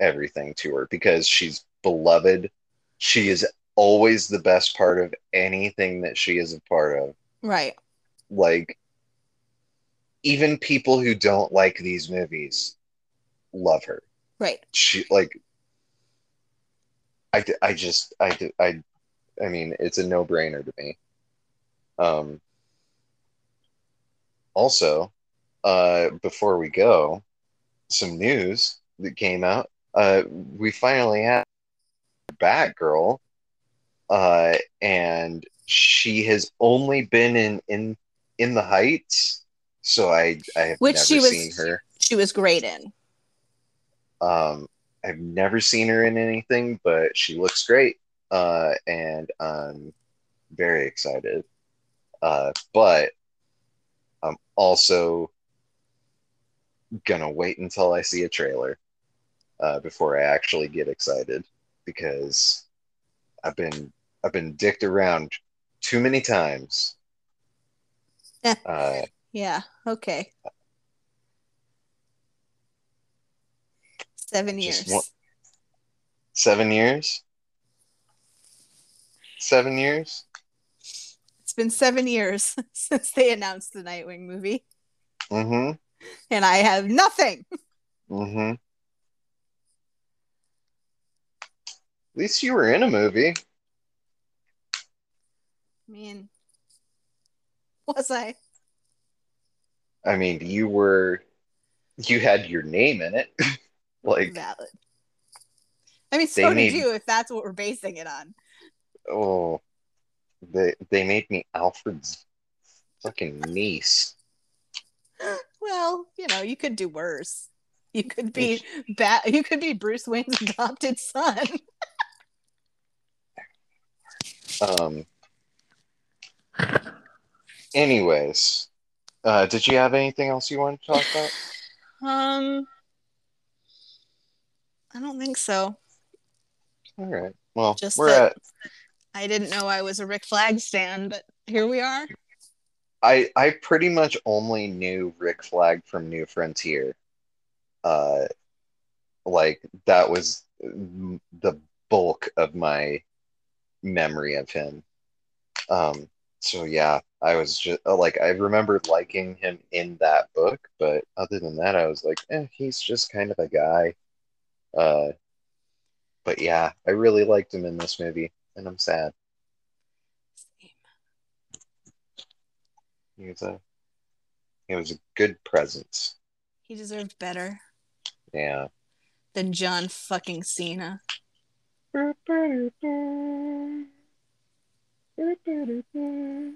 everything to her because she's beloved she is always the best part of anything that she is a part of Right. like even people who don't like these movies love her Right. she like I, I just I I I mean it's a no-brainer to me. Um also uh before we go some news that came out uh we finally have Batgirl uh and she has only been in in in the heights so I I have Which never she was- seen her She was great in. um, I've never seen her in anything, but she looks great, uh, and I'm very excited. Uh, but I'm also gonna wait until I see a trailer uh, before I actually get excited because I've been I've been dicked around too many times. Uh, Yeah. Okay. Seven years. one- seven years. Seven years. It's been seven years since they announced the Nightwing movie, Mm-hmm. and I have nothing. Mm-hmm. At least you were in a movie. I mean, was I? I mean, you were you had your name in it. like, Valid. I mean, so made- did you, if that's what we're basing it on. oh they they made me Alfred's fucking niece. Well, you know, you could do worse. You could be bat. You could be Bruce Wayne's adopted son. Um anyways, uh did you have anything else you wanted to talk about? Um, I don't think so. All right. Well, Just we're that- at I didn't know I was a Rick Flag stan, but here we are. I I pretty much only knew Rick Flag from New Frontier. Uh, like that was the bulk of my memory of him. Um, so yeah, I was just uh, like I remembered liking him in that book, but other than that, I was like, eh, he's just kind of a guy. Uh, but yeah, I really liked him in this movie, and I'm sad. Same. He was a he was a good presence. He deserved better Yeah. than John fucking Cena.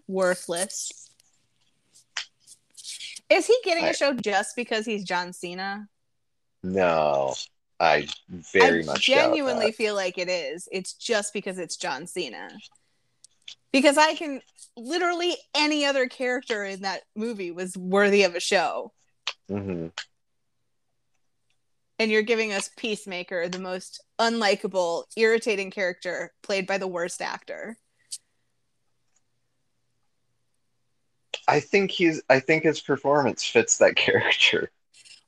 Worthless. Is he getting I- a show just because he's John Cena? No, I very I much genuinely feel like it is. It's just because it's John Cena. Because I can literally any other character in that movie was worthy of a show. Mhm. And you're giving us Peacemaker, the most unlikable, irritating character played by the worst actor. I think he's. I think his performance fits that character.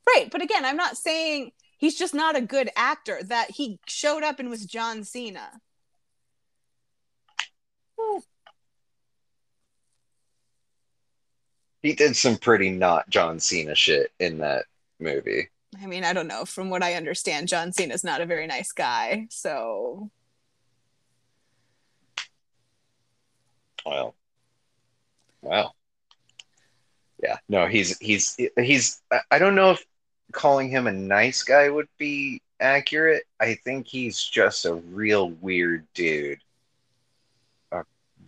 Right, but again, I'm not saying he's just not a good actor. That he showed up and was John Cena. He did some pretty not John Cena shit in that movie. I mean, I don't know. From what I understand, John Cena's not a very nice guy. So Well, wow. Yeah. No, he's he's he's. I don't know if calling him a nice guy would be accurate. I think he's just a real weird dude. A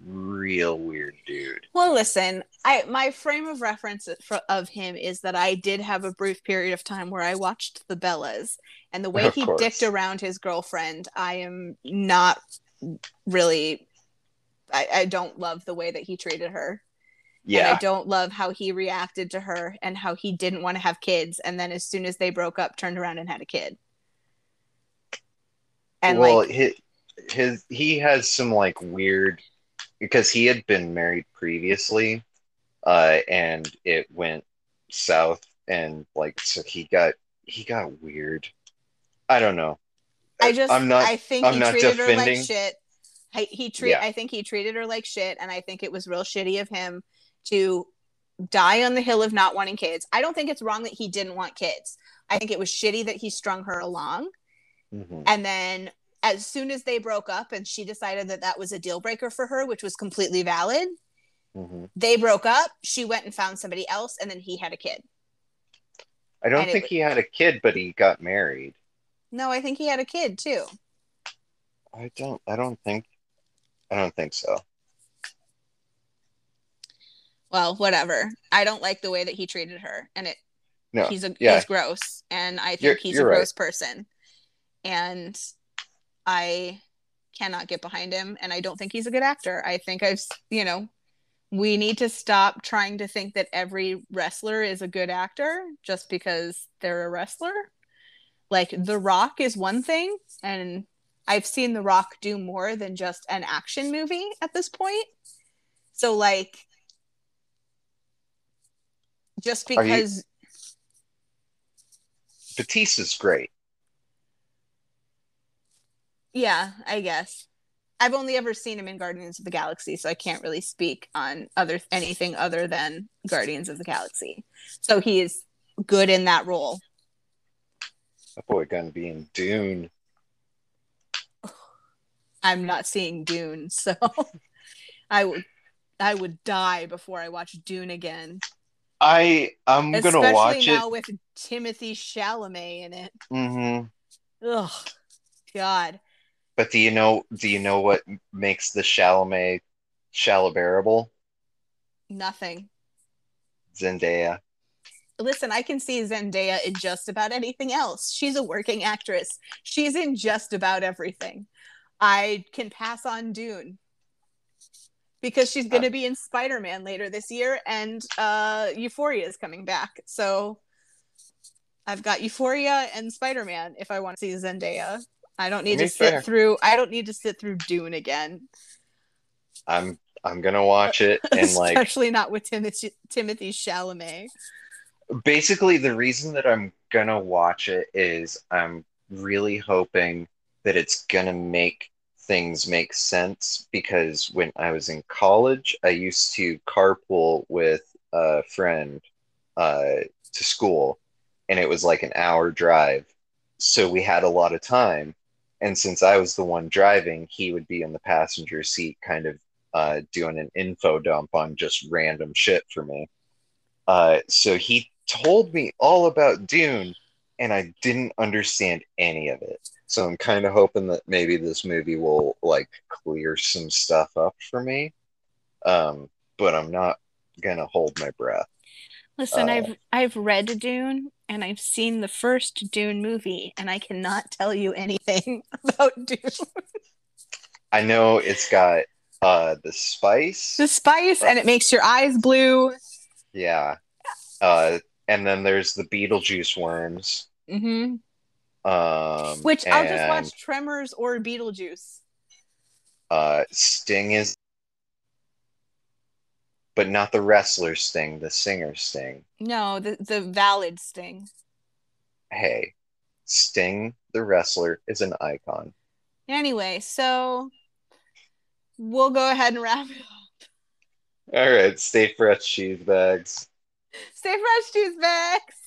real weird dude. Well, listen, I my frame of reference for, of him is that I did have a brief period of time where I watched The Bellas, and the way Of he course. dicked around his girlfriend, I am not really. I, I don't love the way that he treated her. And Yeah. I don't love how he reacted to her and how he didn't want to have kids. And then as soon as they broke up, turned around and had a kid. And well, like, his, his he has some like weird because he had been married previously, uh, and it went south, and like so he got he got weird. I don't know. I just, I'm not. I think I'm he not treated her like shit. I, he treat, Yeah. I think he treated her like shit. And I think it was real shitty of him to die on the hill of not wanting kids. I don't think it's wrong that he didn't want kids. I think it was shitty that he strung her along. Mhm. And then as soon as they broke up and she decided that that was a deal breaker for her, which was completely valid, Mhm. they broke up. She went and found somebody else, and then he had a kid. I don't And think was- he had a kid, but he got married. No, I think he had a kid too. I don't. I don't think. I don't think so. Well, whatever. I don't like the way that he treated her, and it. No. he's a yeah. he's gross, and I think You're- he's you're a right. gross person, and I cannot get behind him, and I don't think he's a good actor. I think I've you know. We need to stop trying to think that every wrestler is a good actor just because they're a wrestler. Like The Rock is one thing, and I've seen The Rock do more than just an action movie at this point. So, like, just Are you- because, Batista's great. yeah, I guess. I've only ever seen him in Guardians of the Galaxy, so I can't really speak on other anything other than Guardians of the Galaxy. So he is good in that role. That boy gonna be in Dune. I'm not seeing Dune, so I would I would die before I watch Dune again. I I'm Especially gonna watch now it. with Timothée Chalamet in it. Mm-hmm. Ugh, God. But do you know? Do you know what makes the Chalamet Chalabearable? Nothing. Zendaya. Listen, I can see Zendaya in just about anything else. She's a working actress. She's in just about everything. I can pass on Dune because she's going to be in Spider Man later this year, and uh, Euphoria is coming back. So I've got Euphoria and Spider Man if I want to see Zendaya. I don't need to sit fair. through. I don't need to sit through Dune again, I'm I'm gonna watch it and like especially not with Timothy Timothée Chalamet. basically the reason that I'm gonna watch it is I'm really hoping that it's gonna make things make sense because when I was in college, I used to carpool with a friend uh, to school, and it was like an hour drive. So we had a lot of time, and since I was the one driving, he would be in the passenger seat, kind of uh, doing an info dump on just random shit for me. Uh, so he told me all about Dune, and I didn't understand any of it. So I'm kind of hoping that maybe this movie will like clear some stuff up for me. Um, but I'm not gonna hold my breath. Listen, Uh, I've I've read Dune and I've seen the first Dune movie, and I cannot tell you anything about Dune. I know it's got uh the spice. the spice, and it makes your eyes blue. Yeah. Uh, and then there's the Beetlejuice worms. hmm Um, Which I'll just watch Tremors or Beetlejuice. Uh, Sting is, but not the wrestler Sting, the singer Sting. No, the the valid sting. Hey, Sting, the wrestler, is an icon. Anyway, so we'll go ahead and wrap it up. All right, stay fresh, cheese bags. Stay fresh, cheese bags.